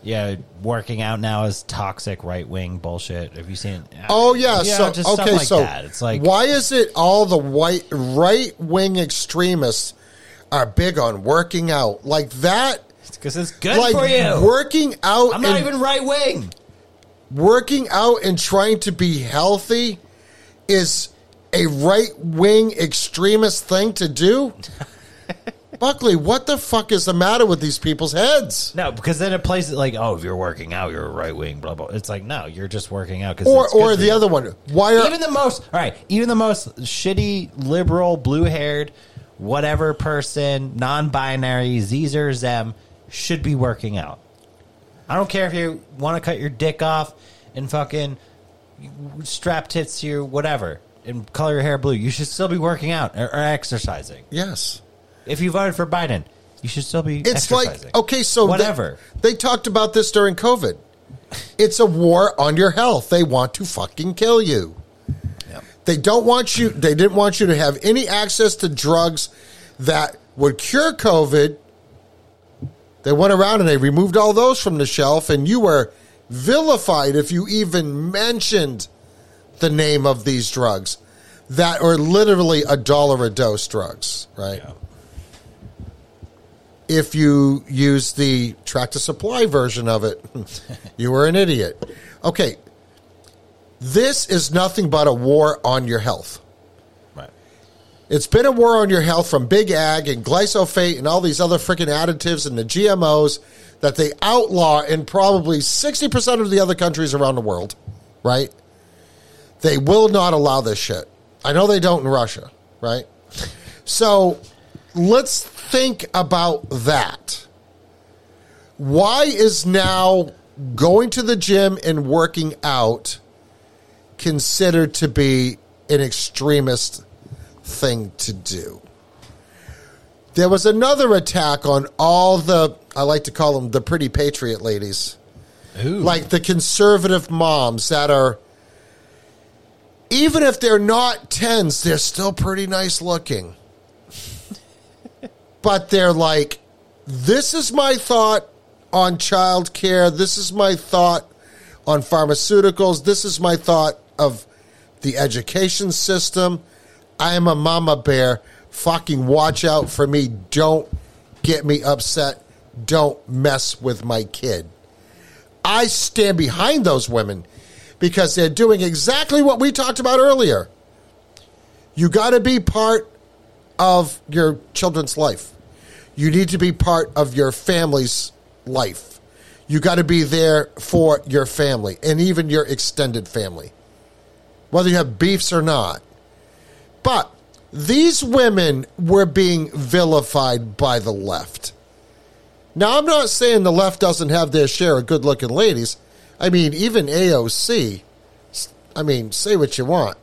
Yeah, working out now is toxic right wing bullshit. Have you seen? Oh yeah, Yeah, so okay, like so that. It's like- why is it all the white right wing extremists are big on working out like that? because it's good like for you. working out. I'm not and- even right wing. working out and trying to be healthy is a right wing extremist thing to do? Buckley, what the fuck is the matter with these people's heads? No, because then it plays it like, oh, if you're working out, you're a right wing. Blah blah. It's like, no, you're just working out because Or or the other one. Why are even the most all right, even the most shitty liberal, blue haired, whatever person, non binary, Z's or Zem should be working out. I don't care if you want to cut your dick off and fucking strap tits to your whatever and color your hair blue. You should still be working out or, or exercising. Yes. If you voted for Biden, you should still be It's like okay, so whatever. They, they talked about this during COVID. It's a war on your health. They want to fucking kill you. They don't want you, they didn't want you to have any access to drugs that would cure COVID. They went around and they removed all those from the shelf, and you were vilified if you even mentioned the name of these drugs that are literally a dollar a dose drugs, right? Yeah. If you use the Tractor Supply version of it, you were an idiot. Okay, this is nothing but a war on your health. Right. It's been a war on your health from Big Ag and glyphosate and all these other freaking additives and the GMOs that they outlaw in probably 60% of the other countries around the world, right? They will not allow this shit. I know they don't in Russia, right? So let's think about that. Why is now going to the gym and working out considered to be an extremist thing to do? There was another attack on all the, I like to call them the pretty patriot ladies, Ooh. like the conservative moms that are, even if they're not tens, they're still pretty nice looking. but they're like, this is my thought on child care. This is my thought on pharmaceuticals. This is my thought of the education system. I am a mama bear. Fucking watch out for me. Don't get me upset. Don't mess with my kid. I stand behind those women because they're doing exactly what we talked about earlier. You got to be part of your children's life. You need to be part of your family's life. You got to be there for your family and even your extended family, whether you have beefs or not. But these women were being vilified by the left. Now, I'm not saying the left doesn't have their share of good looking ladies. I mean, even AOC, I mean, say what you want.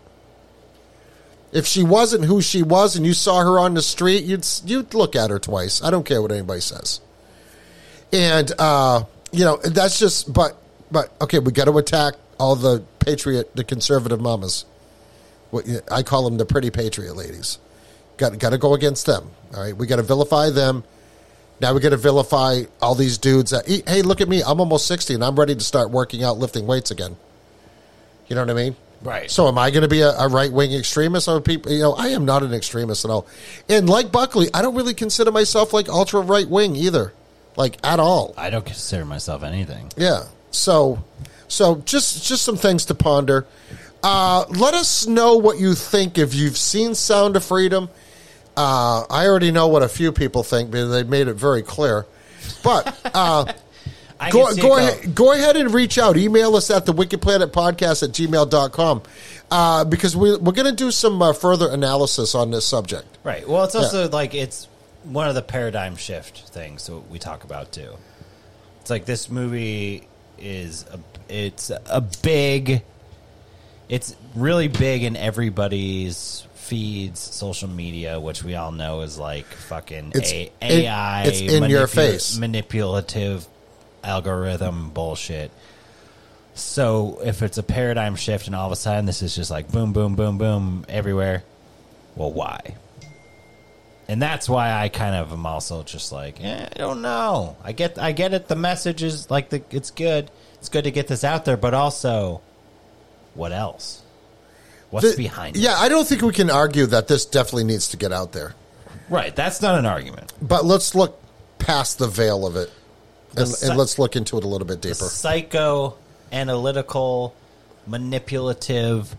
If she wasn't who she was and you saw her on the street, you'd, you'd look at her twice. I don't care what anybody says. And, uh, you know, that's just, but, but, okay, we got to attack all the patriot, the conservative mamas. What I call them the pretty patriot ladies. Got, got to go against them. All right. We got to vilify them. Now we got to vilify all these dudes that, hey, look at me. I'm almost 60 and I'm ready to start working out, lifting weights again. You know what I mean? Right. So am I going to be a, a right wing extremist? Or people, you know, I am not an extremist at all. And like Buckley, I don't really consider myself like ultra right wing either, like at all. I don't consider myself anything. Yeah. So, so just just some things to ponder. Uh, let us know what you think if you've seen Sound of Freedom. Uh, I already know what a few people think but they made it very clear. But uh, I go, go, ahead, go ahead and reach out. Email us at the Wicked Planet Podcast at gmail.com uh, because we, we're going to do some uh, further analysis on this subject. Right. Well, it's also like it's one of the paradigm shift things that we talk about too. It's like this movie is a, it's a big it's really big in everybody's feeds, social media, which we all know is like fucking It's- a, it- AI. it's in your face. manipulative algorithm bullshit. So if it's a paradigm shift and all of a sudden this is just like boom, boom, boom, boom everywhere, well, why? And that's why I kind of am also just like, eh, I don't know. I get, I get it. The message is like the, it's good. It's good to get this out there, but also, what else? What's The- behind it? Yeah, I don't think we can argue that this definitely needs to get out there. Right. That's not an argument. But let's look past the veil of it and, The and let's look into it a little bit deeper. psycho, analytical, manipulative.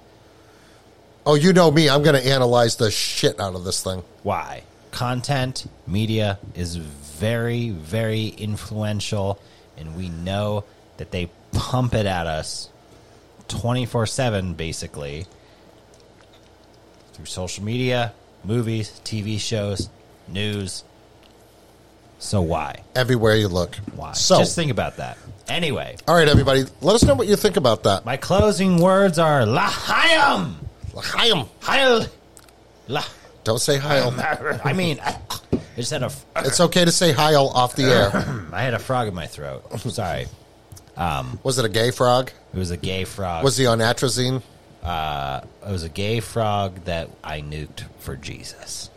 Oh, you know me. I'm going to analyze the shit out of this thing. Why? Content, media is very, very influential, and we know that they pump it at us 24 7, basically, through social media, movies, TV shows, news. So, why? Everywhere you look. Why? So, Just think about that. Anyway, all right, everybody, let us know what you think about that. my closing words are La Lahayim! Chaim. Heil! La. Don't say Heil. I mean, I just had a. It's okay to say Heil off the air. I had a frog in my throat. Sorry. was it a gay frog? It was a gay frog. Was he on atrazine? uh, it was a gay frog that I nuked for Jesus.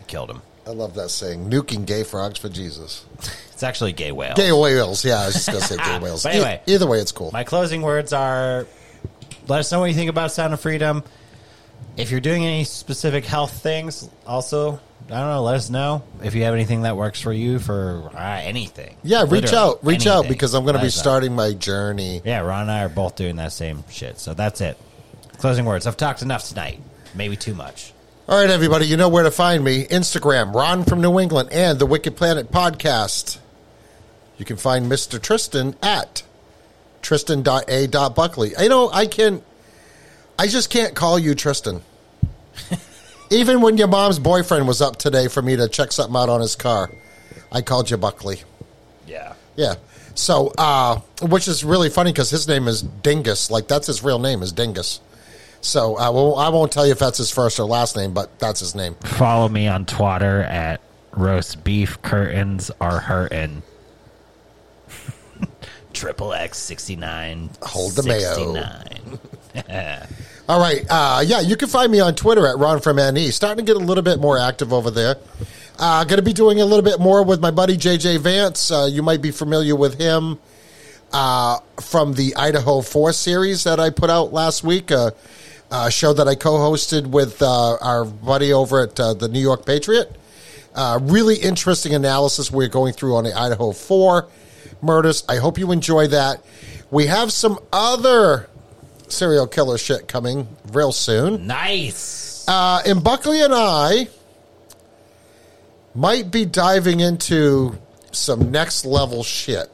I killed him. I love that saying. Nuking gay frogs for Jesus. It's actually gay whale. Gay whales. Yeah, I was just going to say gay whales. But anyway. E- either way, it's cool. My closing words are: Let us know what you think about Sound of Freedom. If you're doing any specific health things, also I don't know. Let us know if you have anything that works for you for uh, anything. yeah, reach Literally out. Reach out because I'm going to be starting my journey. Yeah, Ron and I are both doing that same shit. So that's it. Closing words. I've talked enough tonight. Maybe too much. All right, everybody, you know where to find me. Instagram, Ron from New England, and the Wicked Planet podcast. You can find Mr. Tristan at tristan.a.buckley. You know, I can I just can't call you Tristan. Even when your mom's boyfriend was up today for me to check something out on his car, I called you Buckley. Yeah. Yeah. So, uh, which is really funny because his name is Dingus. Like that's his real name is Dingus. So, uh, well, I won't tell you if that's his first or last name, but that's his name. Follow me on Twitter at roast beef curtains are hurting. Triple X sixty nine. Hold the mayo. 69. All right. Uh, yeah, you can find me on Twitter at Ron from NE. Starting to get a little bit more active over there. Uh, going to be doing a little bit more with my buddy JJ Vance. Uh, you might be familiar with him uh, from the Idaho 4 series that I put out last week. Uh, a show that I co hosted with uh, our buddy over at uh, the New York Patriot. Really interesting analysis we're going through on the Idaho 4 murders. I hope you enjoy that. We have some other serial killer shit coming real soon. nice. Uh, and Buckley and I might be diving into some next level shit.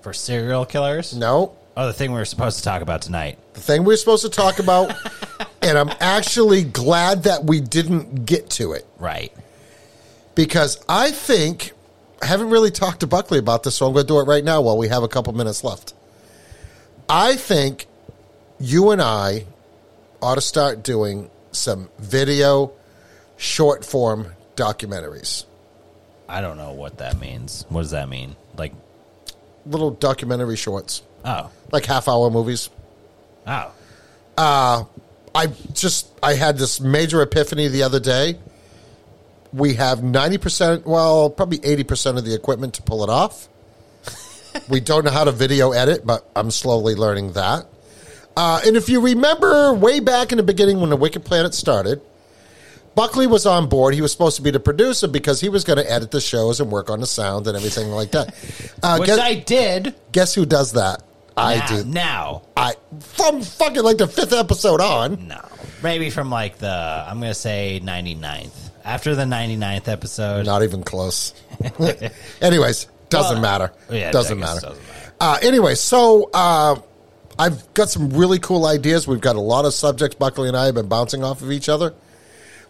For serial killers? No, Oh, the thing we were supposed to talk about tonight. the thing we are supposed to talk about, and I'm actually glad that we didn't get to it Right. because I think I haven't really talked to Buckley about this, so I'm going to do it right now while we have a couple minutes left. I think you and I ought to start doing some video short form documentaries. I don't know what that means. What does that mean? Like, Little documentary shorts, oh, like half hour movies. oh, Uh I just I had this major epiphany the other day. We have 90%, well, probably 80% of the equipment to pull it off. we don't know how to video edit, but I'm slowly learning that. Uh, and if you remember way back in the beginning when the Wicked Planet started, Buckley was on board. He was supposed to be the producer because he was going to edit the shows and work on the sound and everything like that. Uh, which guess, I did. guess who does that? I do. now. I from fucking like the fifth episode on. No, maybe from like the I'm gonna say 99th. After the 99th episode, Not even close. Anyways, doesn't Well, matter. yeah, doesn't matter. doesn't matter. Uh, anyway, so uh, I've got some really cool ideas. We've got a lot of subjects. Buckley and I have been bouncing off of each other.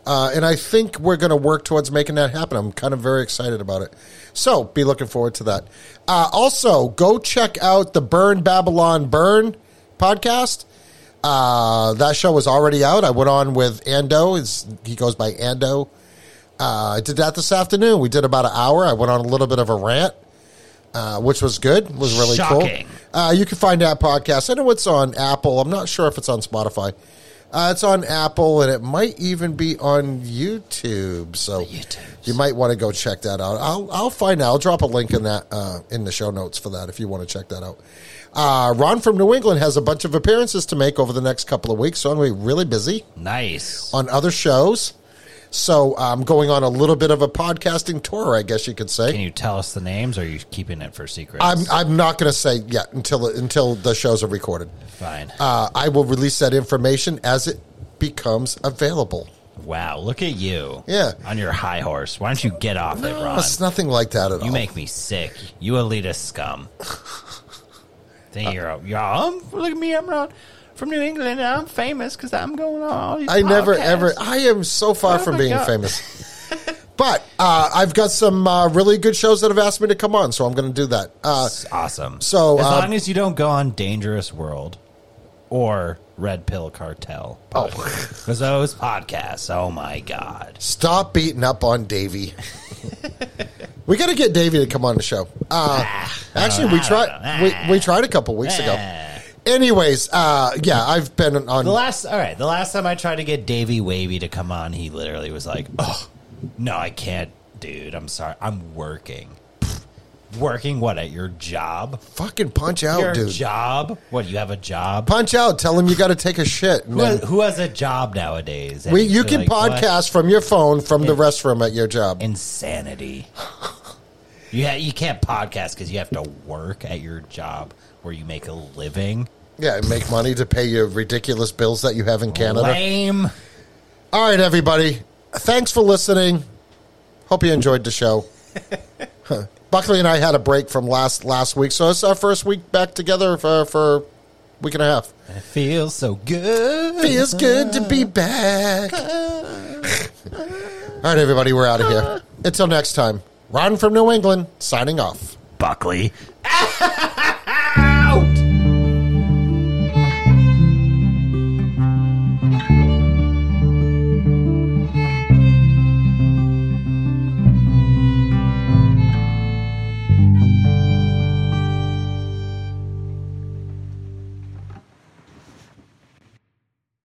Uh, and I think we're going to work towards making that happen. I'm kind of very excited about it. So be looking forward to that. Uh, also, go check out the Burn Babylon Burn podcast. Uh, that show was already out. I went on with Ando. It's, he goes by Ando. Uh, I did that this afternoon. We did about an hour. I went on a little bit of a rant, uh, which was good. Was really Shocking. cool. Uh, you can find that podcast. I know it's on Apple. I'm not sure if it's on Spotify. Uh, it's on Apple, and it might even be on YouTube. So you might want to go check that out. I'll I'll find out. I'll drop a link in that uh, in the show notes for that if you want to check that out. Uh, Ron from New England has a bunch of appearances to make over the next couple of weeks, so I'm going to be really busy nice. on other shows. So I'm going on a little bit of a podcasting tour, I guess you could say. Can you tell us the names, or are you keeping it for secrets? I'm I'm not going to say yet until until the shows are recorded. Fine. Uh, I will release that information as it becomes available. wow, look at you. Yeah. On your high horse. Why don't you get off it, No, Ron? it's nothing like that at all. You make me sick. You elitist scum. Think you're, you're um, look at me, I'm Ron from New England, and I'm famous because I'm going on all these I never ever. I am so far Oh from being God. famous. but uh, I've got some uh, really good shows that have asked me to come on, so I'm going to do that. Uh, awesome. So, as uh, long as you don't go on Dangerous World or Red Pill Cartel, Oh. because those podcasts, oh my god, stop beating up on Davey. We got to get Davey to come on the show. Uh, actually, we I tried. We, we tried a couple weeks ago. Anyways, uh, yeah, I've been on. The last, all right, the last time I tried to get Davey Wavy to come on, he literally was like, "Oh, no, I can't, dude. I'm sorry, I'm working. Working what at your job? fucking punch out, your dude. job? What? You have a job? Punch out. Tell him you got to take a shit. Who has, who has a job nowadays? we, you can like, what? podcast from your phone from the restroom at your job. insanity. You ha- you can't podcast because you have to work at your job where you make a living. Yeah, and make money to pay your ridiculous bills that you have in Canada. Lame. All right, everybody. Thanks for listening. Hope you enjoyed the show. Buckley and I had a break from last last week, so it's our first week back together for for a week and a half. It feels so good. Feels good to be back. All right, everybody, we're out of here. Until next time, Ron from New England signing off. Buckley.